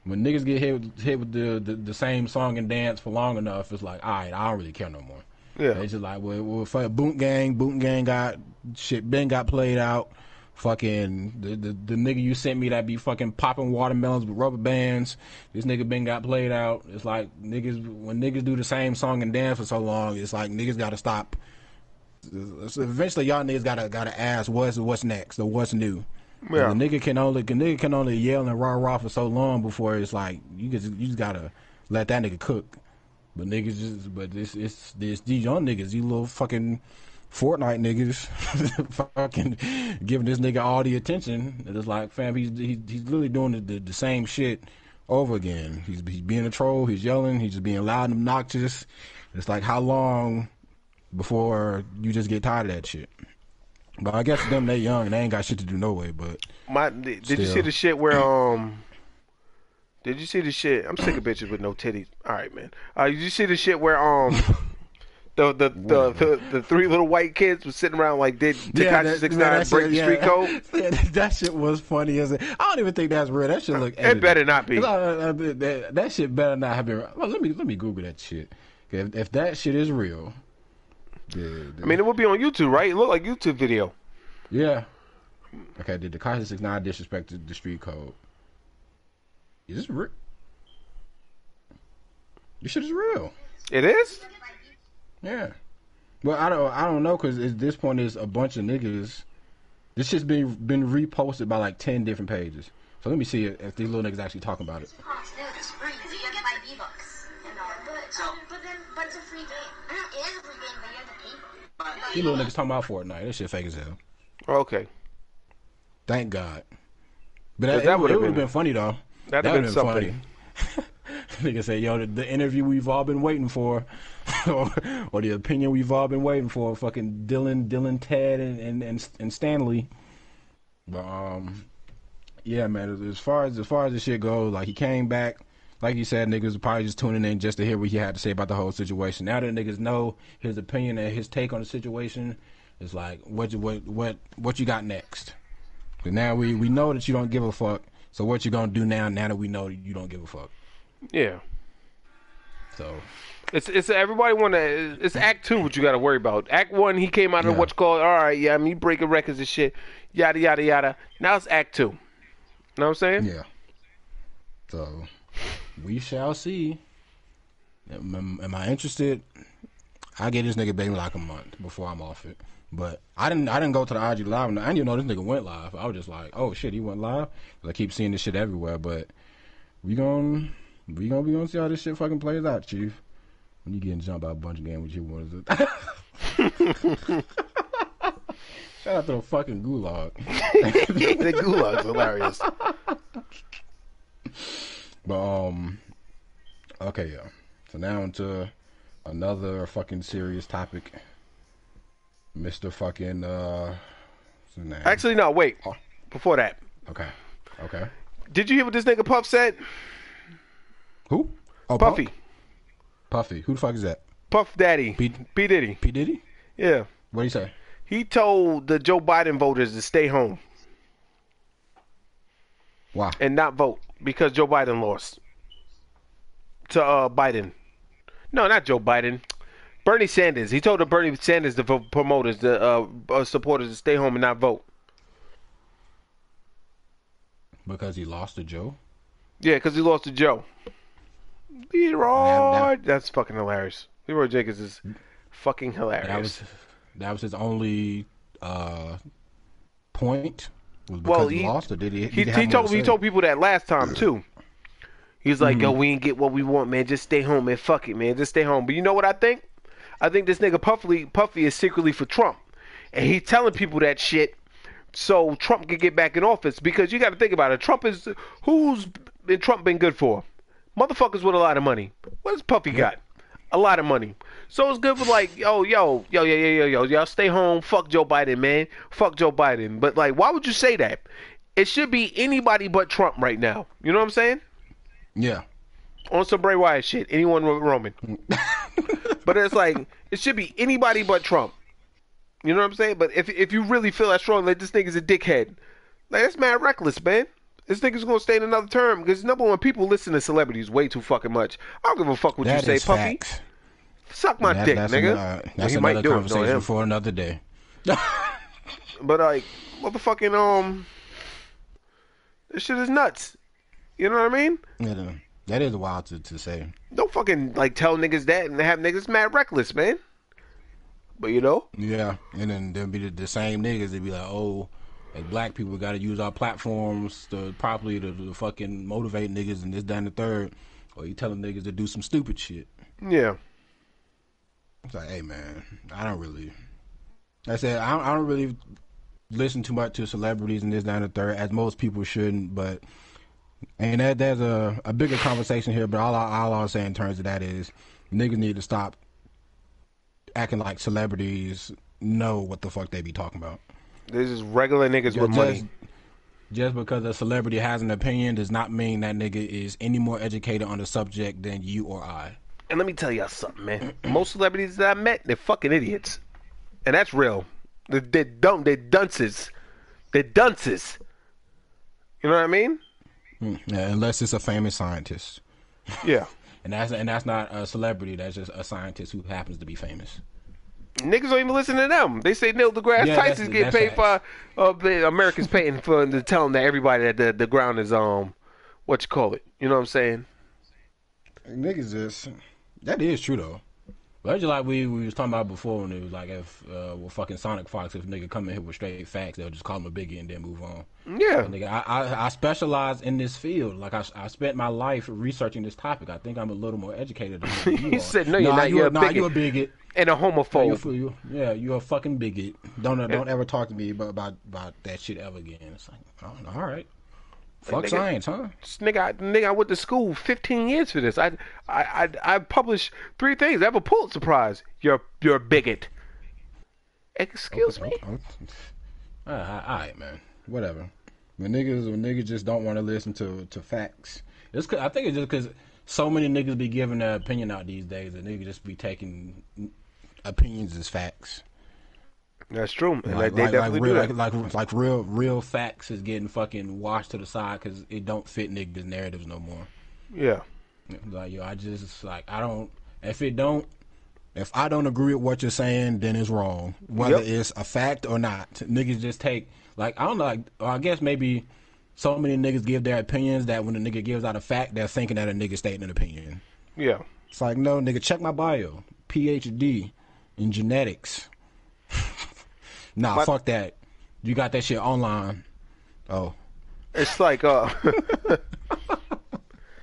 when niggas get hit with, hit with the, the the same song and dance for long enough, it's like, all right, I don't really care no more. Yeah. it's just like, well, well fuck, Boot Gang, Boot Gang got shit, Ben got played out. Fucking the, the the nigga you sent me that be fucking popping watermelons with rubber bands. This nigga been got played out. It's like niggas when niggas do the same song and dance for so long, it's like niggas got to stop. So eventually, y'all niggas gotta gotta ask what's what's next or what's new. Yeah. The nigga can only the nigga can only yell and rah rah for so long before it's like you just you just gotta let that nigga cook. But niggas just but this it's this these young niggas, these little fucking Fortnite niggas, [laughs] fucking giving this nigga all the attention. It's like, fam, he's he's, he's literally doing the, the, the same shit over again. He's he's being a troll. He's yelling. He's just being loud and obnoxious. It's like how long before you just get tired of that shit? But I guess them they young and they ain't got shit to do no way. But My did did you see the shit where um did you see the shit? I'm sick of bitches with no titties. All right, man. Uh, did you see the shit where um [laughs] the the the, the, the three little white kids was sitting around like did Tekashi that- Six man, Nine break shit- the street yeah. code? [laughs] Yeah, that shit was funny as it. I don't even think that's real. That shit look. It better not be. That, that shit better not have been. Well, let me let me Google that shit. If, if that shit is real, I mean, it would be on YouTube, right? It looked like YouTube video. yeah. Okay, did the Six Nine disrespect the, the street code? Is this real? This shit is real. It is. Yeah. Well, I don't I don't know because at this point is a bunch of niggas. This shit's been been reposted by like ten different pages. So let me see if, if these little niggas actually talking about it. It's free. You get buy V-Bucks. But, So- but then, but it's a free game. It is a free game, but you have to pay for it. But These little niggas talking about Fortnite. That shit fake as hell. Okay, Thank God. But But that, that would've been- been funny though. that'd have That been would've something. funny. [laughs] [laughs] Nigga say, yo, the, the interview we've all been waiting for, [laughs] or, or the opinion we've all been waiting for. Fucking Dylan, Dylan, Ted, and and and, and Stanley. But um, yeah, man. As, far as as far as the shit goes, like he came back. Like you said, niggas were probably just tuning in just to hear what he had to say about the whole situation. Now that niggas know his opinion and his take on the situation, it's like, what you what what what you got next? 'Cause now we we know that you don't give a fuck. So what you gonna do now? Now that we know you don't give a fuck. Yeah. So It's it's everybody want to. It's Act Two what you got to worry about. Act One, he came out of Yeah. what's called. All right, yeah, he breaking records and shit, yada yada yada. Now it's Act Two. You Know what I'm saying? Yeah. So we shall see. Am, am I interested? I get this nigga baby like a month before I'm off it. But I didn't. I didn't go to the IG live. and I didn't even know this nigga went live. I was just like, oh shit, he went live. I keep seeing this shit everywhere. But we gon' we gonna be gonna see how this shit fucking plays out, chief. When you getting jumped by a bunch of games with you, what is it? Shout out to the fucking gulag. [laughs] the gulag's hilarious. But um, okay, yeah. So now into another fucking serious topic. Mister fucking uh, what's his name? Actually, no. Wait. Before that, okay, okay. did you hear what this nigga Puff said? Who? Oh, Puffy, Puff- Puffy. Who the fuck is that? Puff Daddy, P, P Diddy. P Diddy? Yeah, What do you say? he told the Joe Biden voters to stay home Wow. and not vote because Joe Biden lost to uh, Biden. No, not Joe Biden. Bernie Sanders. He told the Bernie Sanders, the promoters, the uh, uh, supporters, to stay home and not vote. Because he lost to Joe. Yeah, because he lost to Joe. Leeroy. That's fucking hilarious. Leeroy Jenkins is fucking hilarious. That was that was his only uh point. Was because Well, he, he- lost, or did he? He, have he told to he told people that last time too. He's like, Mm-hmm. yo, we ain't get what we want, man. Just stay home, man. Fuck it, man. Just stay home. But you know what I think? I think this nigga Puffy Puffy is secretly for Trump, and he telling people that shit so Trump can get back in office. Because you got to think about it. Trump is who's been Trump been good for? Motherfuckers with a lot of money. What does Puffy got? A lot of money. So it's good for like, yo, yo, yo, yo, yo, yo, yo, y'all stay home. Fuck Joe Biden, man. Fuck Joe Biden. But like, why would you say that? It should be anybody but Trump right now. You know what I'm saying? Yeah. On some Bray Wyatt shit. Anyone with Roman. [laughs] but it's like it should be anybody but Trump. You know what I'm saying? But if if you really feel that strong, like this nigga's a dickhead, like that's mad reckless, man. This nigga's gonna stay in another term because number one, people listen to celebrities way too fucking much. I don't give a fuck what That you say, Puffy. facts. Suck my That- dick, that's nigga. Another, that's he might another do it, conversation him. for another day. [laughs] But like, motherfucking um, this shit is nuts. You know what I mean? Yeah, that is wild to, to say. Don't fucking like tell niggas that and have niggas mad reckless, man. But you know, Yeah, and then there'll be the, the same niggas that be like, oh, as black people got to use our platforms to properly to, to fucking motivate niggas and this, that, and the third. Or you telling niggas to do some stupid shit. yeah. It's like, hey man, I don't really. I said I don't, I don't really listen too much to celebrities and this, that, and the third, as most people shouldn't. But and that there's a, a bigger conversation here. But all I, all I'll say in terms of that is niggas need to stop acting like celebrities know what the fuck they be talking about. This is regular niggas with just, money. just because a celebrity has an opinion does not mean that nigga is any more educated on the subject than you or I. And let me tell y'all something, man. Most celebrities that I met, they're fucking idiots, and that's real. They're, they're dumb. They're dunces. They're dunces. You know what I mean? Mm, Yeah, unless it's a famous scientist. Yeah. [laughs] And that's and that's not a celebrity. That's just a scientist who happens to be famous. Niggas don't even listen to them. They say Neil deGrasse Yeah, Tyson's getting that's paid for. Uh, the Americans paying for to tell them that everybody that the, the ground is um, what you call it? You know what I'm saying? Niggas just that is true though. But that's just like we, we was talking about before when it was like if uh, well fucking Sonic Fox if nigga come in here with straight facts they'll just call him a biggie and then move on. Yeah. Nigga, I, I I specialize in this field. Like I, I spent my life researching this topic. I think I'm a little more educated than [laughs] you He said, "No, you're Nah, not. You You're a, nah, bigot." you a bigot. And a Nah, you a homophobe. fool. You- yeah, you're a fucking bigot. Don't uh, don't ever talk to me about about, about that shit ever again. It's like, oh, all right. Fuck nigga. science, huh? Nigga, I, nigga, I went to school 15 years for this. I, I, I, I published three things. I have a Pulitzer Prize. You're, you're a bigot. Excuse me. Oh, oh. All right, all right, man. Whatever. When niggas, when niggas just don't want to listen to to facts, it's I think it's just because so many niggas be giving their opinion out these days, and niggas just be taking opinions as facts. That's true. And Like, they like, like definitely real, do like, that. like, like real, real facts is getting fucking washed to the side because it don't fit niggas' narratives no more. yeah. Like yo, I just like I don't. If it don't, if I don't agree with what you're saying, then it's wrong. Whether Yep. it's a fact or not, niggas just take like I don't know. Like, or I guess maybe so many niggas give their opinions that when a nigga gives out a fact, they're thinking that a nigga stating an opinion. Yeah. It's like no, nigga, check my bio, PhD in genetics. Nah, But- fuck that. You got that shit online. Oh, It's like uh [laughs]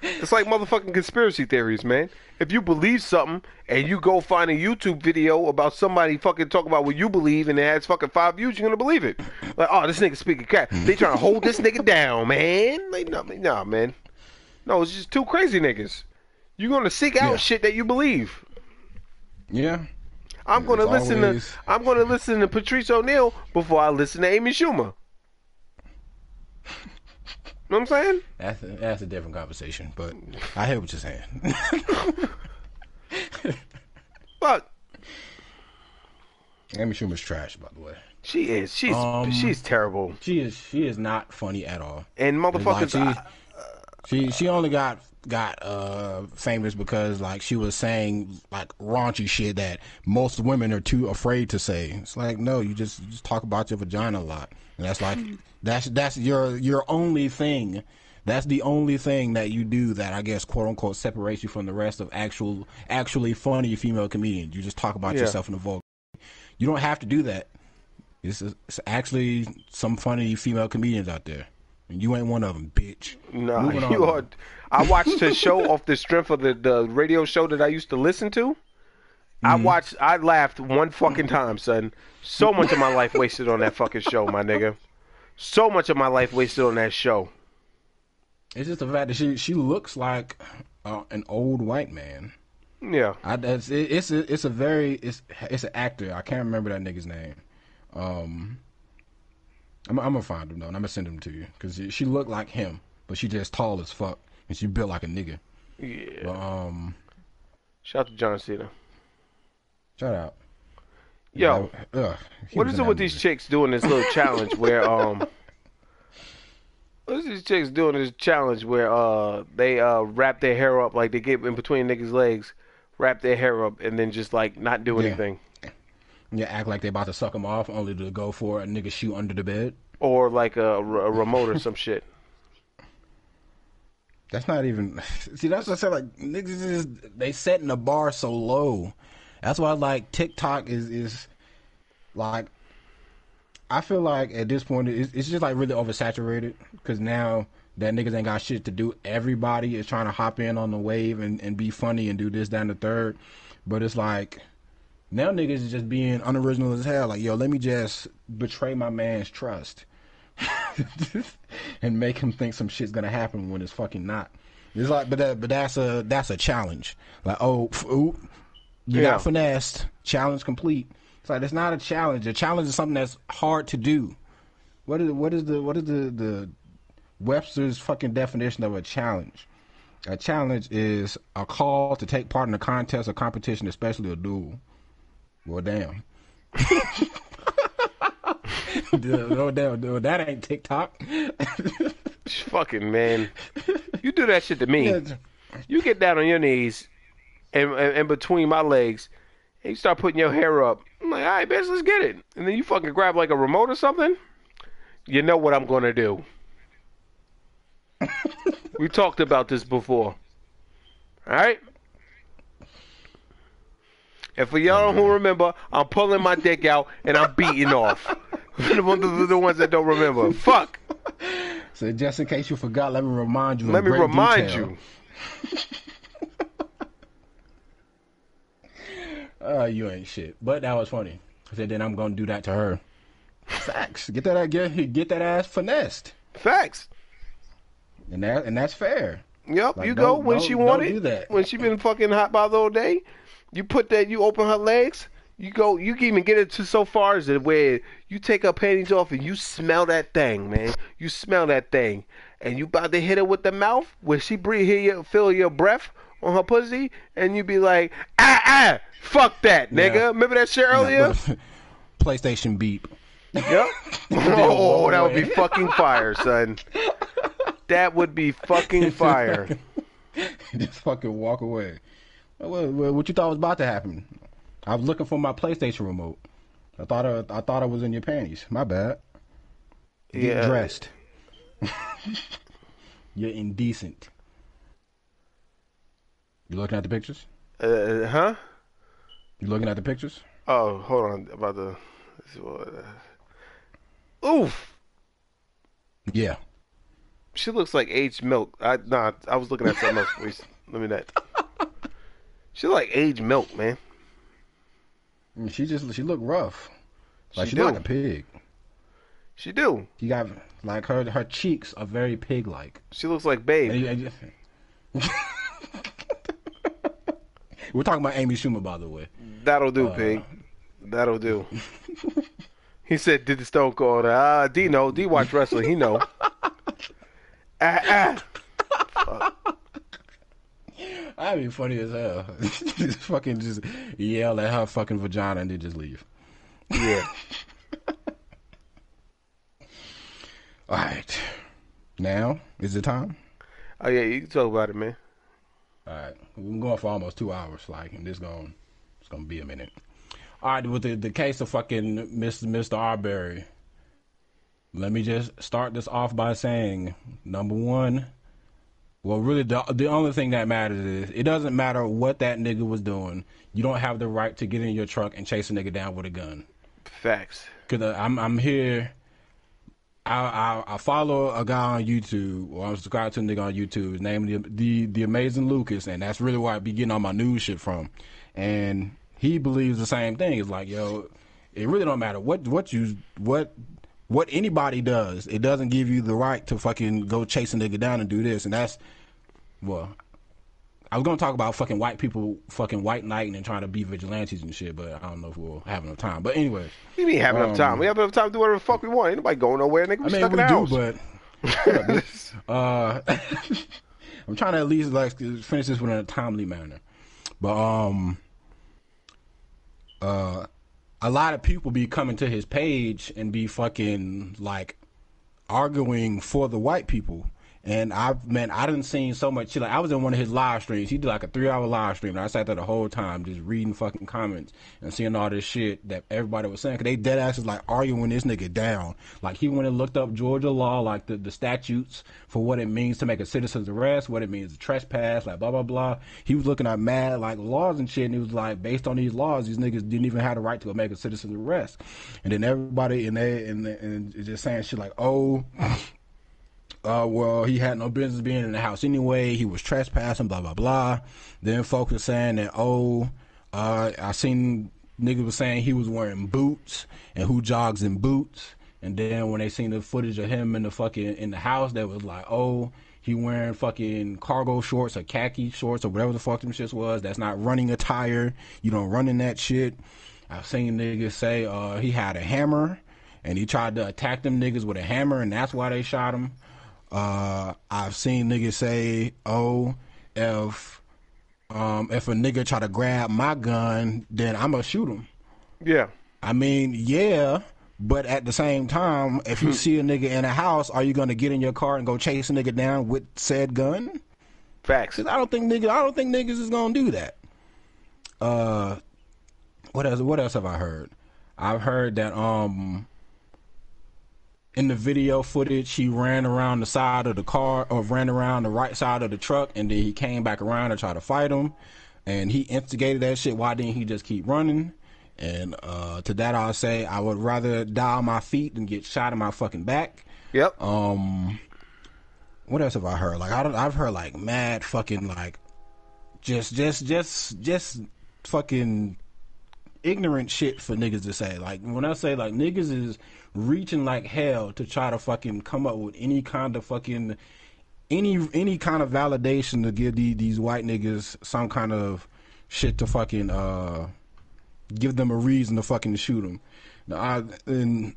It's like motherfucking conspiracy theories, man. If you believe something and you go find a YouTube video about somebody fucking talking about what you believe and it has fucking five views, you're gonna believe it. Like, oh, this nigga speaking crap. They trying to hold this nigga down, man. Like, no, nah, man. No, it's just two crazy niggas. You're gonna seek out Yeah. shit that you believe. yeah. I'm gonna listen always- to I'm gonna listen to Patrice O'Neal before I listen to Amy Schumer. know what I'm saying? That's a, that's a different conversation, but I hear what you're saying. Fuck. Amy Schumer's trash, by the way. She is. She's Um, she's terrible. She is she is not funny at all. And motherfuckers, Like, I- she, she she only got got uh famous because like she was saying like raunchy shit that most women are too afraid to say. It's like no, you just you just talk about your vagina a lot, and that's like [laughs] that's that's your your only thing. That's the only thing that you do that I guess quote unquote separates you from the rest of actual actually funny female comedians. You just talk about Yeah. yourself in the vulgar. You don't have to do that. It's, it's actually some funny female comedians out there. And you ain't one of them, bitch. nah, Moving you on. are. I watched the show [laughs] off the strength of the the radio show that I used to listen to. I Mm-hmm. watched. I laughed one fucking time, son. So much of my life wasted on that fucking show, my nigga. So much of my life wasted on that show. It's just the fact that she she looks like uh, an old white man. Yeah. I, that's, it, it's a, it's a very it's it's an actor. I can't remember that nigga's name. Um, I'm, I'm gonna find him though, and I'm gonna send him to you because she, looked like him, but she just tall as fuck and she built like a nigga. Yeah. But, um, Shout out to John Cena. shout out. Yo, Ugh, what is it with that these chicks doing this little challenge where [laughs] um what is these chicks doing this challenge where uh they uh wrap their hair up like they get in between niggas' legs, wrap their hair up and then just like not do Yeah. anything. Yeah, act like they about to suck him off, only to go for a nigga shoot under the bed. Or like a, a remote or some [laughs] shit. That's not even. [laughs] See, that's what I said. Like niggas is they setting the bar so low. That's why like TikTok is is like. I feel like at this point it's, it's just like really oversaturated because now that niggas ain't got shit to do. Everybody is trying to hop in on the wave and, and be funny and do this, down the third. But it's like now niggas is just being unoriginal as hell. Like yo, let me just betray my man's trust. [laughs] and make him think some shit's gonna happen when it's fucking not. It's like, but that, but that's a that's a challenge. Like, oh, oop, you Yeah. got finessed. Challenge complete. It's like it's not a challenge. A challenge is something that's hard to do. What is what is the what is the the Webster's fucking definition of a challenge? A challenge is a call to take part in a contest or competition, especially a duel. Well, damn. [laughs] no, damn, no, that ain't TikTok. [laughs] Fucking man. You do that shit to me. You get down on your knees and, and, and between my legs and you start putting your hair up. I'm like, all right, bitch, let's get it. And then you fucking grab like a remote or something. You know what I'm gonna do. [laughs] we talked about this before. All right. And for y'all who remember, I'm pulling my dick out and I'm beating off. [laughs] [laughs] the, the, the ones that don't remember, fuck. So just in case you forgot, let me remind you. Let me remind detail. you. Uh, [laughs] you ain't shit. But that was funny. I said, then I'm gonna do that to her. Facts. Get that get get that ass finessed, Facts. and that and that's fair. Yep, Like, you go when she wanted. do that. When she been fucking hot by the whole day, you put that. You open her legs. You go. You can even get it to so far as it where you take her panties off and you smell that thing, man. You smell that thing, and you about to hit her with the mouth where she breathe, hear you feel your breath on her pussy, and you be like, ah ah, fuck that, nigga. Yeah. Remember that shit earlier? [laughs] PlayStation beep. Yep. [laughs] [laughs] oh, that would be fucking fire, son. That would be fucking fire. Just fucking walk away. What, you thought was about to happen? I was looking for my PlayStation remote. I thought I, I thought I was in your panties. My bad. Get Yeah. dressed. [laughs] You're indecent. You looking at the pictures? Uh, huh? You looking at the pictures? Oh, hold on. About the. this is what, uh, Oof. Yeah. She looks like aged milk. I nah. I was looking at something else. Wait, Let me that. She like aged milk, man. She just she look rough. Like She she, look do. like a pig. She do. She got like her her cheeks are very pig like. She looks like Babe. [laughs] We're talking about Amy Schumer, by the way. That'll do, Uh, pig. That'll do. he said, "Did the Stone Cold?" Ah, D know. D watch wrestling. He know. [laughs] ah, ah. [laughs] That'd be funny as hell. [laughs] just fucking just yell at her fucking vagina and then just leave. Yeah. [laughs] All right. Now is the time. Oh yeah, you can talk about it, man. All right, we've been going for almost two hours, like, and this going it's gonna be a minute. All right, with the the case of fucking Mr. Mr. Arbery, let me just start this off by saying, number one, well, really, the the only thing that matters is it doesn't matter what that nigga was doing. You don't have the right to get in your truck and chase a nigga down with a gun. Facts. Cause uh, I'm I'm here. I, I I follow a guy on YouTube, or I'm subscribed to a nigga on YouTube. His name the, the the amazing Lucas, and that's really where I be getting all my news shit from. And he believes the same thing. It's like, yo, it really don't matter what what you what what anybody does. It doesn't give you the right to fucking go chase a nigga down and do this. And that's well, I was gonna talk about fucking white people, fucking white knighting and trying to be vigilantes and shit, but I don't know if we'll have enough time. But anyway. You mean have enough time? We have enough time to do whatever the fuck we want. Ain't nobody going nowhere, nigga. We I mean, stuck we in do, house. but up, [laughs] uh, [laughs] I'm trying to at least like finish this within a timely manner. But um, uh, a lot of people be coming to his page and be fucking like arguing for the white people. And I've man, I didn't seen so much shit. Like I was in one of his live streams. He did like a three hour live stream, and I sat there the whole time just reading fucking comments and seeing all this shit that everybody was saying. Cause they dead asses like arguing this nigga down. Like he went and looked up Georgia law, like the the statutes for what it means to make a citizen's arrest, what it means to trespass, like blah blah blah. He was looking at mad like laws and shit, and he was like, based on these laws, these niggas didn't even have the right to make a citizen's arrest. And then everybody and they and, and just saying shit like, oh uh, well, he had no business being in the house anyway. He was trespassing, blah blah blah. Then folks were saying that, oh, uh, I seen niggas was saying he was wearing boots and who jogs in boots. And then when they seen the footage of him in the fucking in the house, they was like, oh, he wearing fucking cargo shorts or khaki shorts or whatever the fuck them shits was. That's not running attire. You don't run in that shit. I've seen niggas say uh, he had a hammer and he tried to attack them niggas with a hammer and that's why they shot him. Uh, I've seen niggas say, "Oh, if um, if a nigga try to grab my gun, then I'ma shoot him." yeah. I mean, yeah, but at the same time, if you see a nigga in a house, are you gonna get in your car and go chase a nigga down with said gun? Facts. I don't think niggas, I don't think niggas is gonna do that. Uh, what else? What else have I heard? I've heard that um, in the video footage, he ran around the side of the car or ran around the right side of the truck, and then he came back around to try to fight him, and he instigated that shit. Why didn't he just keep running? And uh, to that, I'll say I would rather die on my feet than get shot in my fucking back. Yep. Um, what else have I heard? Like I don't, I've heard like mad fucking like just just just just fucking ignorant shit for niggas to say. Like when I say like niggas is reaching like hell to try to fucking come up with any kind of fucking any any kind of validation to give these, these white niggas some kind of shit to fucking uh give them a reason to fucking shoot them. Now, I and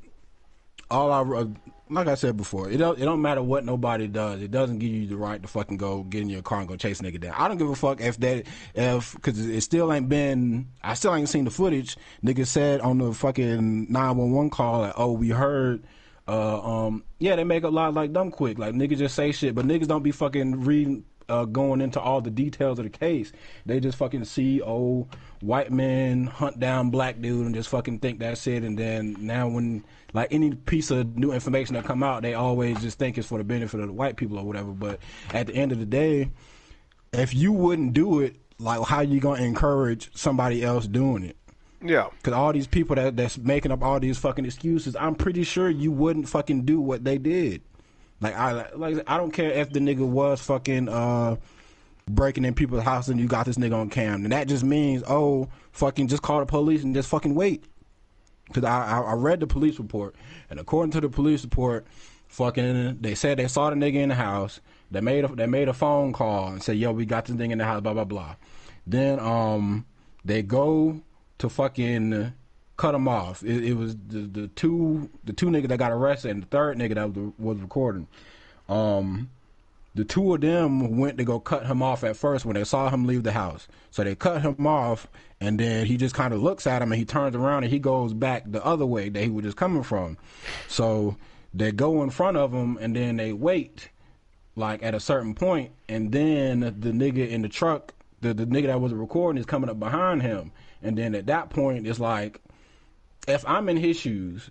all I uh, like I said before, it don't it don't matter what nobody does. It doesn't give you the right to fucking go get in your car and go chase nigga down. I don't give a fuck if that if because it still ain't been. I still ain't seen the footage. Nigga said on the fucking nine one one call that oh we heard. Uh, um, yeah, they make a lot like dumb quick. Like niggas just say shit, but niggas don't be fucking reading uh, going into all the details of the case. They just fucking see old white men hunt down black dude and just fucking think that's it. And then now when like any piece of new information that come out, they always just think it's for the benefit of the white people or whatever. But at the end of the day, if you wouldn't do it, like how you gonna encourage somebody else doing it? Yeah. Because all these people that that's making up all these fucking excuses, I'm pretty sure you wouldn't fucking do what they did. Like I like I don't care if the nigga was fucking uh breaking in people's house and you got this nigga on cam, and that just means oh fucking just call the police and just fucking wait. Because I, I I read the police report, and according to the police report, fucking they said they saw the nigga in the house. They made a they made a phone call and said yo we got this thing in the house blah blah blah. Then um they go to fucking cut him off. It, it was the, the two the two niggas that got arrested and the third nigga that was, was recording. Um, the two of them went to go cut him off at first when they saw him leave the house. So they cut him off, and then he just kind of looks at him and he turns around and he goes back the other way that he was just coming from. So they go in front of him and then they wait, like at a certain point, and then the nigga in the truck, the, the nigga that was recording is coming up behind him. And then at that point, it's like, if I'm in his shoes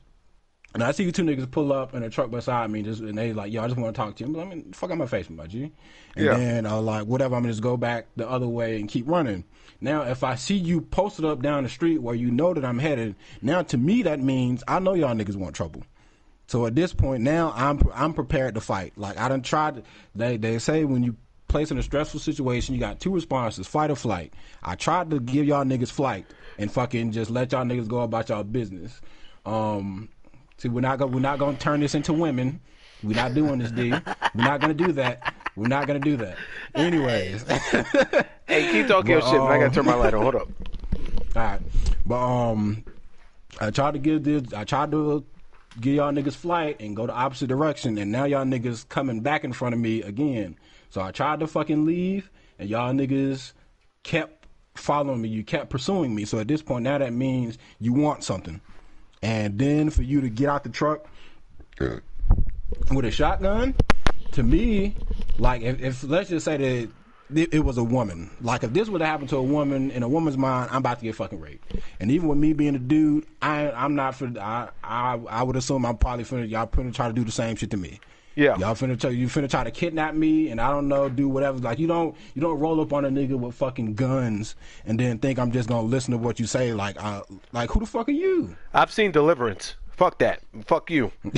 and I see you two niggas pull up in a truck beside me, just and they like, yo, I just want to talk to you. I mean, fuck out my face, my G. And Yeah. then I like, whatever, I'm gonna just go back the other way and keep running. Now, if I see you posted up down the street where you know that I'm headed, now to me that means I know y'all niggas want trouble. So at this point now, I'm I'm prepared to fight. Like I done tried. To, they they say when you place in a stressful situation, you got two responses: fight or flight. I tried to give y'all niggas flight and fucking just let y'all niggas go about y'all business. Um, see, we're not gonna we're not gonna turn this into women. We're not doing this, D. We're not gonna do that. We're not gonna do that. Anyways. [laughs] Hey, keep talking your Well, shit. man. I gotta um, turn my light on. Hold up. [laughs] All right, but um, I tried to give this. I tried to give y'all niggas flight and go the opposite direction, and now y'all niggas coming back in front of me again. So I tried to fucking leave, and y'all niggas kept following me. You kept pursuing me. So at this point, now that means you want something, and then for you to get out the truck with a shotgun, to me, like if, if let's just say that it, it was a woman, like if this would have happened to a woman in a woman's mind, I'm about to get fucking raped. And even with me being a dude, I I'm not for I I I would assume I'm probably finna y'all finna try to do the same shit to me. Yeah. Y'all finna try, you finna try to kidnap me and I don't know, do whatever. Like you don't you don't roll up on a nigga with fucking guns and then think I'm just gonna listen to what you say. Like uh, like who the fuck are you? I've seen Deliverance. Fuck that. Fuck you. [laughs]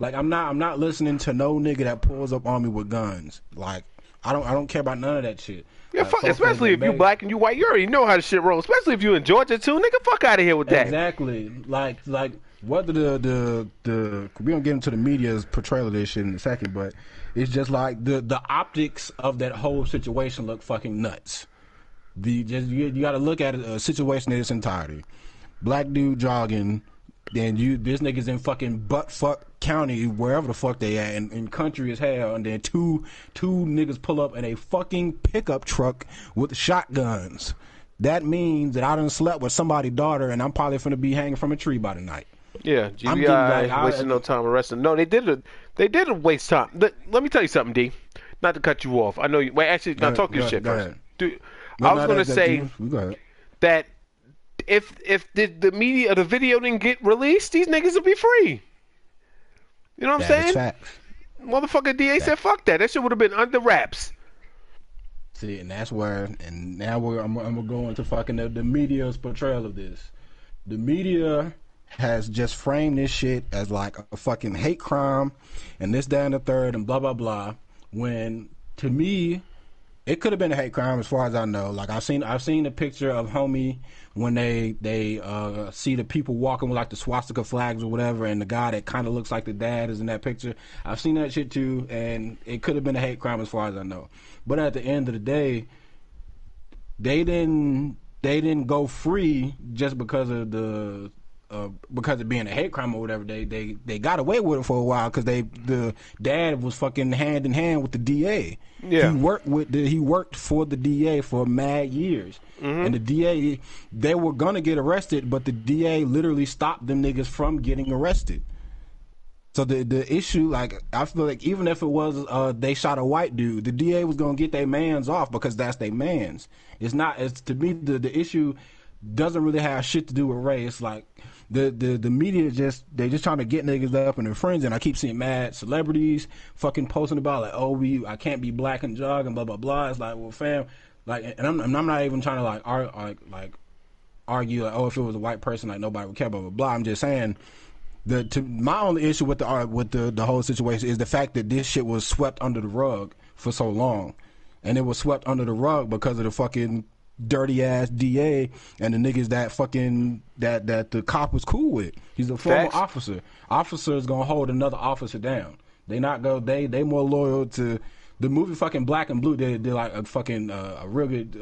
Like I'm not I'm not listening to no nigga that pulls up on me with guns. Like I don't I don't care about none of that shit. Yeah, Like, fuck. Especially if you black and you white, you already know how the shit rolls. Especially if you in Georgia too, nigga. Fuck out of here with that. Exactly. Like like whether the the the we don't get into the media's portrayal of this shit in a second, but it's just like the the optics of that whole situation look fucking nuts. The just you, you got to look at a situation in its entirety. Black dude jogging, then you this nigga's in fucking butt fuck county wherever the fuck they at, and, and country as hell, and then two two niggas pull up in a fucking pickup truck with shotguns. That means that I done slept with somebody's daughter, and I'm probably finna be hanging from a tree by the night. Yeah, GBI like, I- wasting no time arresting. No, they did it. They didn't waste time. Let, let me tell you something, D. Not to cut you off. I know you. Wait, actually, now talk your shit go first. ahead. Dude, No, I was that- that- say you- you go that if if the, the media the video didn't get released, these niggas would be free. You know what I'm saying? facts. Motherfucker, DA said fuck that. That shit would have been under wraps. See, and that's where, and now we're, I'm, I'm gonna go into fucking the, the media's portrayal of this. The media has just framed this shit as like a fucking hate crime, and this, that, and the third, and blah blah blah. When to me, it could have been a hate crime as far as I know. Like I've seen, I've seen a picture of homie when they they uh, see the people walking with like the swastika flags or whatever, and the guy that kind of looks like the dad is in that picture. I've seen that shit too, and it could have been a hate crime as far as I know. But at the end of the day, they didn't they didn't go free just because of the uh, because of being a hate crime or whatever. They they they got away with it for a while because they the dad was fucking hand in hand with the DA. Yeah. he worked with the, he worked for the DA for mad years, and the DA they were gonna get arrested, but the DA literally stopped them niggas from getting arrested. So the the issue, like I feel like even if it was uh they shot a white dude, the DA was gonna get their man's off because that's their man's. It's not. It's to me the the issue doesn't really have shit to do with race. Like the the the media just they just trying to get niggas up and their friends. And I keep seeing mad celebrities fucking posting about like, oh we I can't be black and jog and blah blah blah. It's like well fam, like and I'm and I'm not even trying to like like like argue like oh if it was a white person like nobody would care blah blah blah. I'm just saying. The to my only issue with the uh, with the the whole situation is the fact that this shit was swept under the rug for so long, and it was swept under the rug because of the fucking dirty ass DA and the niggas that fucking that that the cop was cool with. He's a former Facts. officer. Officer is gonna hold another officer down. They not go. They they more loyal to the movie fucking Black and Blue. They did like a fucking uh, a real good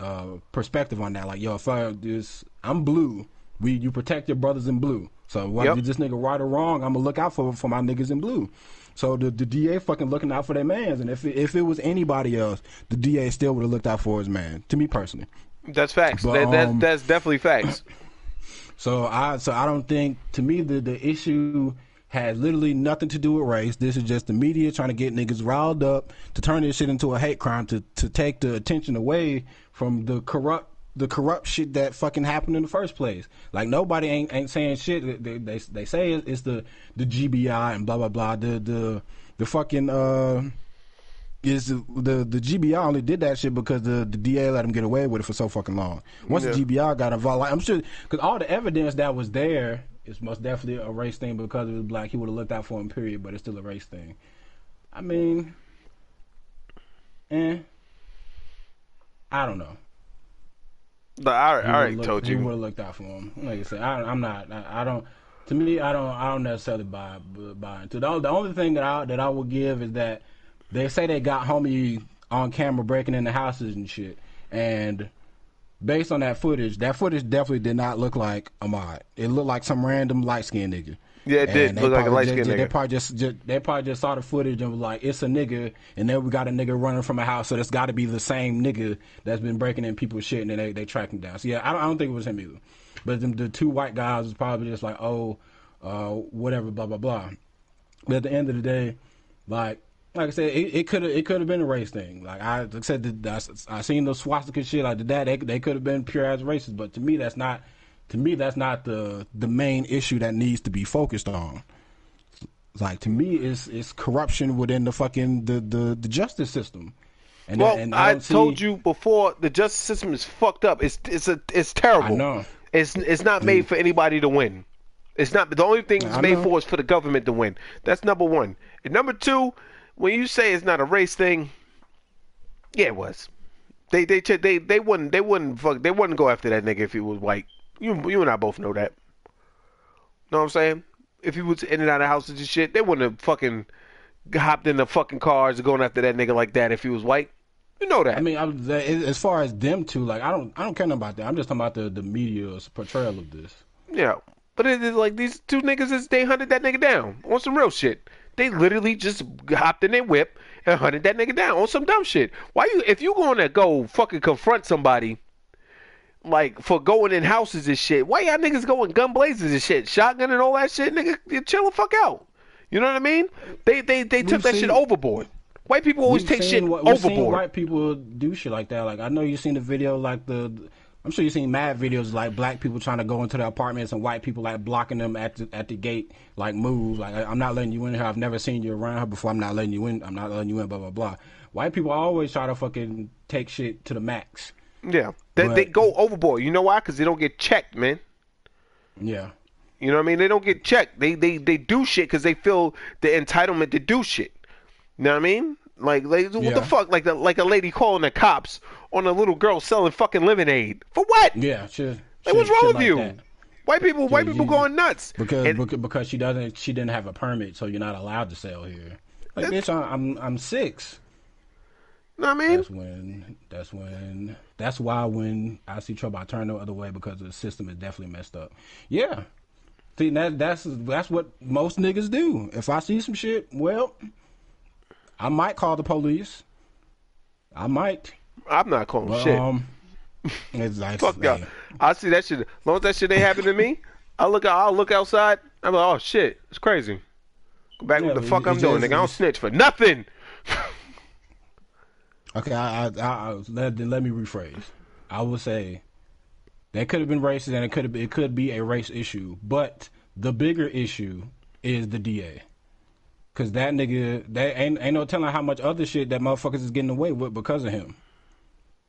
uh, uh, perspective on that. Like yo, if I this I'm blue. We you protect your brothers in blue. So whether Yep. this nigga right or wrong, I'm gonna look out for for my niggas in blue. So the the DA fucking looking out for their mans, and if it, if it was anybody else, the DA still would have looked out for his man. To me personally. That's facts. But, that, that, um, that's definitely facts. [coughs] So I so I don't think to me the the issue has literally nothing to do with race. This is just the media trying to get niggas riled up to turn this shit into a hate crime to to take the attention away from the corrupt the corrupt shit that fucking happened in the first place. Like nobody ain't ain't saying shit. They they, they say it's the the GBI and blah blah blah. The the the fucking uh is the, the the GBI only did that shit because the, the DA let him get away with it for so fucking long. Once Yeah. the GBI got involved, like, I'm sure because all the evidence that was there is most definitely a race thing because it was black. He would have looked out for him, period. But it's still a race thing. I mean, eh, I don't know. But I, I already looked- told he would have looked out for him. Like I said, I, I'm not. I, I don't. To me, I don't. I don't necessarily buy buy into. The, the only thing that I that I would give is that they say they got homie on camera breaking into houses and shit, and based on that footage, that footage definitely did not look like Ahmaud. It looked like some random light skinned nigga. Yeah, it did And look like a probably light-skinned just- They probably just, just they probably just saw the footage and was like, it's a nigga, and then we got a nigga running from a house, so that's got to be the same nigga that's been breaking in people's shit, and then they they track him down. So yeah, I don't, I don't think it was him either. But the, the two white guys was probably just like, oh, uh, whatever, blah blah blah. But at the end of the day, like like I said, it, could have it could have been a race thing. Like I like I said, the, I, I seen the swastika shit like that. They they could have been pure as racist, but to me that's not. To me, that's not the the main issue that needs to be focused on. Like to me, it's it's corruption within the fucking the the, the justice system. And Well, and I, see- told you before, the justice system is fucked up. It's it's a it's terrible. I know. It's it's not made for anybody to win. It's not the only thing it's I made for is for the government to win. That's number one. And number two, when you say it's not a race thing, yeah, it was. They they they they wouldn't they wouldn't fuck they wouldn't go after that nigga if he was white. You you and I both know that. Know what I'm saying? If he was in and out of houses and shit, they wouldn't have fucking hopped in the fucking cars and going after that nigga like that if he was white. You know that. I mean, I'm, as far as them two, like I don't I don't care about that. I'm just talking about the the media's portrayal of this. Yeah, but it is like these two niggas is they hunted that nigga down on some real shit. They literally just hopped in their whip and hunted that nigga down on some dumb shit. Why you if you gonna go fucking confront somebody like for going in houses and shit, why y'all niggas going gun blazes and shit, shotgun and all that shit, nigga? You chill the fuck out. You know what I mean? They they they took that shit overboard. White people always take seen shit we've seen overboard. white people do shit like that. Like I know you've seen the video, like the. I'm sure you've seen mad videos like black people trying to go into their apartments and white people like blocking them at the at the gate, like move, like I'm not letting you in here. I've never seen you around here before. I'm not letting you in. I'm not letting you in. Blah blah blah. White people always try to fucking take shit to the max. Yeah, they But- they go overboard. You know why? Because they don't get checked, man. Yeah. You know what I mean? They don't get checked. They they they do shit because they feel the entitlement to do shit. You know what I mean? Like, like what Yeah. the fuck? Like the like a lady calling the cops on a little girl selling fucking lemonade for what? Yeah. Shit. Like, shit- what's wrong with like you? that. White people, white people you- going nuts. Because And- because she doesn't she didn't have a permit, so you're not allowed to sell here. Like bitch, I'm, I'm six. Know what I mean? That's when that's when that's why when I see trouble, I turn the other way because the system is definitely messed up. Yeah. See that that's that's what most niggas do. If I see some shit, well, I might call the police. I might. I'm not calling But, shit. um it's [laughs] like Fuck y'all. I see that shit. As long as that shit ain't happen to me, I look out. I'll look outside. I'm like, oh shit, it's crazy. Go back Yeah, what the fuck I'm doing, nigga. I don't snitch for nothing. [laughs] Okay, I, I, I, let let me rephrase. I would say that could have been racist, and it could it could be a race issue, but the bigger issue is the DA. Cause that nigga, that ain't ain't no telling how much other shit that motherfuckers is getting away with because of him.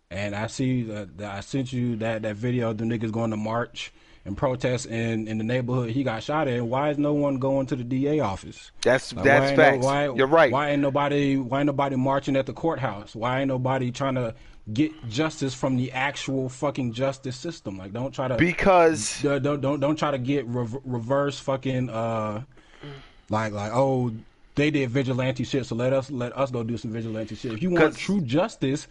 And I see that, that I sent you that that video of the niggas going to march and protest in in the neighborhood he got shot in. Why is no one going to the DA office? That's Like, that's why ain't no- why- You're right. Why ain't nobody? Why ain't nobody marching at the courthouse? Why ain't nobody trying to get justice from the actual fucking justice system? Like, don't try to Because don't don't don't, don't try to get rev- reverse fucking uh like like oh they did vigilante shit, so let us let us go do some vigilante shit. If you want true justice,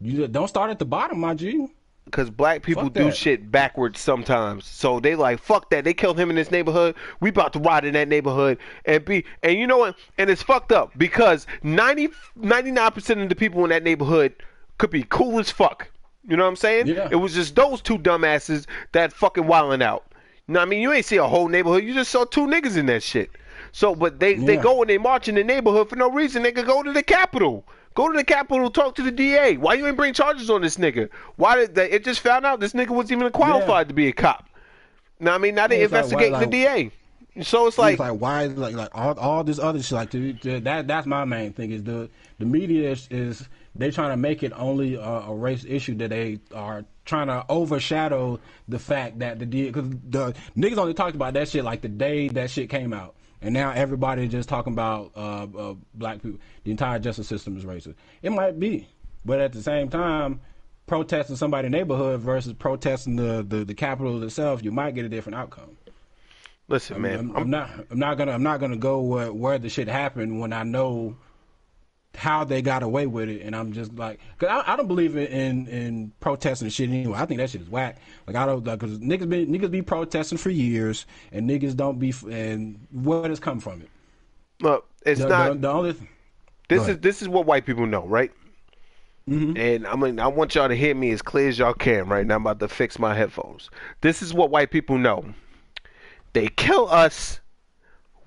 you don't start at the bottom, my G. because black people Fuck do that. shit backwards sometimes. So they like fuck that. They killed him in this neighborhood. We about to ride in that neighborhood and be and you know what? And it's fucked up because 99 percent of the people in that neighborhood could be cool as fuck. You know what I'm saying? Yeah. It was just those two dumbasses that fucking wilding out. You know what I mean? You ain't see a whole neighborhood. You just saw two niggas in that shit. So, but they they go and they march in the neighborhood for no reason. They could go to the Capitol. Go to the Capitol, talk to the DA. Why you ain't bring charges on this nigga? Why did they, it just found out this nigga wasn't even qualified to be a cop? Now I mean, now they Yeah, it's like, the like- DA. So it's like, it's like why like like all, all this other shit like that that's my main thing is the the media is, is they trying to make it only a, a race issue that they are trying to overshadow the fact that the because the niggas only talked about that shit like the day that shit came out and now everybody just talking about uh, uh, black people the entire justice system is racist it might be but at the same time protesting somebody's neighborhood versus protesting the, the, the Capitol itself you might get a different outcome listen, man, I'm, I'm, I'm not. I'm not gonna. I'm not gonna go where, where the shit happened when I know how they got away with it, and I'm just like, cause I, I don't believe in, in in protesting and shit anyway. I think that shit is whack. Like I don't like, cause niggas been niggas be protesting for years, and niggas don't be. And what has come from it? look, it's The, not. the, the only. Th- this is this is what white people know, right? Mm-hmm. And I mean, I want y'all to hear me as clear as y'all can right now. I'm about to fix my headphones. This is what white people know. They kill us,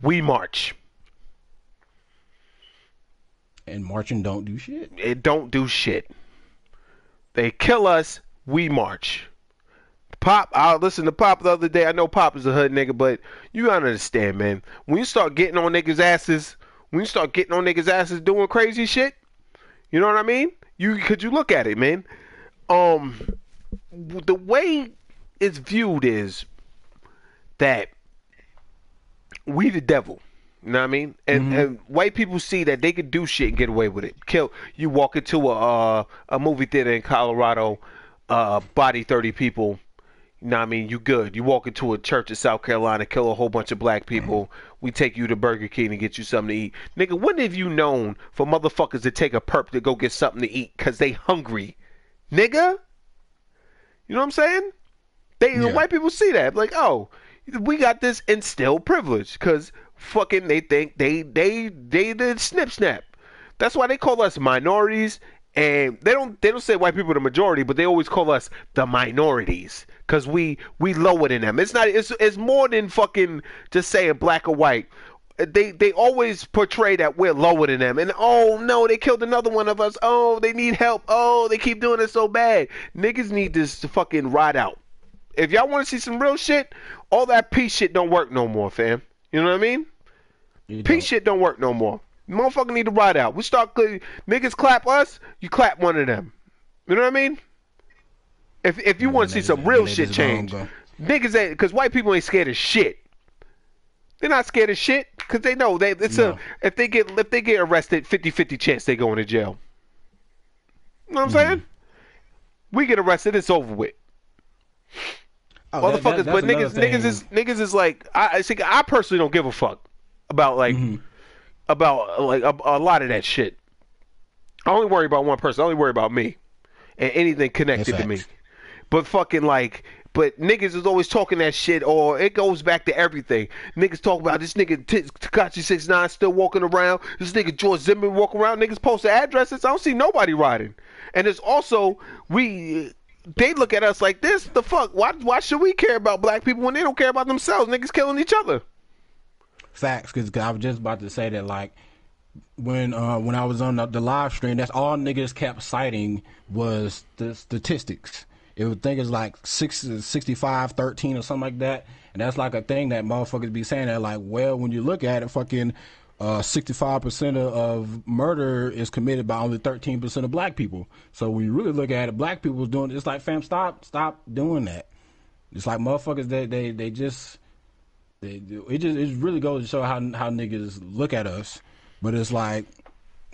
we march. And marching don't do shit. It don't do shit. They kill us, we march. Pop, I listened to Pop the other day. I know Pop is a hood nigga, but you gotta understand, man. When you start getting on niggas' asses, when you start getting on niggas' asses doing crazy shit, you know what I mean? You could you look at it, man. Um, the way it's viewed is that we the devil. You know what I mean? And, and white people see that they could do shit and get away with it. Kill you walk into a uh, a movie theater in Colorado, uh, body thirty people. You know what I mean? You good. You walk into a church in South Carolina, kill a whole bunch of black people. We take you to Burger King and get you something to eat. Nigga, when have you known for motherfuckers to take a perp to go get something to eat because they hungry? Nigga? You know what I'm saying? They Yeah. white people see that like, oh, we got this instilled privilege because fucking they think they they they did snip snap. That's why they call us minorities, and they don't they don't say white people are the majority, but they always call us the minorities because we we lower than them. It's not it's it's more than fucking just saying black or white. They they always portray that we're lower than them, and oh no, they killed another one of us. Oh, they need help. Oh, they keep doing it so bad. Niggas need this to fucking ride out. If y'all want to see some real shit, all that peace shit don't work no more, fam. You know what I mean? You Peace don't. shit don't work no more. Motherfucker need to ride out. We start niggas clap us, you clap one of them. You know what I mean? If if you want to see some real shit change, wrong, niggas ain't because white people ain't scared of shit. They're not scared of shit because they know they it's No. a if they get if they get arrested 50-50 chance they go into jail. You know what I'm Mm-hmm. saying? We get arrested, it's over with. Oh, that- that- Motherfuckers, but niggas, niggas is niggas is like I, I think I personally don't give a fuck about like Mm-hmm. about like a, a lot of that shit. I only worry about one person. I only worry about me and anything connected That's to me. But fucking like, but niggas is always talking that shit, or it goes back to everything. Niggas talk about this nigga T- Tekashi Six Nine still walking around. This nigga George Zimmerman walking around. Niggas post their addresses. I don't see nobody riding. And it's also we. They look at us like this. The fuck? Why? Why should we care about black people when they don't care about themselves? Niggas killing each other. facts because I was just about to say that like when uh, when I was on the, the live stream, that's all niggas kept citing was the statistics. It would think it's like 6, 65, 13 or something like that. And that's like a thing that motherfuckers be saying that like, well, when you look at it, fucking uh, 65% of, murder is committed by only 13% of black people. So when you really look at it, black people doing it it's like, fam, stop, stop doing that. It's like motherfuckers they they they just they it just it really goes to show how how niggas look at us. But it's like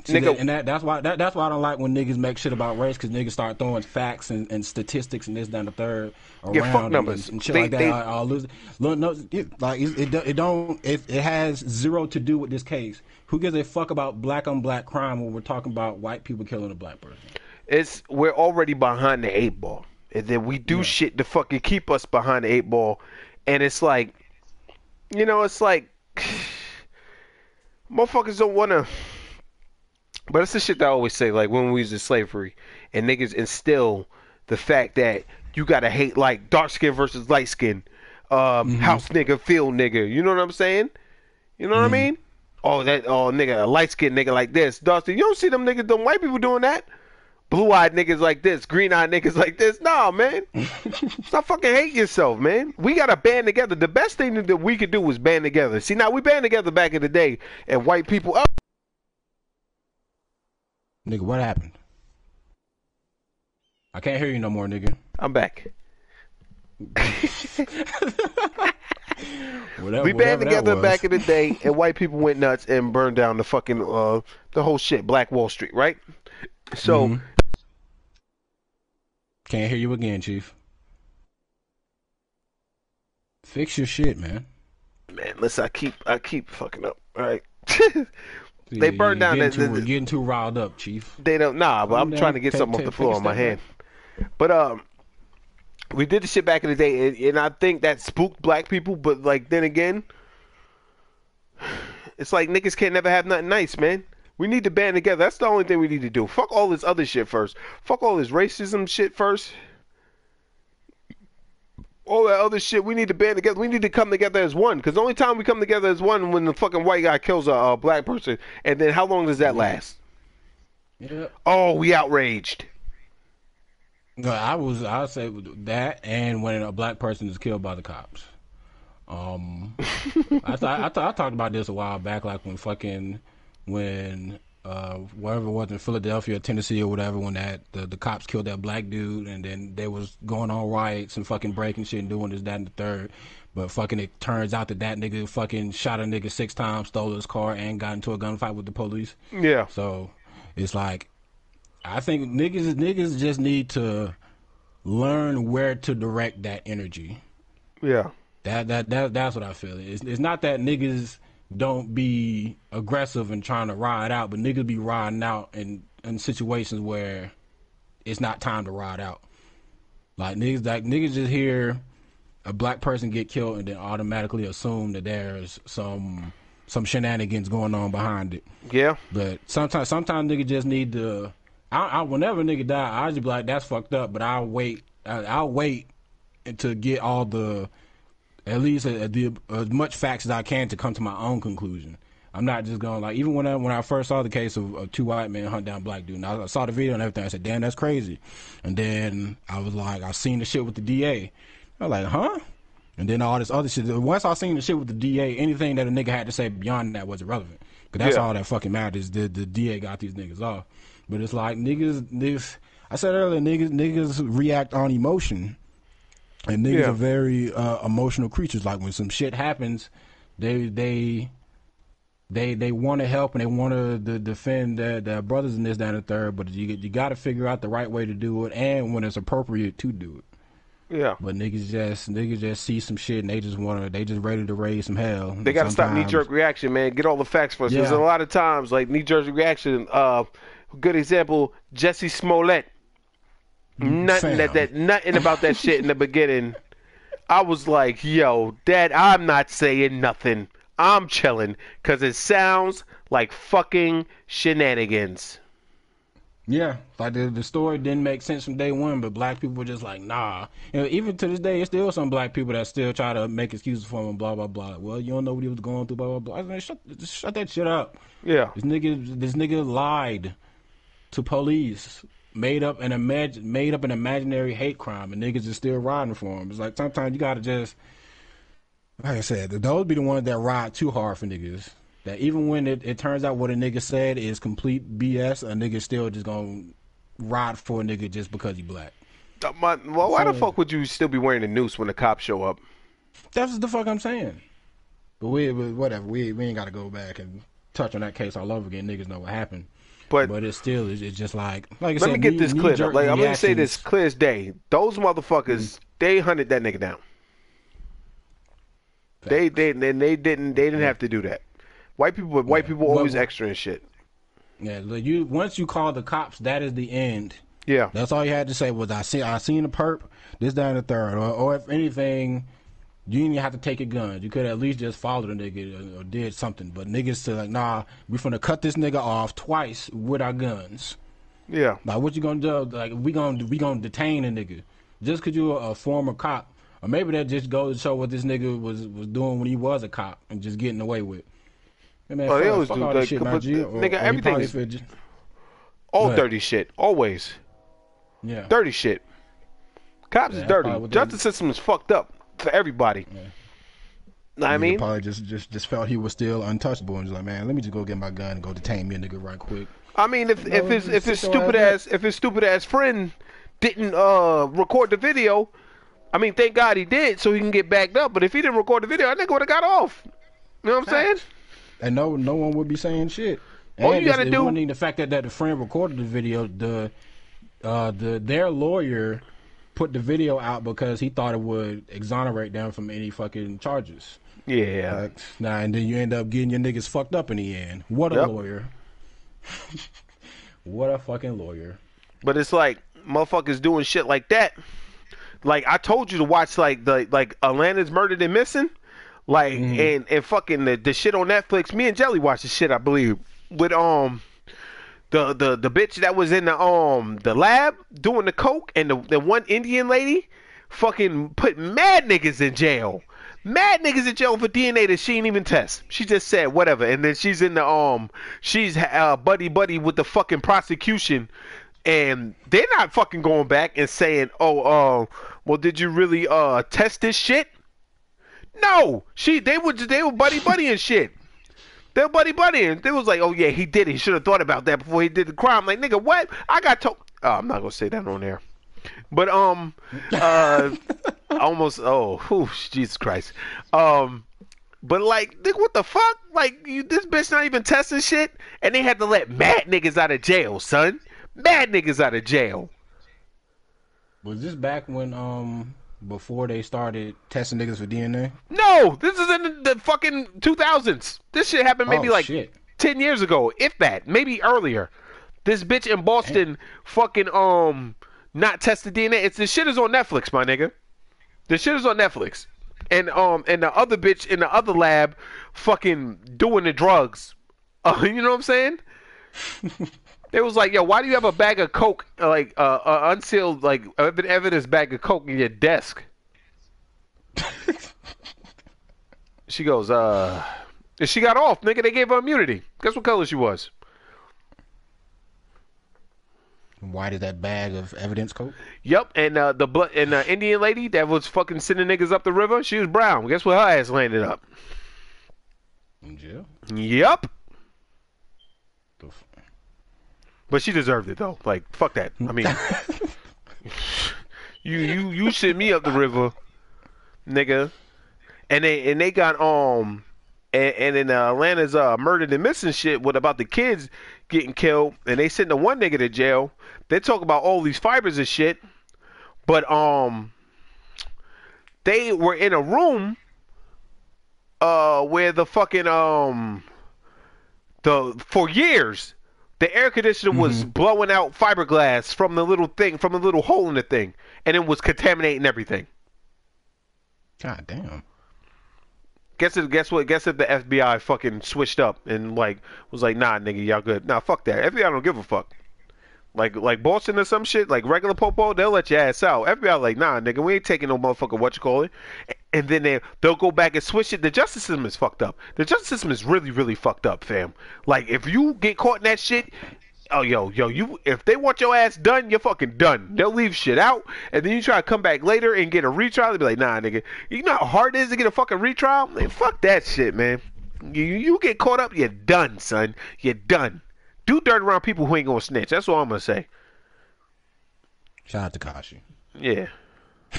See, Nigga- that- and that, that's why that, that's why I don't like when niggas make shit about race because niggas start throwing facts and, and statistics and this down the third around Yeah, fuck and- numbers. and, shit They- like that. they- I, I'll lose. Look, no, it, like it, it, it don't it, it has zero to do with this case. Who gives a fuck about black on black crime when we're talking about white people killing a black person? It's we're already behind the eight ball, and then we do shit to fucking keep us behind the eight ball, and it's like, you know, it's like, [sighs] motherfuckers don't want to. But it's the shit that I always say, like when we was in slavery, and niggas instill the fact that you gotta hate like dark skin versus light skin, um, house nigga, field nigga. You know what I'm saying? You know what I mean? Oh, that oh nigga, a light skinned nigga like this. Dusty, you don't see them niggas, them white people doing that. Blue eyed niggas like this, green eyed niggas like this. Nah, man. [laughs] Stop fucking hate yourself, man. We gotta band together. The best thing that we could do was band together. See, now we band together back in the day, and white people. Oh, Nigga, what happened? I can't hear you no more, nigga. I'm back. [laughs] Whatever, We band together back in the day, [laughs] and white people went nuts and burned down the fucking uh the whole shit, Black Wall Street, right? So. Mhm. Can't hear you again, Chief. Fix your shit, man. Man, listen, I keep I keep fucking up. All right. [laughs] You- They burned down Getting the- too, the- getting too riled up, Chief. they don't nah, but Calm I'm down. trying to get Take- something take- off the floor a on my step hand. But um we did the shit back in the day and, and I think that spooked black people, but like then again it's like niggas can't never have nothing nice, man. We need to band together. That's the only thing we need to do. Fuck all this other shit first. Fuck all this racism shit first. All that other shit, we need to band together. We need to come together as one. Because the only time we come together as one when the fucking white guy kills a, a black person. And then how long does that last? Yeah. Oh, we outraged. No, I was. I say that, and when a black person is killed by the cops. Um, [laughs] I thought I, thought I talked about this a while back, like when fucking when uh wherever it was in Philadelphia, Tennessee, or whatever, when that the, the cops killed that black dude, and then they was going on riots and fucking breaking shit and doing this, that, and the third. But fucking, it turns out that that nigga fucking shot a nigga six times, stole his car, and got into a gunfight with the police. Yeah. So it's like I think niggas niggas just need to learn where to direct that energy. Yeah. That that that that's what I feel. It's, it's not that niggas don't be aggressive and trying to ride out, but niggas be riding out in in situations where it's not time to ride out. Like niggas like niggas just hear a black person get killed and then automatically assume that there's some some shenanigans going on behind it. Yeah. But sometimes, sometimes nigga just need to. I, I whenever nigga die, I just be like, that's fucked up. But I'll wait. I, I'll wait to get all the, at least uh the, as much facts as I can to come to my own conclusion. I'm not just going like even when I when I first saw the case of, of two white men hunt down black dude, and I, I saw the video and everything. I said, "Damn, that's crazy." And then I was like, I seen the shit with the DA. I was like, "Huh?" And then all this other shit. Once I seen the shit with the DA, anything that a nigga had to say beyond that was irrelevant. Cause that's Yeah. all that fucking matters. The the DA got these niggas off. But it's like niggas, niggas. I said earlier, niggas, niggas react on emotion, and niggas Yeah. are very uh, emotional creatures. Like when some shit happens, they they they they want to help and they want to defend their, their brothers in this, that, and the third. But you you got to figure out the right way to do it, and when it's appropriate to do it. Yeah. But niggas just niggas just see some shit and they just wanna they just ready to raise some hell. They got to stop knee jerk reaction, man. Get all the facts first. Because Yeah. a lot of times, like knee jerk reaction. Uh, good example, Jussie Smollett. Nothing that that nothing about that shit in the beginning. I was like, yo, Dad, I'm not saying nothing. I'm chilling because it sounds like fucking shenanigans. Yeah, like the the story didn't make sense from day one, but black people were just like, nah. Know, even to this day, it's still some black people that still try to make excuses for him. Blah blah blah. Well, you don't know what he was going through. Blah blah blah. I mean, shut shut that shit up. Yeah. This nigga, this nigga lied to police, made up an imag- made up an imaginary hate crime, and niggas is still riding for him. It's like sometimes you gotta just, like I said, those be the ones that ride too hard for niggas. That even when it, it turns out what a nigga said is complete BS, a nigga still just gonna ride for a nigga just because he black. Uh, my- well, why the fuck would you still be wearing a noose when the cops show up? That's the fuck I'm saying. But we, but whatever, we we ain't gotta go back and touch on that case all over again. Niggas know what happened. But, But it's still, it's, it's just like, like I let said, me get knee- this clear. Like I'm gonna say this clear as day. Those motherfuckers, mm-hmm. they hunted that nigga down. They they and they didn't they didn't have to do that. White people white people Well- always extra and shit. Yeah, look, you once you call the cops, that is the end. Yeah. That's all you had to say was I see I seen a perp, this down the third, or, or if anything, you didn't even have to take your guns. You could at least just follow the nigga or, or did something. But niggas said like, nah, we finna cut this nigga off twice with our guns. Yeah. Like, what you gonna do? Like, we gonna we gonna detain a nigga just because you a, a former cop, or maybe that just goes to show what this nigga was was doing when he was a cop and just getting away with. Hey, man, Oh, they fuck, always fuck do, all that shit, G. Or, nigga, everything probably is- fit just- All dirty shit. Always. yeah. Dirty shit. Cops Yeah, is dirty. Justice they- system is fucked up for everybody. Know what I Nigga mean? probably just, just just felt he was still untouchable and was like, man, let me just go get my gun and go detain me a nigga right quick. I mean, if No, if his if his stupid ass ass if his stupid ass friend didn't uh record the video, I mean, thank God he did, so he can get backed up. But if he didn't record the video, that nigga would have got off. You know what I'm saying? And no no one would be saying shit. All and you gotta it's- it do- wasn't even the fact that, that the friend recorded the video, the uh the their lawyer put the video out because he thought it would exonerate them from any fucking charges. Yeah. Like, nah, and then you end up getting your niggas fucked up in the end. What a Yep. lawyer. [laughs] what a fucking lawyer. But it's like motherfuckers doing shit like that. Like I told you to watch like the like Atlanta's Murdered and Missing. Like and and fucking the, the shit on Netflix. Me and Jelly watched the shit, I believe. With um the the the bitch that was in the um the lab doing the coke and the the one Indian lady fucking put mad niggas in jail. Mad niggas in jail for DNA that she didn't even test. She just said whatever, and then she's in the um, she's uh, buddy buddy with the fucking prosecution, and they're not fucking going back and saying, oh, uh, well, did you really uh test this shit? No, she they were they were buddy buddy and shit. They were buddy buddy and they was like, oh yeah, he did. it. He should have thought about that before he did the crime. Like nigga, what? I got told. Oh, I'm not gonna say that on air. But um, uh, [laughs] almost. Oh, whew, Jesus Christ. Um, but like, nigga, what the fuck? Like, you, this bitch not even testing shit, and they had to let mad niggas out of jail, son. Mad niggas out of jail. Was this back when um before they started testing niggas for DNA? No, this is in the, the fucking 2000s. This shit happened maybe Oh, like shit. 10 years ago, if that, maybe earlier. This bitch in Boston fucking um not tested DNA. It's the shit is on Netflix, my nigga. The shit is on Netflix. And um and the other bitch in the other lab fucking doing the drugs. Uh, [laughs] you know what I'm saying? [laughs] It was like, yo, why do you have a bag of coke, uh, like uh, uh unsealed, like ev- evidence bag of coke in your desk? [laughs] she goes, uh, and she got off, nigga. They gave her immunity. Guess what color she was? Why did that bag of evidence coat? Yep, and uh, the blood and the Indian lady that was fucking sending niggas up the river, she was brown. Guess what? Her ass landed up. In jail? Yep, The f- but she deserved it though. Like, fuck that. I mean, [laughs] you you you sent me up the river, nigga, and they and they got um. And, and in uh, Atlanta's uh, murdered and missing shit, with about the kids getting killed, and they sent the one nigga to jail. They talk about all these fibers and shit, but um, they were in a room uh where the fucking um the for years the air conditioner was mm-hmm. blowing out fiberglass from the little thing from the little hole in the thing and it was contaminating everything. God damn. guess it guess what guess if the fbi fucking switched up and like was like nah nigga y'all good. Nah fuck that. Fbi don't give a fuck Like like Boston or some shit, like regular popo, they'll let your ass out. FBI like, nah, nigga, we ain't taking no motherfucker what you call it. And then they they'll go back and switch it. The justice system is fucked up. The justice system is really really fucked up, fam. Like if you get caught in that shit, oh yo yo you if they want your ass done, you're fucking done. They'll leave shit out, and then you try to come back later and get a retrial. They'll be like, nah, nigga, you know how hard it is to get a fucking retrial? Man, fuck that shit, man. You you get caught up, you're done, son. You're done. Do dirt around people who ain't gonna snitch. That's all I'm gonna say. Shout out to Kashi. Yeah. [laughs]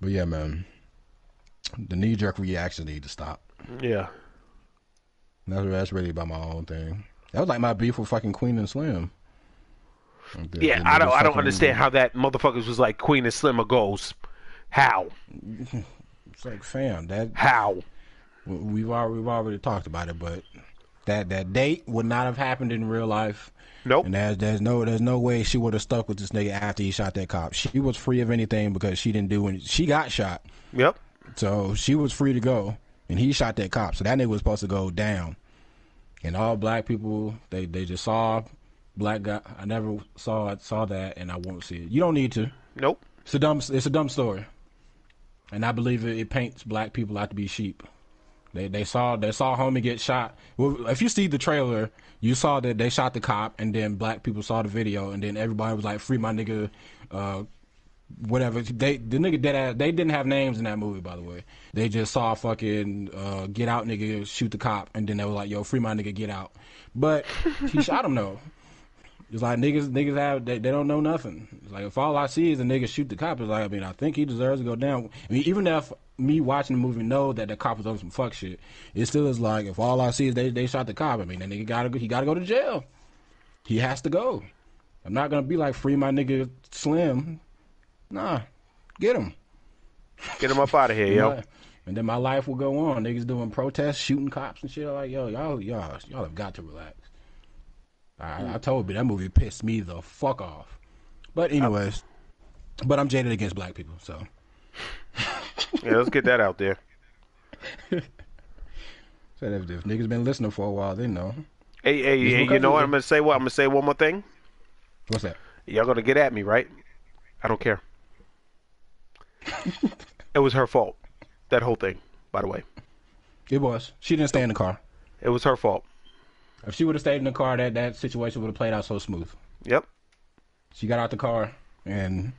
But yeah, man, the knee jerk reaction need to stop. Yeah. That's that's really about my own thing. That was like my beef with fucking Queen and Slim. Like the- Yeah, the I don't I don't understand how that motherfuckers was like Queen and Slim or goes. How? [laughs] It's like fam, that How? We've already we've already talked about it, but that that date would not have happened in real life. Nope. And there's there's no there's no way she would have stuck with this nigga after he shot that cop. She was free of anything because she didn't do any. She got shot, Yep. so she was free to go, and he shot that cop. So that nigga was supposed to go down. And all black people, they they just saw black guy. I never saw it, saw that, and I won't see it. You don't need to. Nope. It's a dumb. It's a dumb story, and I believe it, it paints black people out to be sheep. They they saw they saw homie get shot. Well, if you see the trailer, you saw that they shot the cop, and then black people saw the video, and then everybody was like, "Free my nigga," uh, whatever. They the nigga dead ass. They didn't have names in that movie, by the way. They just saw fucking uh, get out nigga shoot the cop, and then they were like, "Yo, free my nigga, get out." But he shot him though. [laughs] It's like niggas, niggas have they, they don't know nothing. It's like if all I see is a nigga shoot the cop, it's like I mean I think he deserves to go down. I mean even if me watching the movie know that the cop was on some fuck shit, it still is like if all I see is they they shot the cop, I mean that nigga gotta go- he gotta go to jail. He has to go. I'm not gonna be like free my nigga Slim. Nah, get him. Get him up out of here, yo. And then my life will go on. Niggas doing protests, shooting cops and shit. Like yo, y'all y'all y'all have got to relax. I, I told you that movie pissed me the fuck off. But anyways, but I'm jaded against black people, so [laughs] Yeah, let's get that out there. [laughs] so if, if niggas been listening for a while, they know. Hey, hey, hey, you know what? I'm gonna say what? I'm gonna say one more thing. What's that? Y'all gonna get at me, right? I don't care. it was her fault. That whole thing, by the way. It was. She didn't stay in the car. It was her fault. If she would have stayed in the car, that that situation would have played out so smooth. Yep. She got out the car, and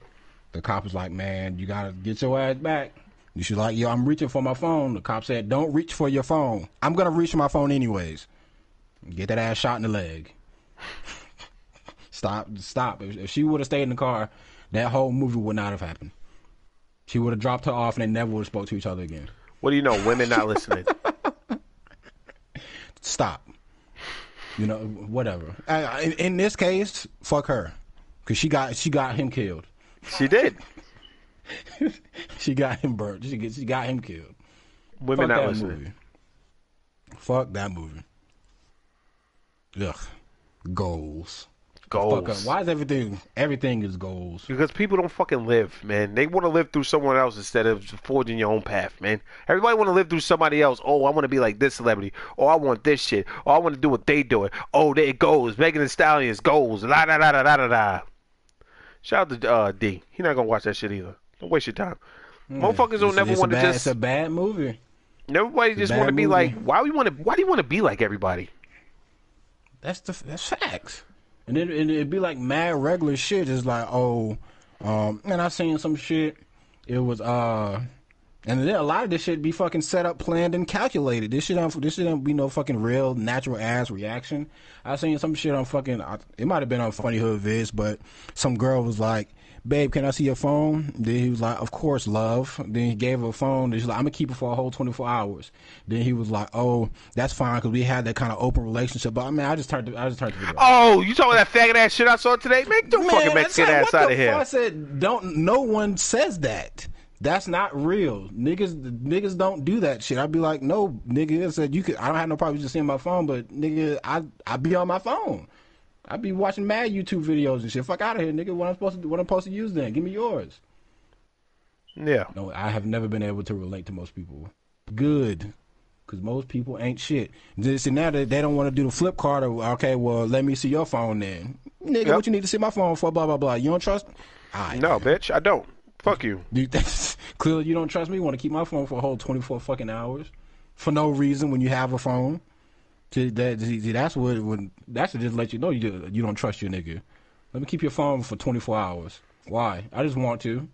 the cop was like, "Man, you gotta get your ass back." And She's like, "Yo, I'm reaching for my phone." The cop said, "Don't reach for your phone. I'm gonna reach for my phone anyways." Get that ass shot in the leg. [laughs] stop, stop. If, if she would have stayed in the car, that whole movie would not have happened. She would have dropped her off, and they never would have spoke to each other again. What do you know? Women not listening. [laughs] Stop. You know, whatever. In, in this case, fuck her, cause she got she got him killed. she did. [laughs] She got him burnt. She, get- she got him killed. Women Fuck not that listening. movie. Fuck that movie. Ugh. Goals. Fuck. Goals. Why is everything everything is goals? Because people don't fucking live, man. They want to live through someone else instead of forging your own path, man. Everybody want to live through somebody else. Oh, I want to be like this celebrity. Oh, I want this shit. Oh, I want to do what they do. Oh, there it goes. Megan Thee Stallions goes. La da da da da da da. Shout out to uh, D. He not gonna watch that shit either. Don't waste your time. Motherfuckers don't never want to just. It's a bad movie. Everybody just want to be movie. like. Why we want to? Why do you want to be like everybody? That's the that's facts. And then and it'd be like mad regular shit. It's like, oh, um, and I seen some shit. It was uh, and then a lot of this shit be fucking set up, planned, and calculated. This shit, don't, this shit don't be no fucking real natural ass reaction. I seen some shit on fucking. It might have been on Funny Hood Vids, but some girl was like. Babe, can I see your phone? Then he was like, Of course, love. Then he gave her a phone. Then she's like, I'm gonna keep it for a whole 24 hours. Then he was like, Oh, that's fine because we had that kind of open relationship. But I mean, I just turned, the, I just turned the video. Oh, you talking about that faggot ass shit I saw today? Man, don't fucking that's Mexican like, ass out of here. I said, don't. No one says that. That's not real. Niggas, niggas don't do that shit. I'd be like, no, nigga. I said you could. I don't have no problem just seeing my phone, but nigga, I I be on my phone. I be watching mad YouTube videos and shit. Fuck out of here, nigga. What I'm supposed to do? What I'm supposed to use then? Give me yours. Yeah. No, I have never been able to relate to most people. Good. Because most people ain't shit. Just see now that they don't want to do the flip card. Or, okay, well let me see your phone then. Nigga, Yep. what you need to see my phone for? Blah blah blah. You don't trust? Alright. No, bitch, I don't. Fuck you. You, [laughs] clearly, you don't trust me. You want to keep my phone for a whole 24 fucking hours for no reason when you have a phone. See, that, see, that's what when that's to just let you know you you don't trust your nigga. Let me keep your phone for 24 hours. Why? I just want to.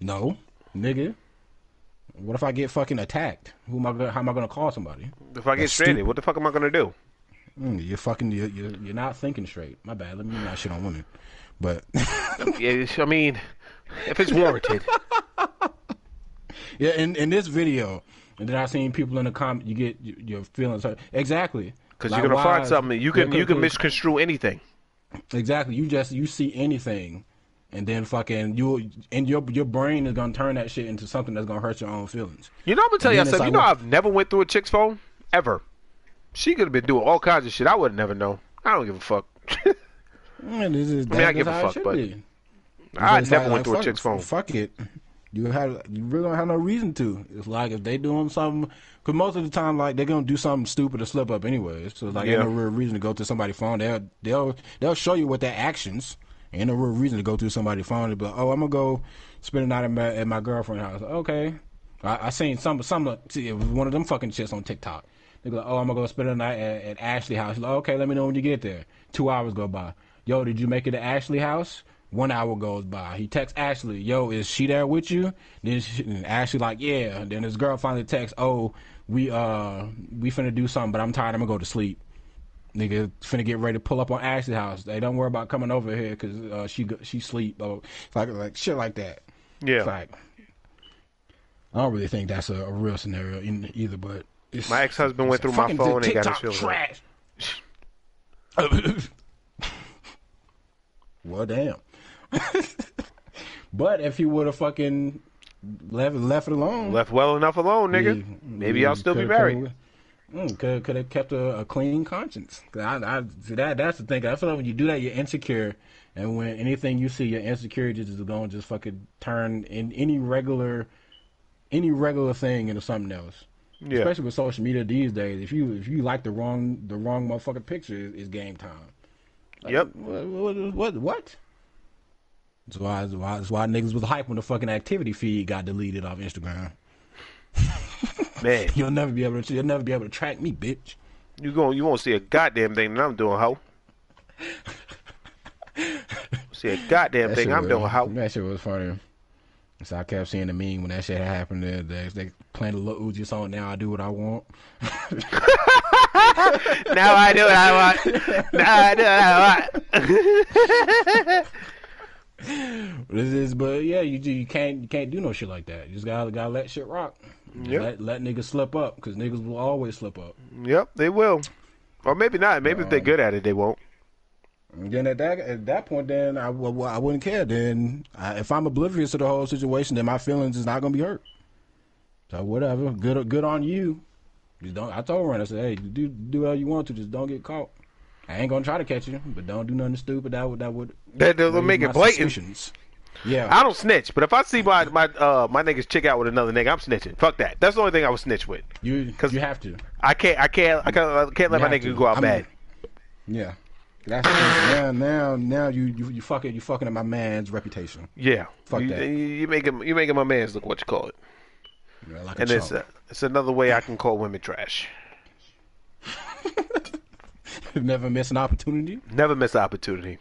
No, nigga. What if I get fucking attacked? Who am I? Gonna, how am I gonna call somebody? If I get stranded, what the fuck am I gonna do? Mm, you're fucking. You're, you're, you're not thinking straight. My bad. Let me not shit on women. But [laughs] Yeah, I mean, if it's warranted. [laughs] Yeah, in, in this video, and then I seen people in the comment, you get your feelings hurt. Exactly, Because Like, you're gonna find something you can you can misconstrue anything. Exactly, you just you see anything, and then fucking you and your your brain is gonna turn that shit into something that's gonna hurt your own feelings. You know, I'm gonna tell And you something. like, you know, what- I've never went through a chick's phone ever. She could have been doing all kinds of shit. I would have never known. I don't give a fuck. Man, this is, I mean, I give a fuck, but be. I never like- went like, through a chick's phone. Fuck it. You have you really don't have no reason to. It's like if they doing something, because most of the time, like they're gonna do something stupid or slip up anyway. So it's like Yeah. ain't no real reason to go to somebody's phone. They'll they'll they'll show you what their actions. Ain't no real reason to go through somebody's phone like, oh, I'm gonna go spend a night at my, at my girlfriend's house. Okay, I, I seen some some see, it was one of them fucking shits on TikTok. They go, oh, I'm gonna go spend a night at, at Ashley house. Like, okay, let me know when you get there. Two hours go by. Yo, did you make it to Ashley house? One hour goes by. He texts Ashley, yo, is she there with you? Then she, Ashley like, yeah. Then his girl finally texts, oh, we uh we finna do something, but I'm tired. I'm gonna go to sleep. Nigga finna get ready to pull up on Ashley's house. They don't worry about coming over here because uh, she she sleep. Oh, like like shit like that. Yeah. It's like I don't really think that's a, a real scenario in, either. But it's, My ex-husband went through my phone and got his trash. [laughs] [laughs] well, damn. [laughs] but if he would have fucking left left it alone, Left well enough alone, nigga. Yeah, Maybe yeah, I'll still be married. Mm, could could have kept a, a clean conscience. I, I see that that's the thing. I feel like when you do that, you're insecure, and when anything you see, your insecurity is going to just fucking turn in any regular, any regular thing into something else. Yeah. Especially with social media these days, if you if you like the wrong the wrong motherfucking picture, it's, it's game time. Yep. What what what? That's why that's why that's why niggas was hype when the fucking activity feed got deleted off Instagram. Man, [laughs] You'll never be able to. You'll never be able to track me, bitch. you going you won't see a goddamn thing that I'm doing, hoe. [laughs] see a goddamn That thing I'm was- doing, hoe. That shit was funny. So I kept seeing the meme when that shit happened. They, they, they playing the Lil Uzi song. [laughs] Now I do what I want. now I do what I want. Now I do what I want. This is, but yeah, you you can't you can't do no shit like that. You just gotta gotta let shit rock. Yep. Let let niggas slip up because niggas will always slip up. yep, they will. Or maybe not. Maybe if they're um, good at it, they won't. Then at that at that point, then I, well, I wouldn't care. Then I, if I'm oblivious to the whole situation, then my feelings is not gonna be hurt. So whatever, good good on you. Just don't. I told her, I said, hey, do do all you want to, just don't get caught. I ain't gonna try to catch you, but don't do nothing stupid. That would that would That raise make it blatant. suspicions. Yeah, I don't snitch, but if I see my my uh my niggas chick out with another nigga, I'm snitching. Fuck that. That's the only thing I would snitch with. You because you have to. I can't I can't I can't, I can't let You my nigga to. go out I'm- bad. Yeah, that's now now now you you you fucking you fucking at my man's reputation. Yeah. Fuck you, that. You, him you making my man's look what you call it. Know, like a And it's uh, it's another way I can call women trash. [laughs] never miss an opportunity. Never miss an opportunity.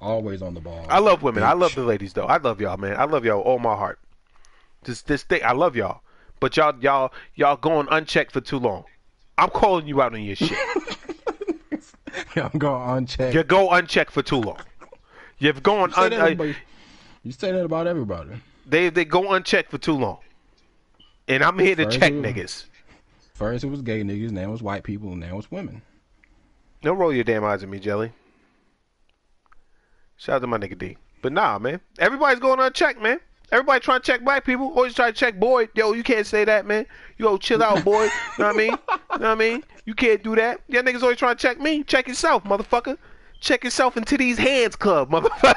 Always on the ball. I love women. I love the ladies though. I love y'all, man. I love y'all all my heart. This this thing, I love y'all. But y'all y'all y'all going unchecked for too long. I'm calling you out on your shit. [laughs] I'm going unchecked. you go unchecked for too long. You've gone You say, un, uh, you say that about everybody. they they go unchecked for too long. And I'm here to First check you- niggas. First it was gay niggas, now it's white people, and now it's women. Don't roll your damn eyes at me, Jelly. Shout out to my nigga D. But nah, man. Everybody's going unchecked, man. Everybody trying to check black people. Always try to check boy. Yo, you can't say that, man. You go chill out, boy. you know what I mean? You know what I mean? You can't do that. Y'all niggas always trying to check me. Check yourself, motherfucker. Check yourself into these hands club, motherfucker.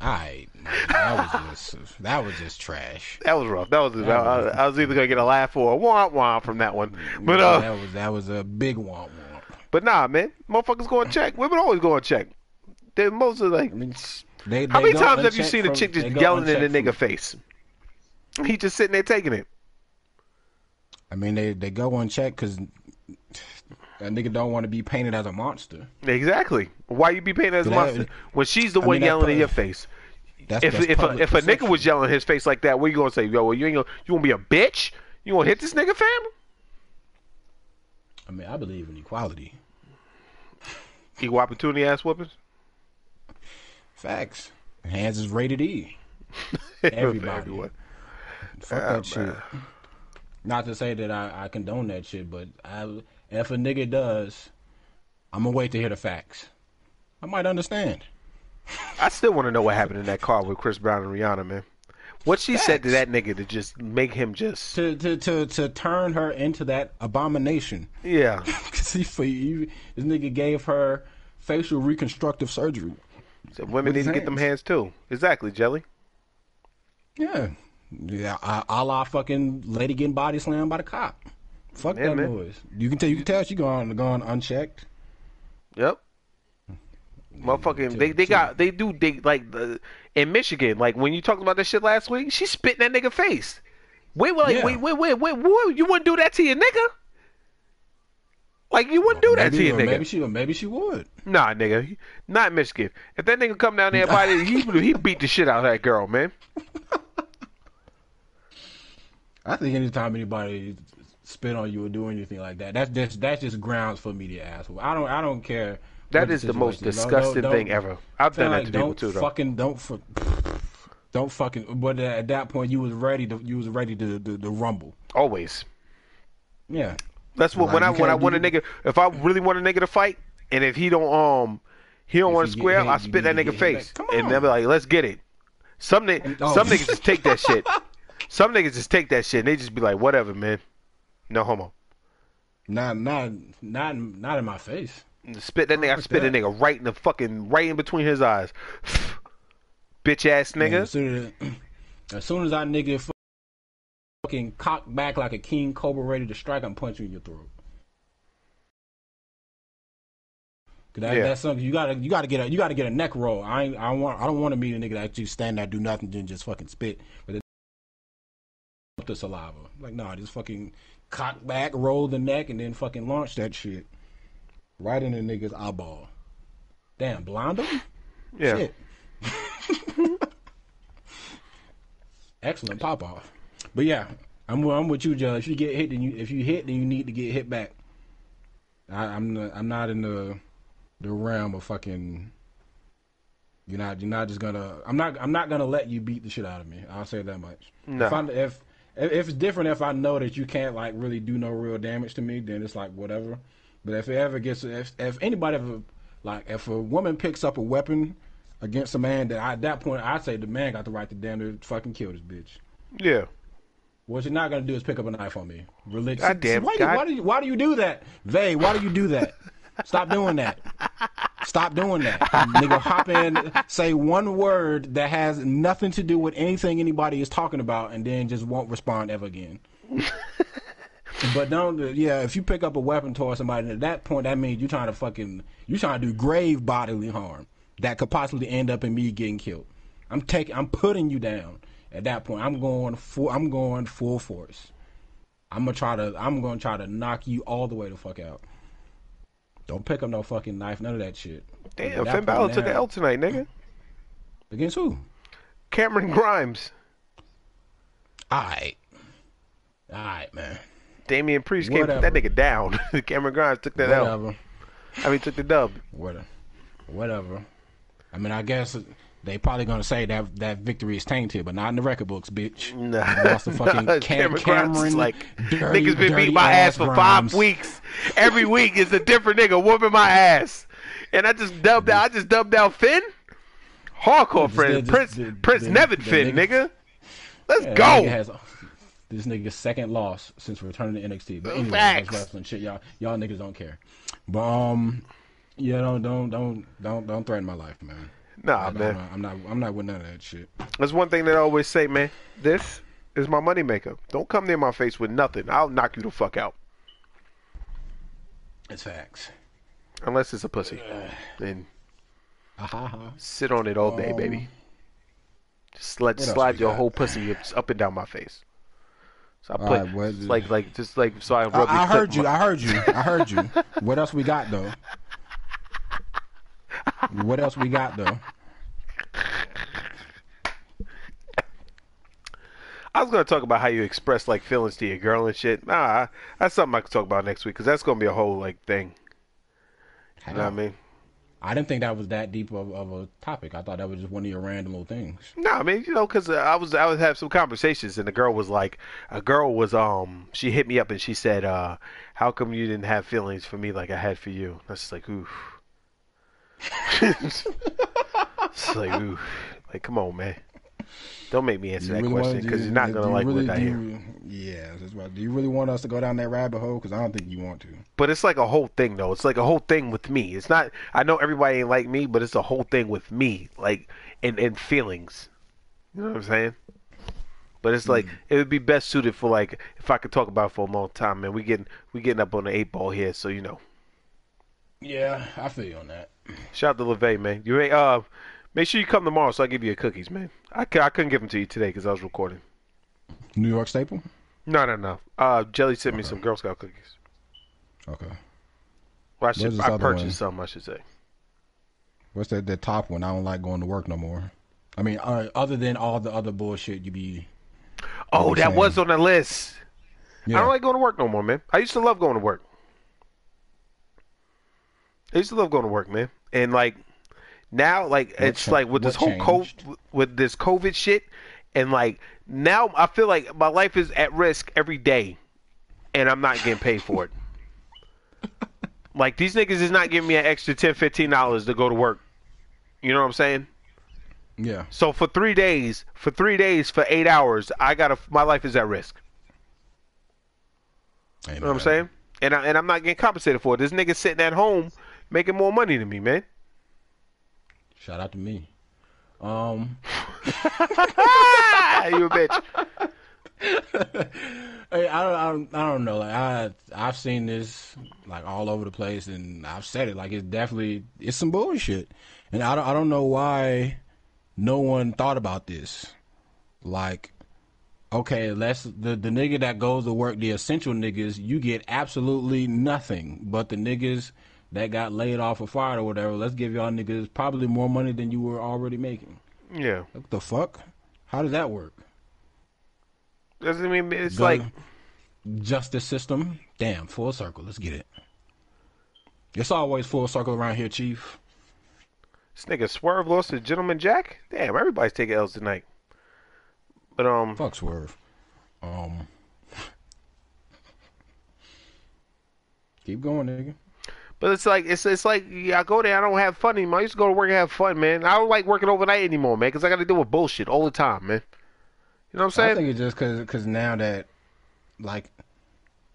Alright. That was just that was just trash. That was rough. That was. That I, was- I was either gonna get a laugh or a wah wah from that one. But uh, that was that was a big womp womp. but nah, man, motherfuckers going and check. Women always going and check. They most of like. I mean, they, How they many times have you seen a chick just yelling in a nigga from- face? He just sitting there taking it. I mean, they they go unchecked because that nigga don't want to be painted as a monster. Exactly. Why you be painted as a monster when she's the I one mean, yelling in your face? That's If that's if a, if a nigga was yelling in his face like that, what you gonna say? Yo, well, you ain't gonna you gonna be a bitch? You gonna hit this nigga, fam? I mean, I believe in equality. Equal opportunity ass whoopings. Facts. Hands is rated E. [laughs] Everybody. Everyone. Fuck Ah, that shit. Not to say that I, I condone that shit, but I, if a nigga does, I'm gonna wait to hear the facts. I might understand. I still want to know what happened in that car with Chris Brown and Rihanna, man. What she said to that nigga to just make him just To to to, to turn her into that abomination. yeah. [laughs] Cause he, this nigga gave her facial reconstructive surgery. Said women need to his get them hands. hands too. Exactly, Jelly. Yeah, yeah. A, la fucking lady getting body slammed by the cop. Fuck Yeah, that man. noise. You can tell. You can tell she going going unchecked. Yep. Motherfucking, they they got they do they like the in Michigan like when you talked about that shit last week, she spit in that nigga face. Wait, wait, Yeah. wait, wait, wait, wait, wait, you wouldn't do that to your nigga? Like you wouldn't do that maybe, to your nigga? Maybe she. Maybe she would. Nah, nigga, not Michigan. If that nigga come down there, body, he he beat the shit out of that girl, man. [laughs] I think anytime anybody spit on you or do anything like that, that's just that's just grounds for me to asshole. I don't I don't care. That is is the most situation is. Don't- disgusting don't- thing ever. I've done that to people don't too, though. Fucking don't fu- [sighs] don't fucking. But at that point, you was ready to you was ready to to, to rumble. Always. Yeah. That's what Like, when I when I want a nigga. If I really want a nigga to fight, and if he don't um he don't want to square, I spit that nigga face. And they'll be like, "Let's get it." Some ni- Oh. some niggas just take that shit. [laughs] Some niggas just take that shit. and They just be like, "Whatever, man." No homo. Not not not not in my face. Spit that nigga. I spit a that. nigga right in the fucking right in between his eyes. [sighs] Bitch ass nigga. as, soon as, [clears throat] as soon as I nigga fucking cock back like a king cobra ready to strike, I'm punching you in your throat. That, Yeah. That's something you gotta you gotta get a you gotta get a neck roll. I ain't, I want I don't want to meet a nigga that actually stand there do nothing then just fucking spit but it, [laughs] the saliva. Like nah, just fucking cock back, roll the neck, and then fucking launch that shit right in the nigga's eyeball. Damn, blind him. Yeah. Shit. [laughs] Excellent pop off. But yeah, I'm I'm with you, Judge. If you get hit, then you if you hit, then you need to get hit back. I, I'm not, I'm not in the the realm of fucking. You're not you're not just gonna. I'm not I'm not gonna let you beat the shit out of me. I'll say that much. No. If, I, if if if it's different, if I know that you can't like really do no real damage to me, then it's like whatever. But if it ever gets if if anybody ever like if a woman picks up a weapon against a man, that I, at that point I say the man got the right to damn near fucking kill this bitch. Yeah. What you're not gonna do is pick up a knife on me. Religion. God damn, why, do- God- why do you why do you do that, Vay? Why do you do that? Stop doing that. Stop doing that. Nigga, hop in, say one word that has nothing to do with anything anybody is talking about, and then just won't respond ever again. [laughs] but don't, yeah. If you pick up a weapon towards somebody, at that point, that means you're trying to fucking, you're trying to do grave bodily harm that could possibly end up in me getting killed. I'm taking, I'm putting you down. At that point, I'm going full, I'm going full force. I'm gonna try to, I'm gonna try to knock you all the way the fuck out. Don't pick up no fucking knife, none of that shit. Damn, that Finn Balor took now- L tonight, nigga. Against who? Cameron Grimes. Alright. Alright, man. Damian Priest came Whatever. that nigga down. [laughs] Cameron Grimes took that L. Whatever. I mean, took the dub. Whatever. Whatever. I mean, I guess they probably gonna say that that victory is tainted, but not in the record books, bitch. Nah, lost to fucking [laughs] nah, Cam- Cameron Cameron, like dirty- niggas been beating my ass for Grimes. five weeks. Every week is a different nigga whooping my ass, and I just dubbed out. I just dubbed out Finn. Hardcore Just- friend, just- Prince the- Prince the- Nevin the Finn, nigga- nigga. Let's Yeah, go. nigga has this nigga's second loss since returning to NXT. But anyway, Facts. that's wrestling shit. Y'all, y'all niggas don't care. But um, yeah, don't don't don't don't don't threaten my life, man. Nah, I'm man. not, I'm not. I'm not with none of that shit. That's one thing that I always say, man. This is my moneymaker. Don't come near my face with nothing. I'll knock you the fuck out. It's facts. Unless it's a pussy. Then Ha ha ha. sit on it all day, Um, baby. Just let slide your got? whole pussy up, and down my face. So I put right, what- like like just like so I I, I heard you. I heard you. I heard you. What else we got though? What else we got though? I was gonna talk about how you express like feelings to your girl and shit. Nah, that's something I could talk about next week because that's gonna be a whole like thing. You know what I mean? I didn't think that was that deep of, of a topic. I thought that was just one of your random little things. No, I mean, you know, because I was I was have some conversations, and the girl was like, a girl was um, she hit me up and she said, uh, "How come you didn't have feelings for me like I had for you?" That's like, oof. It's like, oof. Like, come on, man. Don't make me answer You that really question because you're not gonna you like really, what I hear. you- Yeah, that's. Do you really want us to go down that rabbit hole? Because I don't think you want to. But it's like a whole thing, though. It's like a whole thing with me. It's not. I know everybody ain't like me, but it's a whole thing with me, like and and feelings. You know what I'm saying? But it's like mm. it would be best suited for like if I could talk about it for a long time, man. We getting we getting up on the eight ball here, so you know. Yeah, I feel you on that. Shout out to LeVay, man. You ain't uh, make sure you come tomorrow, so I give you your cookies, man. I, I couldn't give them to you today because I was recording. New York staple. No, no, no. Uh, Jelly sent me some Girl Scout cookies. Okay. Well, I should I purchased one? some, I should say. What's that? That top one. I don't like going to work no more. I mean, uh, other than all the other bullshit you be. Oh, that saying? was on the list. Yeah. I don't like going to work no more, man. I used to love going to work. I used to love going to work, man. And like now, like it's cha- like with this whole what COVID, with this COVID shit, and like now I feel like my life is at risk every day, and I'm not getting paid for it. [laughs] like these niggas is not giving me an extra 10 15 dollars to go to work. You know what I'm saying? yeah. So for three days, for three days, for eight hours, I gotta. My life is at risk. Ain't You know what I'm saying? And I, and I'm not getting compensated for it. This nigga sitting at home making more money than me, man. Shout out to me. Um. [laughs] You a bitch. [laughs] Hey, I don't, I don't, I don't know. Like I, I've seen this like all over the place, and I've said it. Like it's definitely it's some bullshit, and I don't, I don't know why no one thought about this. Like, okay, let's the the nigga that goes to work, the essential niggas, you get absolutely nothing. But the niggas that got laid off or fired or whatever, let's give y'all niggas probably more money than you were already making. Yeah. What the fuck? How does that work? Doesn't mean it's The like justice system. Damn, full circle. Let's get it. It's always full circle around here, Chief. this nigga Swerve lost to Gentleman Jack. Damn, everybody's taking L's tonight. But um, Fuck Swerve. Um, [laughs] keep going, nigga. But it's like it's it's like yeah, I go there, I don't have fun anymore. I used to go to work and have fun, man. I don't like working overnight anymore, man, because I got to deal with bullshit all the time, man. You know what I'm saying? I think it's just cause, cause now that, like,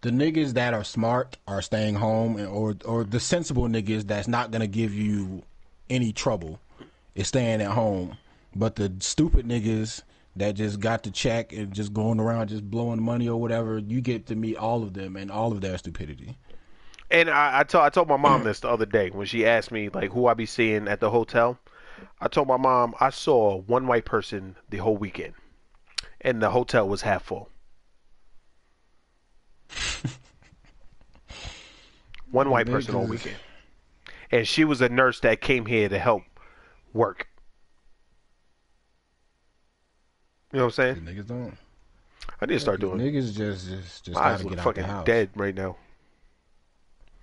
the niggas that are smart are staying home, and, or or the sensible niggas that's not gonna give you any trouble is staying at home. But the stupid niggas that just got the check and just going around just blowing money or whatever, you get to meet all of them and all of their stupidity. And I, I told I told my mom this the other day when she asked me like who I be seeing at the hotel. I told my mom I saw one white person the whole weekend, and the hotel was half full. [laughs] one white person all weekend, and she was a nurse that came here to help work. You know what I'm saying? niggas don't. I need to start doing. it. Niggas just just just My eyes look get out fucking the house. dead right now.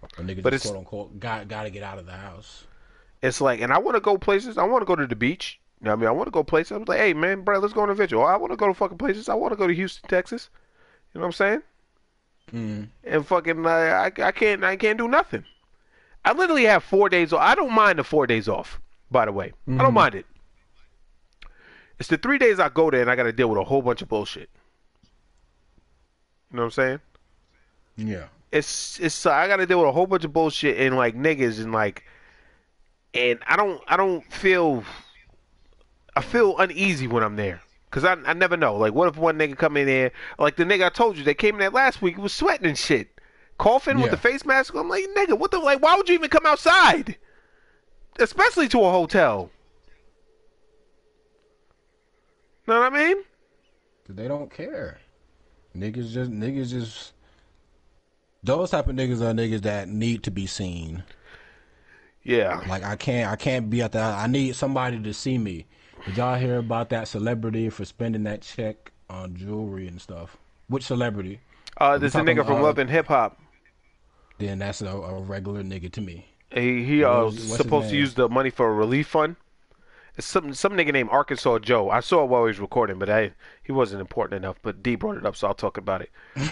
Or niggas But just it's- quote unquote got gotta get out of the house. It's like, and I want to go places. I want to go to the beach. You know I mean? I want to go places. I'm like, hey, man, bro, let's go on a adventure. I want to go to fucking places. I want to go to Houston, Texas. You know what I'm saying? Mm. And fucking, uh, I, I can't, I can't do nothing. I literally have four days off. I don't mind the four days off. By the way, I don't Mhm. mind it. It's the three days I go there and I got to deal with a whole bunch of bullshit. You know what I'm saying? Yeah. It's it's I got to deal with a whole bunch of bullshit and like niggas and like, and I don't I don't feel I feel uneasy when I'm there. Cause I, I never know. Like, what if one nigga come in there, like the nigga I told you that came in there last week was sweating and shit, coughing with the face mask. I'm like, nigga, what the like? Why would you even come outside? Especially to a hotel. Know what I mean? they don't care. Niggas just niggas just those type of niggas are niggas that need to be seen. Yeah. Like I can't I can't be at the I need somebody to see me. Did y'all hear about that celebrity for spending that check on jewelry and stuff? Which celebrity? Uh, this is a nigga from uh, Love and Hip Hop. Then that's a, a regular nigga to me. He he uh, was was- what's his supposed to use the money for a relief fund. Some some nigga named Arkansas Joe. I saw it while he was recording, but I he wasn't important enough. But D brought it up, so I'll talk about it.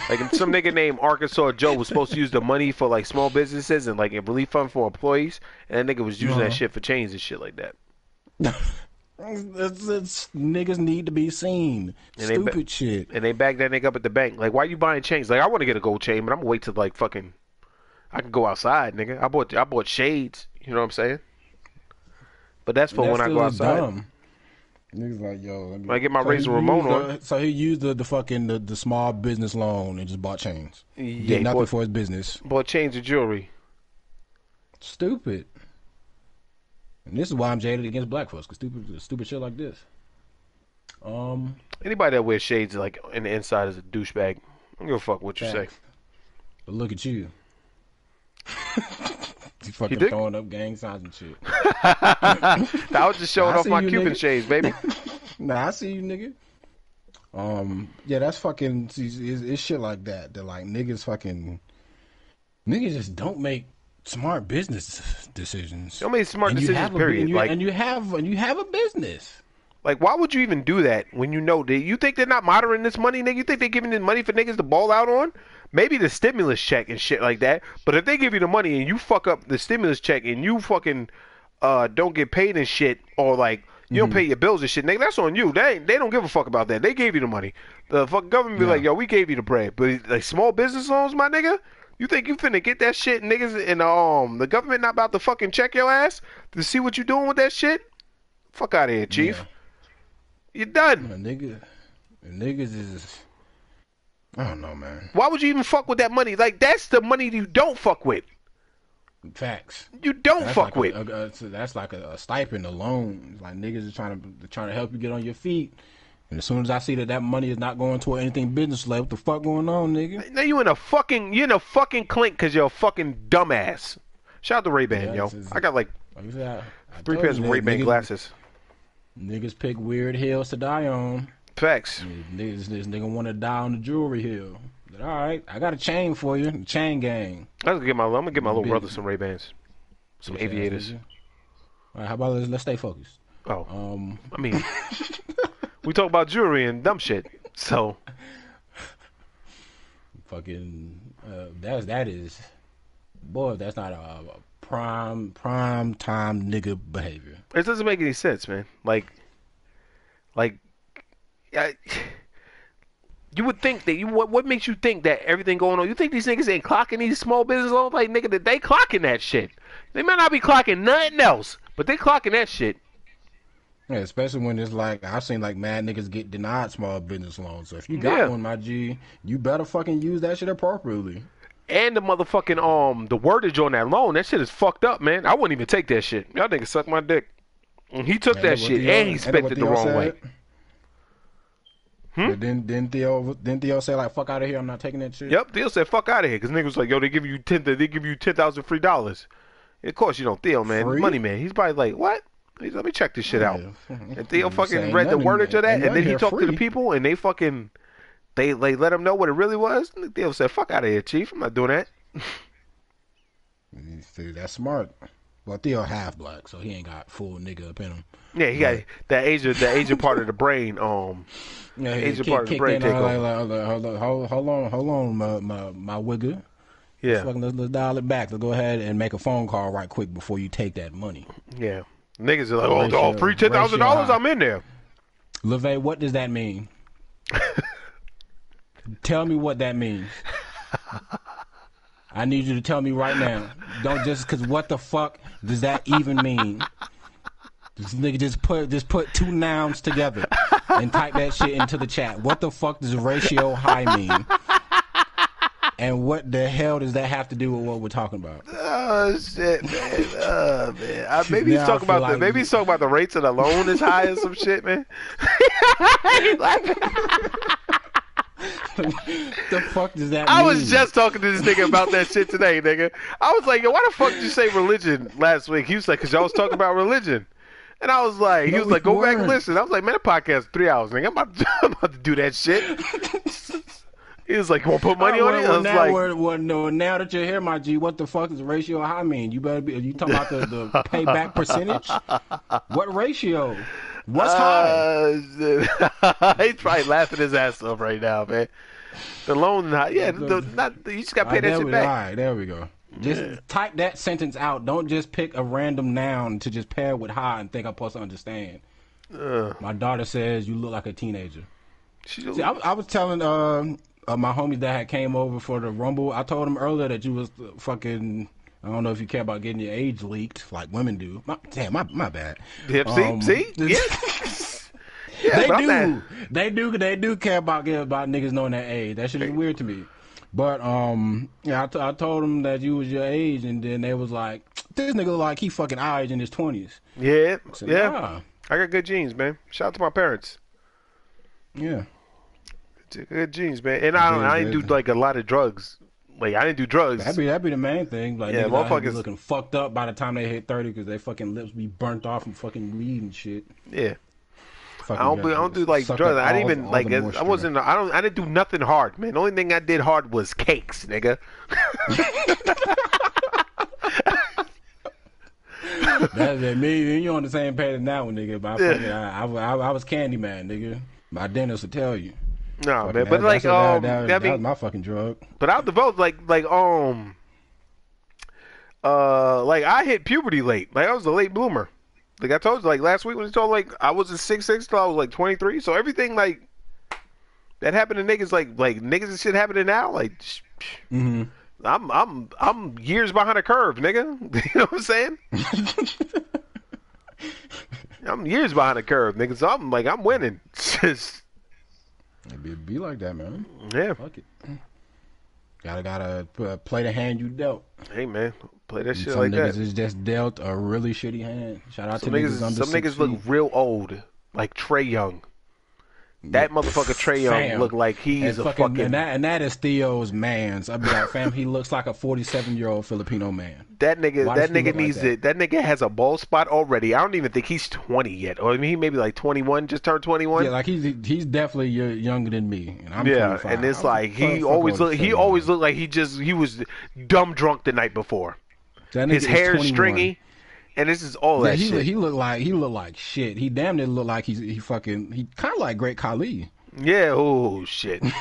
Like some nigga named Arkansas Joe was supposed to use the money for like small businesses and like a relief fund for employees, and that nigga was using that Uh-huh. shit for chains and shit like that. It's, it's, niggas need to be seen. And Stupid shit. And they bagged that nigga up at the bank. Like, why you buying chains? Like, I want to get a gold chain, but I'm gonna wait till like fucking. I can go outside, nigga. I bought I bought shades. You know what I'm saying? But that's for That when I go outside. dumb. Niggas like yo. Let me, When I get my he Razor Ramon the- on. So he used the, the fucking the, the small business loan and just bought chains. Yeah, Did nothing bought- for his business. Bought chains of jewelry. Stupid. And this is why I'm jaded against black folks. Cause stupid stupid shit like this. Um. Anybody that wears shades like in the inside is a douchebag. I don't give a fuck what you say. But look at you. [laughs] you fucking did? throwing up gang signs and shit. [laughs] I was just showing I off my you, Cuban nigga. shades, baby. [laughs] Nah, I see you, nigga. Um, yeah, that's fucking. It's, it's, shit like that. That like niggas fucking niggas just don't make smart business decisions. Don't make smart And decisions, period. And you, Like- and you have and you have a business. Like, why would you even do that when you know that you think they're not monitoring this money, nigga? You think they're giving this money for niggas to ball out on? Maybe the stimulus check and shit like that. But if they give you the money and you fuck up the stimulus check and you fucking uh don't get paid and shit, or like you don't pay your bills and shit, nigga, that's on you. They they don't give a fuck about that. They gave you the money. The fucking government be Yeah. like, yo, we gave you the bread, but like small business loans, my nigga. You think you finna get that shit, niggas, and um the government not about to fucking check your ass to see what you doing with that shit? Fuck out of here, chief. Yeah. You're done. A nigga, niggas is. I don't know, man. Why would you even fuck with that money? Like that's the money you don't fuck with. Facts. You don't That's fuck like with. A, a, a- that's like a, a stipend, a loan. It's like niggas are trying to trying to help you get on your feet. And as soon as I see that that money is not going toward anything business like what the fuck going on, nigga? now you in a fucking you in a fucking clink because you're a fucking dumbass. Shout out to Ray Ban, Yeah, yo. is- I got like Like I said, I- I three pairs of Ray Ban glasses. Niggas pick weird hills to die on. Facts. Niggas, this nigga want to die on the jewelry hill. But, all right, I got a chain for you, the chain gang. I'm gonna get my I'm gonna get my little Big- brother some Ray Bans, some Bitch aviators. All right, how about let's, let's stay focused. Oh, Um, I mean, [laughs] we talk about jewelry and dumb shit. So fucking uh, that's that is, boy, that's not a, a prime prime time nigga behavior. it doesn't make any sense, man. Like, like, I, you would think that you what what makes you think that everything going on? You think these niggas ain't clocking these small business loans? Like, nigga, that they clocking that shit. They might not be clocking nothing else, but they clocking that shit. Yeah, especially when it's like I've seen like mad niggas get denied small business loans. So if you got Yeah. one, my G, you better fucking use that shit appropriately. And the motherfucking um the wordage on that loan, that shit is fucked up, man. I wouldn't even take that shit. Y'all niggas suck my dick. And he took Ain't that shit and he spent it the wrong said? way. Hmm? But then then Theo then Theo say like fuck out of here, I'm not taking that shit. Yep, Theo said fuck out of here because niggas was like, yo, they give you ten, they give you ten thousand free dollars. Of course you don't, Theo man, Free? money man. He's probably like, what? He's, let me check this shit out. Yeah. [laughs] And Theo fucking read the wordage of that, and then he talked to the people, and they fucking they they let him know what it really was. And Theo said, fuck out of here, chief. I'm not doing that. [laughs] See, that's smart. Well, Theo half black, so he ain't got full nigga up in him. Yeah, he got that Asian, the Asian part of the brain. Um, Yeah, he Asian kick- part of the brain in, take like, over. like, like, hold, on, hold, hold on, hold on, my my, my wigger. yeah, Fucking, let's, let's dial it back. Let's go ahead and make a phone call right quick before you take that money. yeah. Niggas are like, oh, Ratio- oh free ten thousand dollars. I'm in there. LeVay, what does that mean? [laughs] tell me what that means. I need you to tell me right now. Don't just because what the fuck does that even mean? This nigga just put just put two nouns together and type that shit into the chat. What the fuck does ratio high mean? And what the hell does that have to do with what we're talking about? Oh shit, man. Oh man. I, maybe he's Now talking about the like- maybe he's talking about the rates of the loan is high or some shit, man. [laughs] The fuck does that I mean? was just talking to this nigga about that shit today, nigga. I was like, yo, why the fuck did you say religion last week? He was like, cause y'all was talking about religion. And I was like, he was like, go back and listen. I was like, man, the podcast three hours, nigga. I'm about to, [laughs] I'm about to do that shit. [laughs] he was like, you want to put money on well, it? I was now, like, well, well, no, now that you're here, my G, what the fuck is ratio high mean? You better be. You talking about the, the payback percentage? What ratio? What's high? Uh, [laughs] shit. he's probably laughing his ass off right now, man. The loan, not yeah, the, not you just got to pay that shit we, back. All right, there we go. Just type that sentence out. Don't just pick a random noun to just pair with high and think I'm supposed to understand. Uh, My daughter says you look like a teenager. See, I, I was telling uh, uh, my homies that had came over for the rumble. I told them earlier that you was fucking. I don't know if you care about getting your age leaked like women do. My, damn, my my bad. Yep, see, Um, see, [laughs] yeah, [laughs] yeah. they do. not- They do. They do care about about niggas knowing their age. That shit is weird to me. But um, yeah, I, t- I told them that you was your age, and then they was like, "This nigga look like he fucking our age in his 20s. Yeah, said, yeah. "Nah." I got good genes, man. Shout out to my parents. Yeah. Good genes, man. And I don't, I didn't do like a lot of drugs. Like I didn't do drugs. That'd be that'd be the main thing. Like Yeah, niggas out here be motherfuckers- looking fucked up by the time they hit thirty because their fucking lips be burnt off from fucking weed and shit. Yeah, Fucking I don't. I don't do like drugs. I didn't even all like. I wasn't. I don't. I didn't do nothing hard, man. The only thing I did hard was cakes, nigga. [laughs] That, that me you on the same page as that one, nigga. But I, Yeah. I, I, I, I was Candyman, nigga. My dentist will tell you. No, man. that- But like, that's um, that, that, that was my fucking drug. but I developed like, like, um, uh, like I hit puberty late. Like I was a late bloomer. Like I told you, like last week when I told, like I was a six six till I was like twenty three. So everything like that happened to niggas, like like niggas and shit happening now, like. Mm-hmm. I'm I'm I'm years behind the curve, nigga. [laughs] you know what I'm saying? [laughs] I'm years behind the curve, nigga. So I'm like I'm winning. [laughs] Just be, be like that, man. yeah. Fuck it. Gotta gotta uh, play the hand you dealt. Hey man, play that shit like that. some like niggas that. is just dealt a really shitty hand. Shout out Some to niggas, niggas, some niggas look real old, like Trae Young. That motherfucker Trae Young look like he's and a fucking, fucking and that and that is Theo's man's. I'd be like, fam, he looks like a forty-seven year old Filipino man. that nigga. Why that nigga like needs that? it. That nigga has a bald spot already. I don't even think he's 20 yet. Or I mean, he maybe like 21, just turned 21. Yeah, like he's he's definitely younger than me, and I'm Yeah, 25. and it's like he always look. He always looked like he just he was dumb drunk the night before. His hair is 21. stringy, and this is all Yeah, that he shit. he look like he looked like shit. He damn near look like he's he fucking he kind of like Great Khali. yeah. Oh shit. [laughs]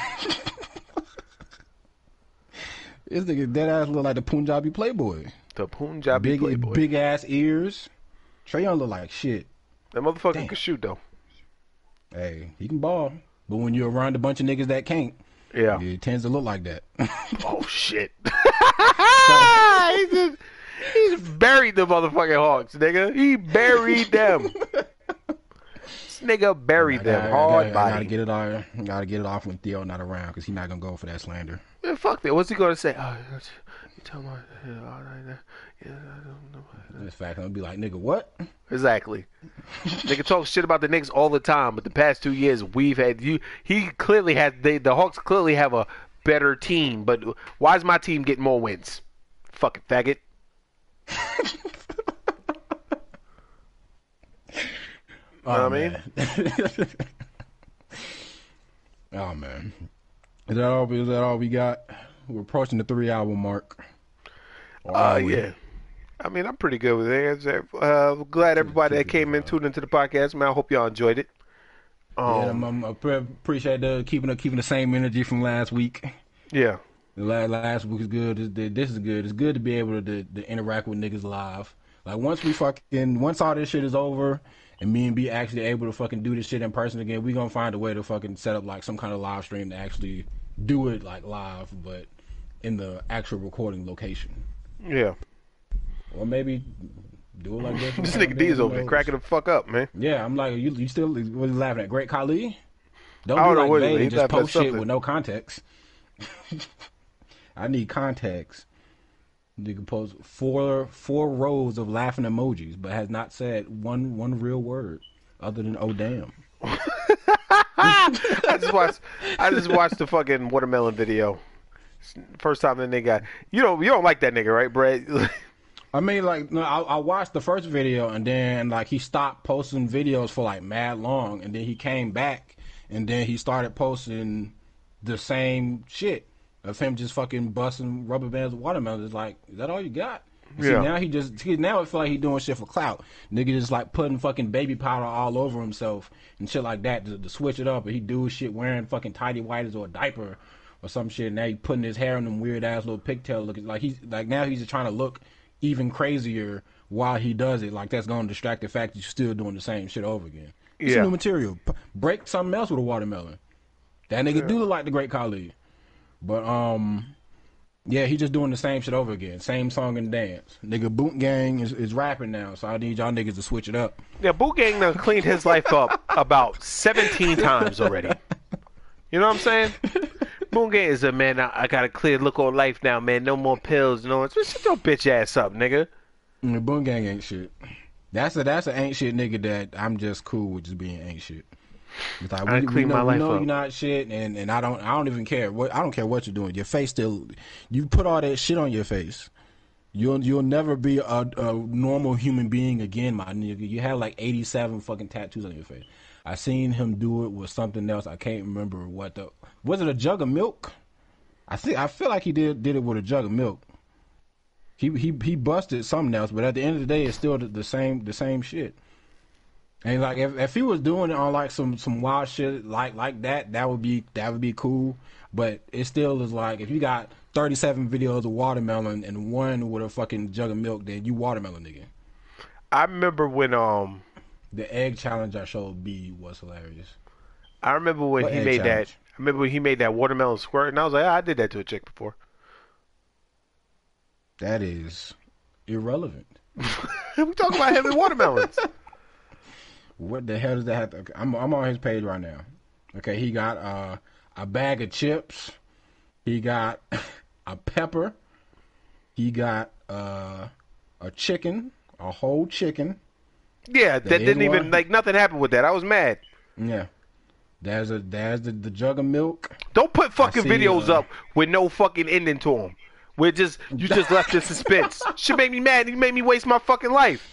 This nigga dead ass look like the Punjabi Playboy. the Punjabi Big playboy. big ass ears. Trae Young look like shit. that motherfucker Damn. can shoot though. Hey, he can ball, but when you're around a bunch of niggas that can't, Yeah. it tends to look like that. Oh shit. [laughs] [laughs] he just he buried the motherfucking Hawks, nigga. He buried them. [laughs] this nigga buried I them gotta- hard I gotta, I gotta get it off. Gotta get it off when Theo not around because he's not gonna go for that slander. Man, fuck that. What's he gonna say? Oh, you talking about? Yeah, all right, yeah, I don't know. This fact, I'm gonna be like, nigga, what? Exactly. Nigga talk shit about the Knicks all the time, but the past two years we've had you. He clearly had they, the Hawks clearly have a better team, but why is my team getting more wins? Fucking faggot. Oh, Know what I mean? man. [laughs] oh man, is that all? Is that all we got? We're approaching the three hour mark. Or Uh, we? yeah. I mean, I'm pretty good with it. Uh, glad everybody that came in tuned into the podcast, man. I hope y'all enjoyed it. Yeah, Um, I'm, I'm, I appreciate the keeping the keeping the same energy from last week. yeah. Last week is good. This, is good. It's good to be able to, to interact with niggas live. Like once we fucking once all this shit is over and me and B actually able to fucking do this shit in person again, we gonna find a way to fucking set up like some kind of live stream to actually do it like live, but in the actual recording location. Yeah. Or maybe Do it like this. [laughs] This nigga D is over there cracking the fuck up, man. Yeah, I'm like, you, you still what you laughing at? Great Khali? Don't I know like what it Vader is. and just post shit with no context. [laughs] I need context. Nigga post four four rows of laughing emojis, but has not said one one real word other than "oh damn." [laughs] I just watched. I just watched the fucking watermelon video. First time that nigga. You don't. You don't like that nigga, right, Brad? [laughs] I mean, like, no, I, I watched the first video and then like he stopped posting videos for like mad long, and then he came back and then he started posting the same shit of him just fucking busting rubber bands of watermelons. It's like, is that all you got? See, now he just see, now it feel like he doing shit for clout. Nigga just like putting fucking baby powder all over himself and shit like that to, to switch it up. And he do shit wearing fucking tidy whities or a diaper or some shit. Now he putting his hair in them weird ass little pigtail looking like he's like now he's just trying to look even crazier while he does it. Like that's going to distract the fact that you're still doing the same shit over again. It's Yeah. new material. P- break something else with a watermelon. That nigga do look like the great Khalid. But um yeah, he just doing the same shit over again. Same song and dance. Nigga Boot Gang is, is rapping now, so I need y'all niggas to switch it up. yeah, Boot Gang done cleaned his life up about seventeen times already. You know what I'm saying? Boot Gang is a man. I, I got a clear look on life now, man. No more pills. No, shut your bitch ass up, nigga. The Boot Gang ain't shit. That's a that's an ain't shit nigga that I'm just cool with just being ain't shit. It's like, I we, we clean know, my we life know up. you're not shit, and, and I don't I don't even care what I don't care what you're doing. Your face still, you put all that shit on your face. You'll you'll never be a, a normal human being again, my nigga. You had like 87 fucking tattoos on your face. I seen him do it with something else. I can't remember what the was it a jug of milk? I think I feel like he did did it with a jug of milk. He he he busted something else, but at the end of the day, it's still the, the same the same shit. And like if if he was doing it on like some some wild shit like like that, that would be that would be cool. But it still is like if you got thirty seven videos of watermelon and one with a fucking jug of milk, then you watermelon nigga. I remember when um The egg challenge I showed B was hilarious. I remember when What he made challenge? that. I remember when he made that watermelon squirt, and I was like, "Ah, I did that to a chick before. That is irrelevant. [laughs] we talking about him and watermelons. [laughs] What the hell does that have to? I'm I'm on his page right now. Okay, he got uh, a bag of chips. He got [laughs] a pepper. He got uh, a chicken, a whole chicken. Yeah, that didn't even one. like nothing happened with that. I was mad. Yeah, there's a there's the, the jug of milk. Don't put fucking see, videos uh, up with no fucking ending to them. We're just you just left in [laughs] suspense. Shit made me mad. You made me waste my fucking life.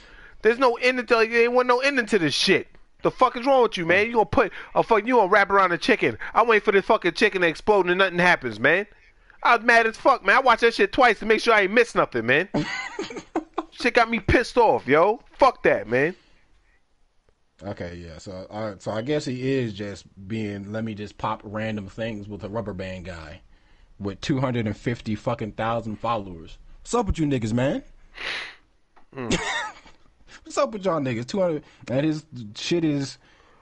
There's no ending to there ain't want no ending to this shit. The fuck is wrong with you, man? You gonna put a fuck you gonna wrap around a chicken. I wait for the fucking chicken to explode and nothing happens, man. I was mad as fuck, man. I watched that shit twice to make sure I ain't missed nothing, man. [laughs] shit got me pissed off, yo. Fuck that, man. Okay, yeah. So uh, so I guess he is just being. Let me just pop random things with a rubber band guy with 250 fucking thousand followers. What's up with you niggas, man? [laughs] What's up with y'all niggas? 200 and his shit is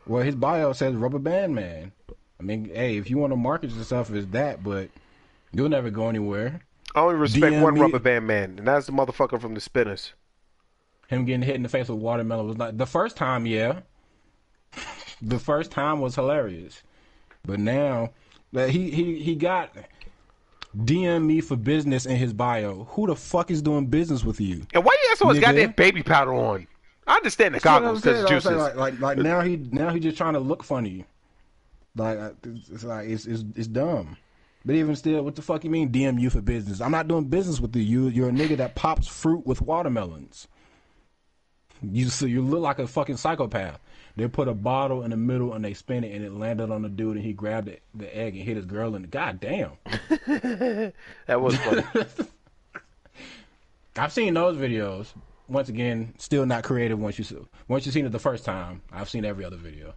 well, his bio says rubber band man. I mean, hey, if you want to market yourself as that, but you'll never go anywhere. I only respect DM one me- rubber band man, and that's the motherfucker from the Spinners. Him getting hit in the face with watermelon was not the first time, yeah. [laughs] the first time was hilarious. But now that he, he he got DM me for business in his bio. Who the fuck is doing business with you? And why you got so much Nigga. goddamn baby powder on? I understand the That's goggles because. Juices. saying, Like, like like now he now he just trying to look funny. Like it's, like it's, it's it's dumb. But even still, what the fuck you mean DM you for business? I'm not doing business with you. You you're a nigga that pops fruit with watermelons. You so you look like a fucking psychopath. They put a bottle in the middle and they spin it and it landed on the dude and he grabbed it, the egg and hit his girl in the god damn. [laughs] that was funny. [laughs] I've seen those videos. Once again, still not creative. Once you once you seen it the first time, I've seen every other video,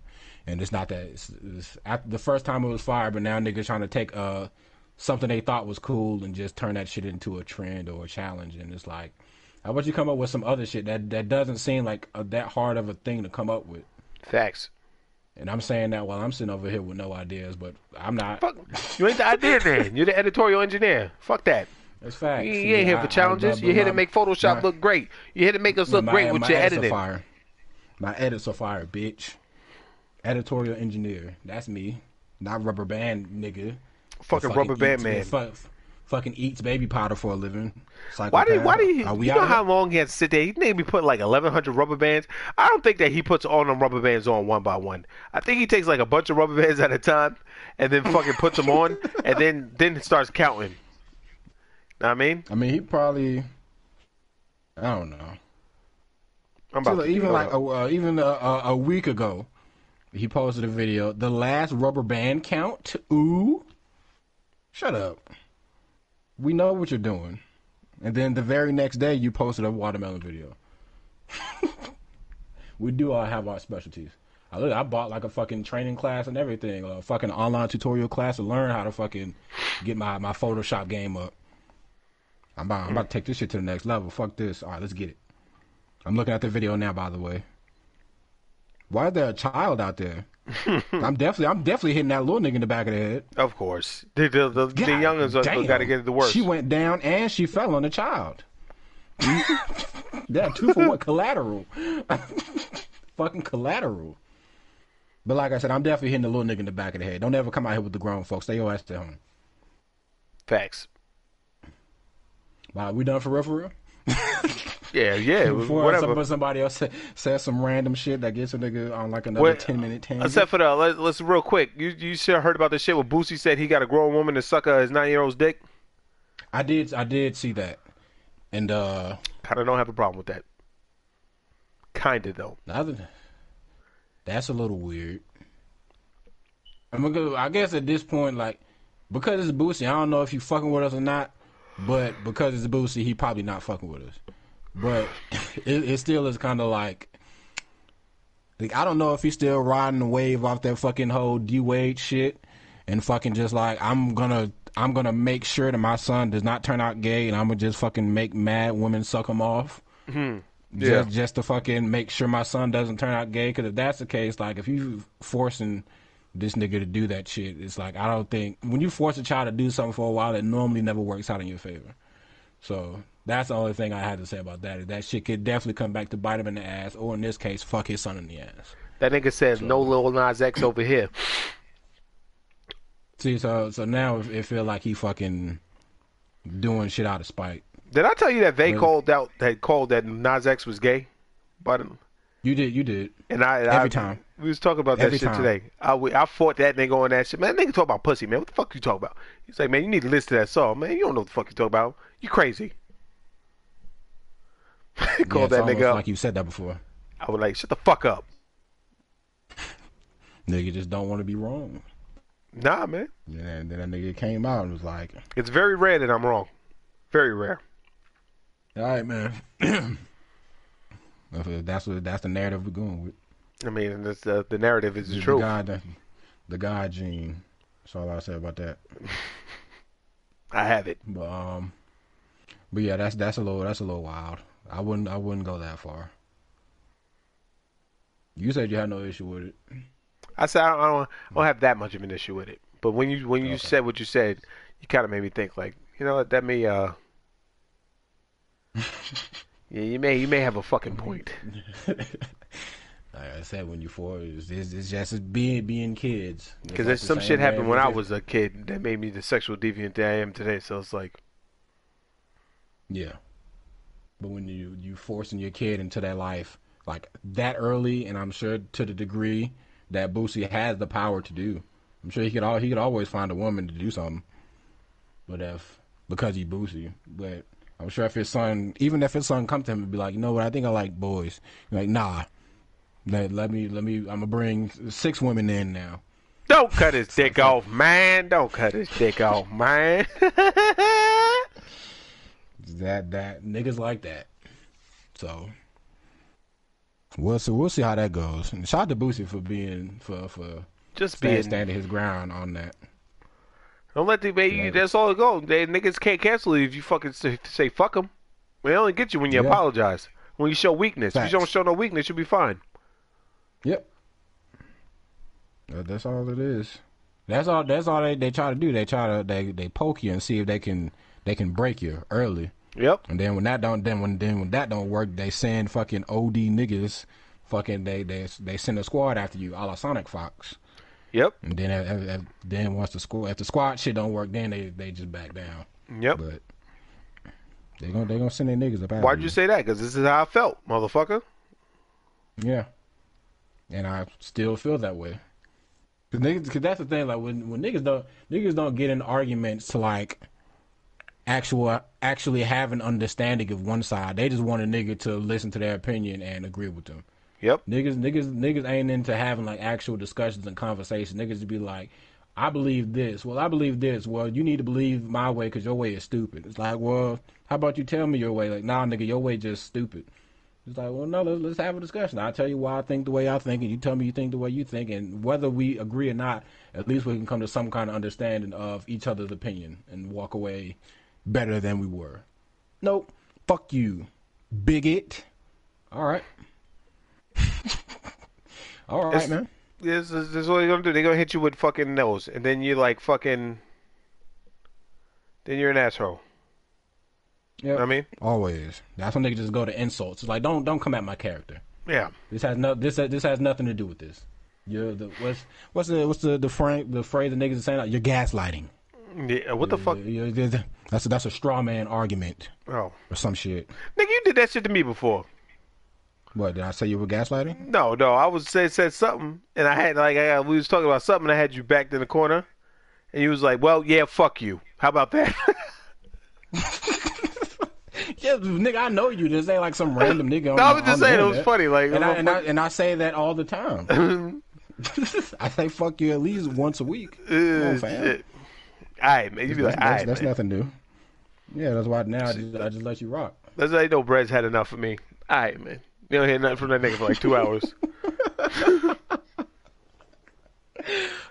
and it's not that. It's, it's, after the first time it was fire, but now niggas trying to take uh something they thought was cool and just turn that shit into a trend or a challenge, and it's like, how about you come up with some other shit that that doesn't seem like a, that hard of a thing to come up with? Facts. And I'm saying that while I'm sitting over here with no ideas, but I'm not. Fuck, you ain't the idea man. You're the editorial engineer. Fuck that. That's facts. You, ain't here I- for challenges. You're here to make Photoshop my- look great. You're here to make us look my- great with my your editing. Fire. My edits are fire, bitch. Editorial engineer. That's me. Not rubber band nigga. Fucking That rubber band man. fucking eats baby powder for a living. Why do you, why do you, you know how long he has to sit there? He maybe put like 1,100 rubber bands. I don't think that he puts all them rubber bands on one by one. I think he takes like a bunch of rubber bands at a time and then fucking puts them on [laughs] and then then starts counting. I mean? I mean, he probably. I don't know. I'm So, to even like a, uh, even a, a, a week ago, he posted a video. The last rubber band count. Ooh, shut up. We know what you're doing. And then the very next day, you posted a watermelon video. [laughs] we do all have our specialties. I look, I bought like a fucking training class and everything, a fucking online tutorial class to learn how to fucking get my, my Photoshop game up. I'm about, I'm about to take this shit to the next level. Fuck this. All right, let's get it. I'm looking at the video now, by the way. Why is there a child out there? [laughs] I'm definitely, I'm definitely hitting that little nigga in the back of the head. Of course. The, the, the, the youngins got to get it the worst. She went down and she fell on the child. [laughs] that two for one collateral. [laughs] Fucking collateral. But like I said, I'm definitely hitting the little nigga in the back of the head. Don't ever come out here with the grown folks. Stay your ass at home. Facts. Wow, we done for real, for real? Yeah, yeah, [laughs] Before whatever. somebody, somebody else say, says some random shit that gets a nigga on like another Well, 10 minute tangent. Except for the, let, let's real quick. You you sure heard about the shit where Boosie said he got a grown woman to suck uh, his nine year old's dick? I did I did see that. And uh Kind of don't have a problem with that. Kinda though. other that's a little weird. I'm gonna go, I guess at this point, like because it's Boosie, I don't know if you fucking with us or not, but because it's a Boosie, he probably not fucking with us. But [laughs] it, it still is kind of like, like I don't know if he's still riding the wave off that fucking whole D Wade shit, and fucking just like I'm gonna I'm gonna make sure that my son does not turn out gay, and I'm gonna just fucking make mad women suck him off. Mm-hmm. Yeah. Just, just to fucking make sure my son doesn't turn out gay. Because if that's the case, like if you forcing this nigga to do that shit, it's like I don't think when you force a child to do something for a while, it normally never works out in your favor. So that's the only thing I had to say about that. Is that shit could definitely come back to bite him in the ass, or in this case, fuck his son in the ass. That nigga says no Lil Nas X over here. See, so so now it, it feel like he fucking doing shit out of spite. Did I tell you that they Really? called out that called that Nas X was gay? But You did, you did. and I Every I- time. we was talking about that Every shit time. today. I, we- I fought that nigga on that shit. Man, that nigga talk about pussy, man. What the fuck you talk about? He's like, man, you need to listen to that song, man. You don't know what the fuck you talk about. You crazy. [laughs] Yeah, called it's that nigga up. like you said that before. I was like, shut the fuck up. [laughs] Nigga just don't want to be wrong. Nah, man. And then, then that nigga came out and was like, It's very rare that I'm wrong. Very rare. All right, man. [clears throat] that's what that's the narrative we're going with. I mean, it's, uh, the narrative is the, The, truth. God, the, the God gene. That's all I say about that. [laughs] I have it. But um, but yeah, that's that's a little that's a little wild. I wouldn't I wouldn't go that far. You said you had no issue with it. I said I don't, I don't, I don't have that much of an issue with it. But when you when you Okay. said what you said, you kind of made me think like, you know? That may uh, [laughs] yeah, you may you may have a fucking [laughs] point. Like I said, when you're four, it's, it's, it's just being being kids. Because like there's some shit happened when I was a kid that made me the sexual deviant that I am today. So it's like, Yeah. But when you you forcing your kid into that life like that early, and I'm sure to the degree that Boosie has the power to do, I'm sure he could all he could always find a woman to do something. But if because he Boosie, but I'm sure if his son, even if his son come to him and be like, you know what, I think I like boys. Like, nah, let, let me let me. I'm gonna bring six women in now. don't cut his dick off, man. Don't cut his dick off, man. [laughs] That that niggas like that. So we'll see. We'll see how that goes. And shout out to Boosie for being for for Just being. standing his ground on that. Don't let the baby. Yeah. That's all it goes. They niggas can't cancel you if you fucking say, say fuck them. They only get you when you Yeah. apologize. When you show weakness. If you don't show no weakness, you'll be fine. Yep. That's all it is. That's all. That's all they, they try to do. They try to they they poke you and see if they can they can break you early. Yep. And then when that don't then when then when that don't work, they send fucking OD niggas fucking they they they send a squad after you, a la Sonic Fox. Yep. And then if, if, then once the squad if the squad shit don't work, then they they just back down. Yep. But they gonna they gonna send their niggas up Why'd you say that? Because this is how I felt, motherfucker. Yeah. And I still feel that way. Cause, niggas, cause that's the thing. Like when when niggas don't niggas don't get in arguments to like actual actually have an understanding of one side. They just want a nigga to listen to their opinion and agree with them. Yep. Niggas niggas niggas ain't into having like actual discussions and conversations. Niggas be like, I believe this. Well, I believe this. Well, you need to believe my way because your way is stupid. It's like, well, how about you tell me your way? Like, nah, nigga, your way just stupid. It's like, well, no, let's, let's have a discussion. I'll tell you why I think the way I think, and you tell me you think the way you think, and whether we agree or not, at least we can come to some kind of understanding of each other's opinion and walk away better than we were. Nope. Fuck you, bigot. All right. [laughs] All right, It's- man. This is, this is what they're gonna do. They're gonna hit you with fucking nose, and then you're like fucking. Then you're an asshole. Yeah. I mean, Always. That's when they just go to insults. It's like, don't don't come at my character. yeah. This has no this this has nothing to do with this. You're the what's what's the what's the the frame the phrase the niggas are saying? You're gaslighting. yeah. What the fuck? You're- you're- that's a, that's a straw man argument Oh, or some shit. nigga, you did that shit to me before. What did I say? You were gaslighting? No, no, I was said said something, and I had like I we was talking about something. and I had you backed in the corner, and you was like, "Well, yeah, fuck you." How about that? [laughs] Yeah, nigga, I know you. This ain't like some random nigga. On, no, I was just saying it was funny. Like, And I, and I and I say that all the time. [laughs] [laughs] I say fuck you at least once a week. On, uh, fam. shit. All right, man. You be That's, like, that's, right, that's man. nothing new. Yeah, that's why now I just, I just let you rock. That's how you know Brad's had enough of me. All right, man. You don't hear nothing from that nigga for like two hours. [laughs] [laughs]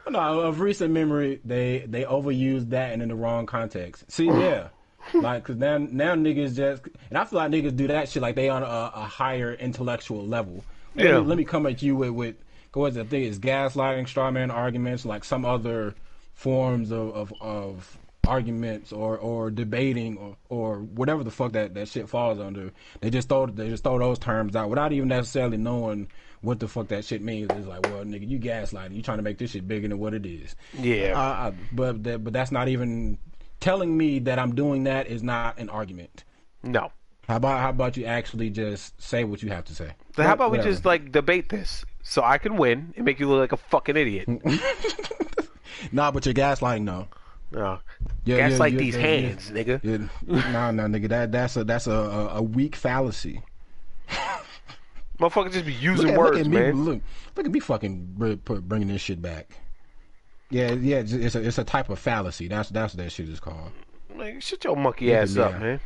No, of recent memory, they they overused that and in the wrong context. See, yeah, [laughs] like because now now niggas just and I feel like niggas do that shit like they on a, a higher intellectual level. Let, Yeah. me, let me come at you with with what's the thing is gaslighting, straw man arguments, like some other forms of of, of arguments or or debating or or whatever the fuck that that shit falls under. They just throw they just throw those terms out without even necessarily knowing what the fuck that shit means. It's like, well, nigga, you gaslighting. You trying to make this shit bigger than what it is. Yeah. Uh, I, but that, but that's not even telling me that I'm doing that is not an argument. no. How about how about you actually just say what you have to say? So how about we just like debate this so I can win and make you look like a fucking idiot? [laughs] Nah, but you're gaslighting though. No. Yeah, Gas yeah, like yeah, these hands, nigga. Yeah. nah, nah, nigga. That that's a that's a a, a weak fallacy. [laughs] Motherfucker just be using Look at, words, look at me, man. look, look at me, fucking bringing this shit back. Yeah, yeah. It's a it's a type of fallacy. That's that's what that shit is called. Like, shut your monkey ass up, man.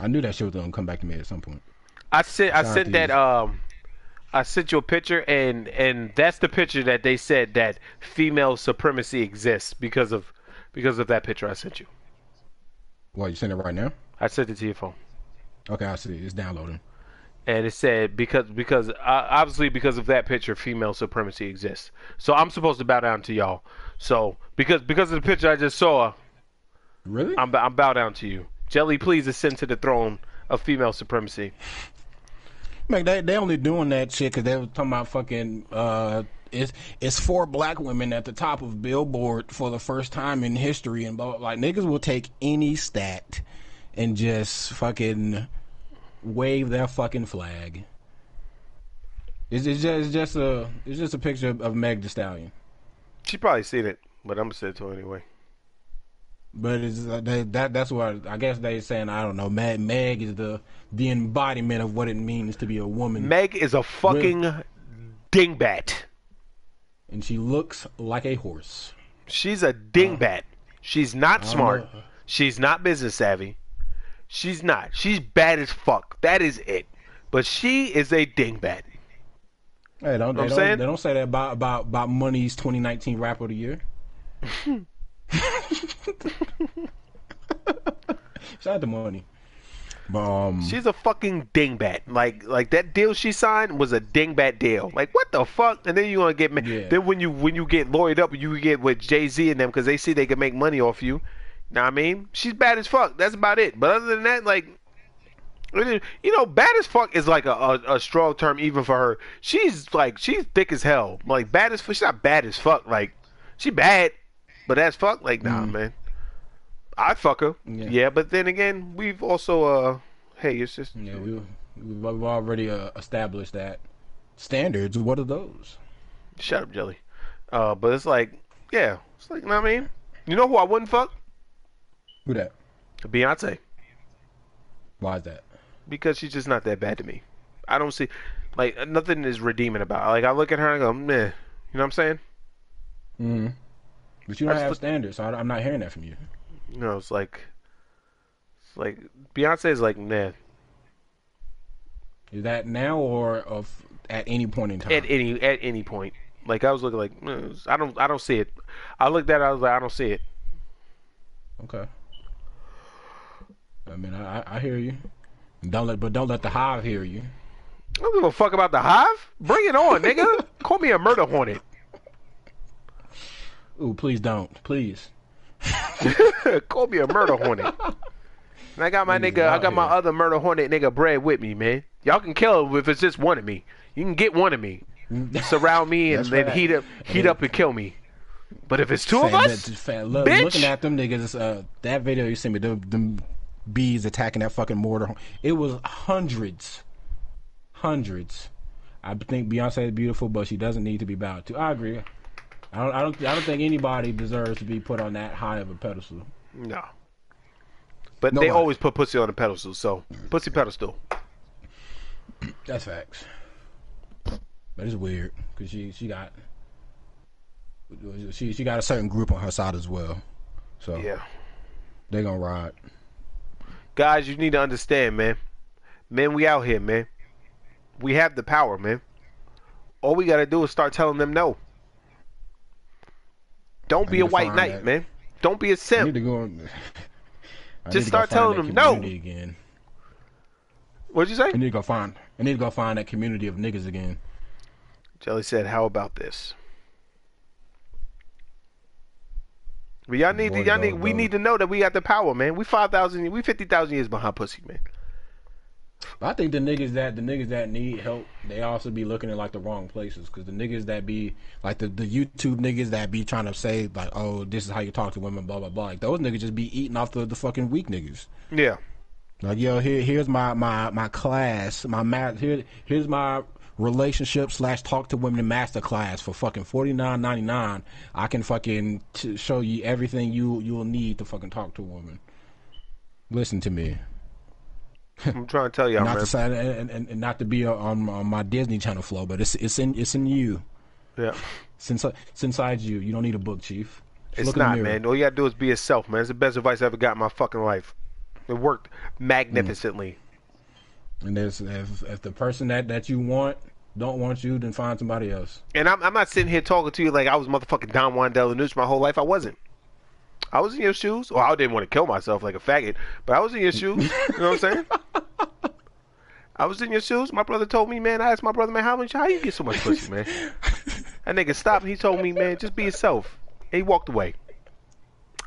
I knew that shit was gonna come back to me at some point. I sent I sent that you. um I sent you a picture and and that's the picture that they said that female supremacy exists because of because of that picture I sent you. What you send it right now? I sent it to your phone. Okay, I see. It's downloading. and it said because because uh, obviously because of that picture female supremacy exists so i'm supposed to bow down to y'all so because because of the picture i just saw Really? i'm, I'm bow down to you jelly please ascend to the throne of female supremacy Like they they only doing that shit because they were talking about fucking uh it's it's four black women at the top of Billboard for the first time in history and blah, blah, like niggas will take any stat and just fucking wave their fucking flag. It's, it's just it's just a it's just a picture of, Meg Thee Stallion, she probably seen it but i'm gonna say it to her anyway. But it's uh, they, that that's what I guess they're saying I don't know Meg Meg is the the embodiment of what it means to be a woman. Meg is a fucking dingbat and she looks like a horse. she's a dingbat she's not smart know. she's not business savvy she's not she's bad as fuck that is it but she is a dingbat Hey, don't, Know they, don't saying? they don't say that about about about Money's 2019 Rapper of the Year. [laughs] [laughs] Shout out to Money. Um, She's a fucking dingbat. Like like that deal she signed was a dingbat deal. Like what the fuck? And then you gonna get Yeah. then when you when you get lawyered up, you get with Jay Z and them because they see they can make money off you. Know what I mean? She's bad as fuck. That's about it. But other than that, like, you know, bad as fuck is like a, a, a strong term even for her. She's like, she's thick as hell. Like, bad as fuck. She's not bad as fuck. Like, she bad, but as fuck, like, nah, man. I fuck her. Yeah. Yeah. but then again, we've also, uh, hey, it's just, Yeah, we, we've we've already uh, established that standards. What are those? shut up, Jelly. Uh, but it's like, yeah, it's like, you know what I mean? You know who I wouldn't fuck? Who that? Beyonce. Why is that? because she's just not that bad to me. I don't see like nothing is redeeming about. Her. Like I look at her and I go, meh. You know what I'm saying? Mm-hmm. But you don't have look- standards, so I, I'm not hearing that from you. You know, it's like, it's like Beyonce is like, nah. Is that now or of at any point in time? At any at any point, like I was looking like, I don't I don't see it. I looked at it, I was like, I don't see it. Okay. I mean, I, I- I hear you. Don't let, but don't let the hive hear you. I don't give a fuck about the hive. Bring it on, nigga. Call me a murder hornet. Ooh, please don't, please. [laughs] Call me a murder hornet. And I got my nigga, I got my other murder hornet nigga Brad with me, man. Y'all can kill him if it's just one of me. You can get one of me, [laughs] surround me, and then right. heat up, heat up and kill me. But if it's two of us, that- look, bitch. looking at them niggas, uh, that video you sent me, them, them bees attacking that fucking mortar. It was hundreds, hundreds. I think Beyonce is beautiful, but she doesn't need to be bowed to. I agree. I don't, I don't, I don't think anybody deserves to be put on that high of a pedestal. no. But No they always put pussy on a pedestal, so pussy pedestal. That's facts. But it's weird because she she got she she got a certain group on her side as well. So Yeah, they gonna ride. guys, you need to understand, man. Man, we out here, man. We have the power, man. All we gotta do is start telling them no. Don't be a white knight, that. man. Don't be a simp. need to go. on- [laughs] I Just need to go start telling them no. again. What'd you say? I need to go find. I need to go find that community of niggas again. Jelly said, "How about this?" But y'all need, Boy, y'all need, we need to know that we got the power, man. We five thousand, we fifty thousand years behind pussy, man. But I think the niggas that the niggas that need help, they also be looking in like the wrong places. Because the niggas that be like the the YouTube niggas that be trying to say like, oh, this is how you talk to women, blah blah blah. Like those niggas just be eating off the the fucking weak niggas. Yeah, Like yo, here here's my my my class, my math. Here here's my relationship slash talk to women master class for fucking forty nine ninety nine. I can fucking t- show you everything you you'll need to fucking talk to a woman. Listen to me, I'm trying to tell y'all, not man. to say and, and, and not to be on, on my Disney Channel flow, but it's it's in it's in you. Yeah, Since it's inside you. You don't need a book, chief. Just it's not, man. All you gotta do is be yourself, man. It's the best advice I ever got in my fucking life. It worked magnificently. Mm. And there's if, if the person that that you want don't want you, then find somebody else. And I'm, I'm not sitting here talking to you like I was motherfucking Don Juan Delanucci my whole life. I wasn't. I was in your shoes. Well, I didn't want to kill myself like a faggot, but I was in your shoes. You know what I'm saying? [laughs] I was in your shoes. My brother told me, man. I asked my brother, man, how much, how you get so much pussy, man? That nigga stopped he told me, man, just be yourself. And he walked away.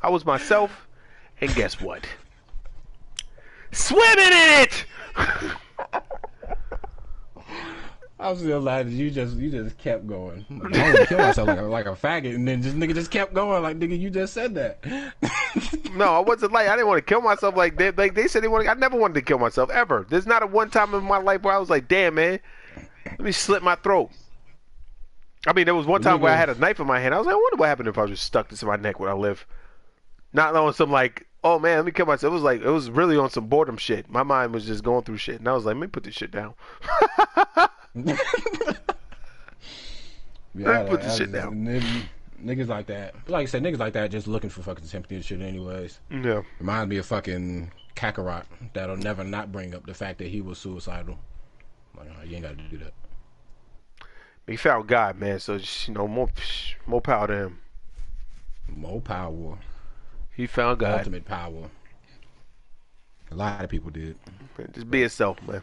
I was myself, and guess what? Swimming in it. [laughs] I was still laughing. You just you just kept going. Like, [laughs] I want to kill myself like a, like a faggot, and then just nigga just kept going. Like nigga, you just said that. [laughs] No, I wasn't like I didn't want to kill myself. Like they like they said they want. I never wanted to kill myself ever. There's not a one time in my life where I was like, damn man, let me slit my throat. I mean, there was one time where I had a knife in my hand. I was like, I wonder what happened if I was just stuck this in my neck where I live. Not on some like, oh man, let me kill myself. It was like it was really on some boredom shit. My mind was just going through shit, and I was like, let me put this shit down. [laughs] Yeah, Put the shit down. nigg- Niggas like that. Like I said, niggas like that just looking for fucking sympathy and shit. Anyways, Yeah, reminds me of fucking Kakarot that'll never not bring up the fact that he was suicidal. Like you ain't got to do that. he found God, man. So just, you know, more more power to him. More power, He found God. ultimate power. A lot of people did. Just be yourself, man.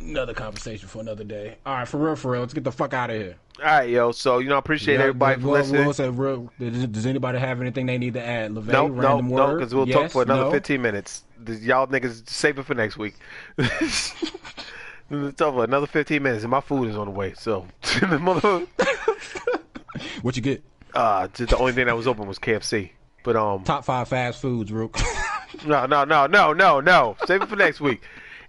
Another conversation for another day. All right, for real, for real. Let's get the fuck out of here. All right, yo. So you know, I appreciate Yeah, everybody for listening. say real- does, does anybody have anything they need to add? LeVay, No, no, no, because we'll talk for another No? 15 minutes. Y'all niggas save it for next week. We'll [laughs] talk for another 15 minutes, and my food is on the way. So, [laughs] [laughs] What you get? uh, just the only thing that was open was KFC. But um, Top five fast foods, Rook. no, no, no, no, no, no. Save it for next week.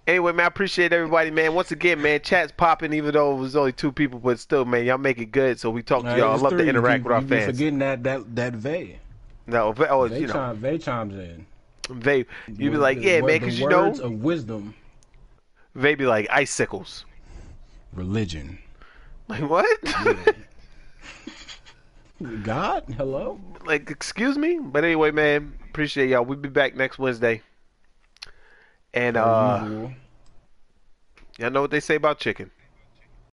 Anyway, man, I appreciate everybody, man. Once again, man, chat's popping, even though it was only two people, but still, man, y'all make it good. So we talk to y'all. I love to interact with our you fans. forgetting that that that Vay. No, oh, Vay, you know, chime, Vay chimes in. they, you be like, yeah, man, because you know, words of wisdom, they be like icicles. religion, Like what? [laughs] God. Hello. like, excuse me? But anyway, man, appreciate y'all. We'll be back next Wednesday. And uh, Usual. y'all know what they say about chicken.